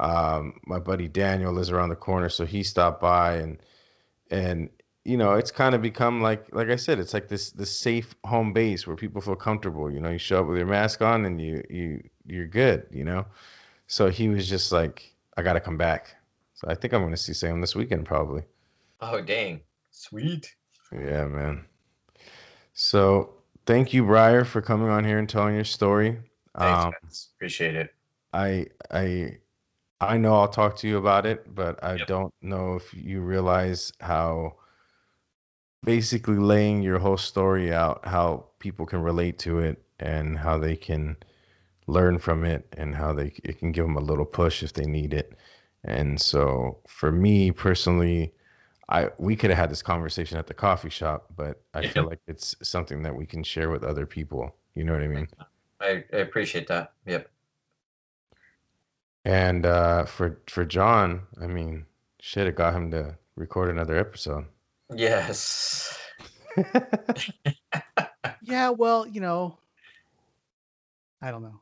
um, my buddy Daniel lives around the corner, so he stopped by, and and you know, it's kind of become like like I said, it's like this this safe home base where people feel comfortable. You know, you show up with your mask on, and you you you're good. You know, so he was just like, I got to come back. So I think I'm going to see Sam this weekend probably. Oh dang. Sweet. Yeah, man. So thank you, Bryer, for coming on here and telling your story. Thanks, Um. Appreciate it. I I I know I'll talk to you about it, but I Yep. don't know if you realize how basically laying your whole story out, how people can relate to it and how they can learn from it and how they it can give them a little push if they need it. And so for me personally, I we could have had this conversation at the coffee shop, but I feel like it's something that we can share with other people. You know what I mean? I, I appreciate that. Yep. And uh, for for John, I mean, shit, it got him to record another episode. Yes. *laughs* Yeah, well, you know, I don't know.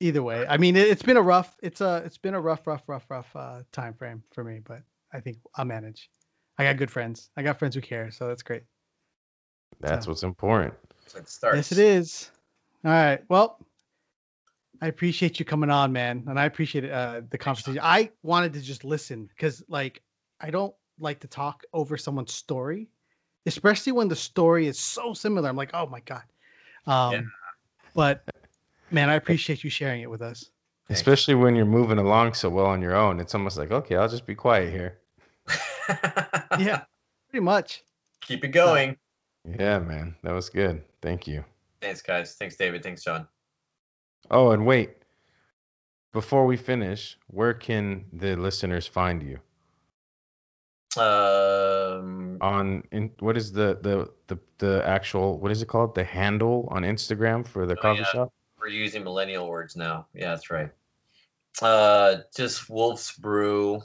Either way, I mean, it, it's been a rough. It's a. It's been a rough, rough, rough, rough uh, time frame for me, but I think I'll manage. I got good friends. I got friends who care, so that's great. That's So- what's important. So it. Yes, it is. All right. Well, I appreciate you coming on, man, and I appreciate uh, the conversation. I wanted to just listen because, like, I don't like to talk over someone's story, especially when the story is so similar. I'm like, oh my god. Um, Yeah. But man, I appreciate you sharing it with us. Especially when you're moving along so well on your own. It's almost like, okay, I'll just be quiet here. *laughs* Yeah, pretty much. Keep it going. Yeah, man. That was good. Thank you. Thanks, guys. Thanks, David. Thanks, John. Oh, and wait. Before we finish, where can the listeners find you? Um, On in what is the the the, the actual what is it called? The handle on Instagram for the Oh, coffee yeah. shop? we're using millennial words now. Yeah, that's right. Uh, just Wolf's Brew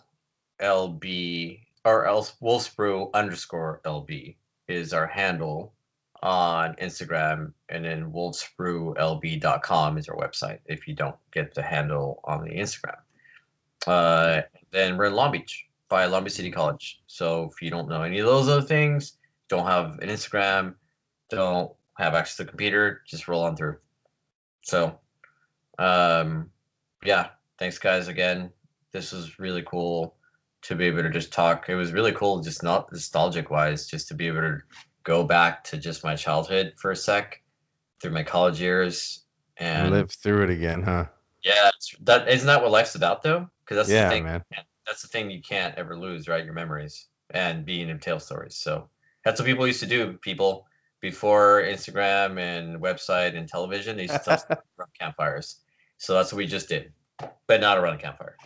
LB or else Wolf's Brew underscore LB is our handle on Instagram, and then wolfsbrewlb.com is our website if you don't get the handle on the Instagram. Uh, then we're in Long Beach by Long Beach City College. So if you don't know any of those other things, don't have an Instagram, don't have access to a computer, just roll on through. So, um, yeah, thanks guys again. This was really cool to be able to just talk. It was really cool, just not nostalgic wise, just to be able to go back to just my childhood for a sec through my college years. And Live through it again, huh? yeah, it's, that isn't that what life's about though? Because that's Yeah, the thing. man. That's the thing you can't ever lose, right? Your memories and being in tale stories. So that's what people used to do. People before Instagram and website and television, they used to tell *laughs* stories around campfires. So that's what we just did, but not around a campfire.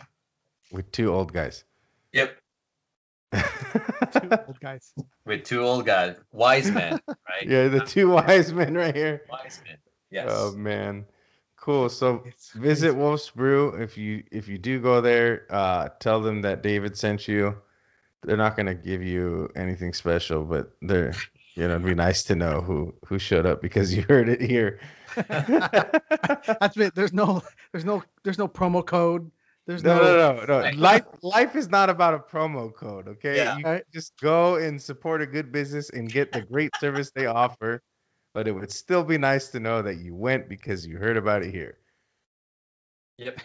With two old guys. Yep, Two old guys. with two old guys, wise men, *laughs* right? yeah, the two wise men right here. wise men. Yes. Oh man. Cool. So It's visit crazy. Wolf's Brew if you if you do go there, uh tell them that David sent you. They're not gonna give you anything special, but they're you know, it'd be nice to know who who showed up because you heard it here. *laughs* That's it. There's no, there's no, there's no promo code. There's No, no, no, no, no. Life life is not about a promo code, okay? Yeah. You Right. just go and support a good business and get the great *laughs* service they offer. But it would still be nice to know that you went because you heard about it here. Yep.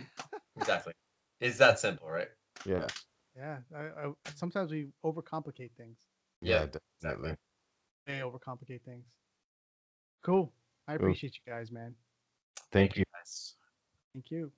Exactly. It's that simple, right? Yeah. Yeah, I, I, sometimes we overcomplicate things. Yeah, Yeah, definitely. They overcomplicate things. Cool. I Cool. appreciate you guys, man. Thank you. Yes. Thank you.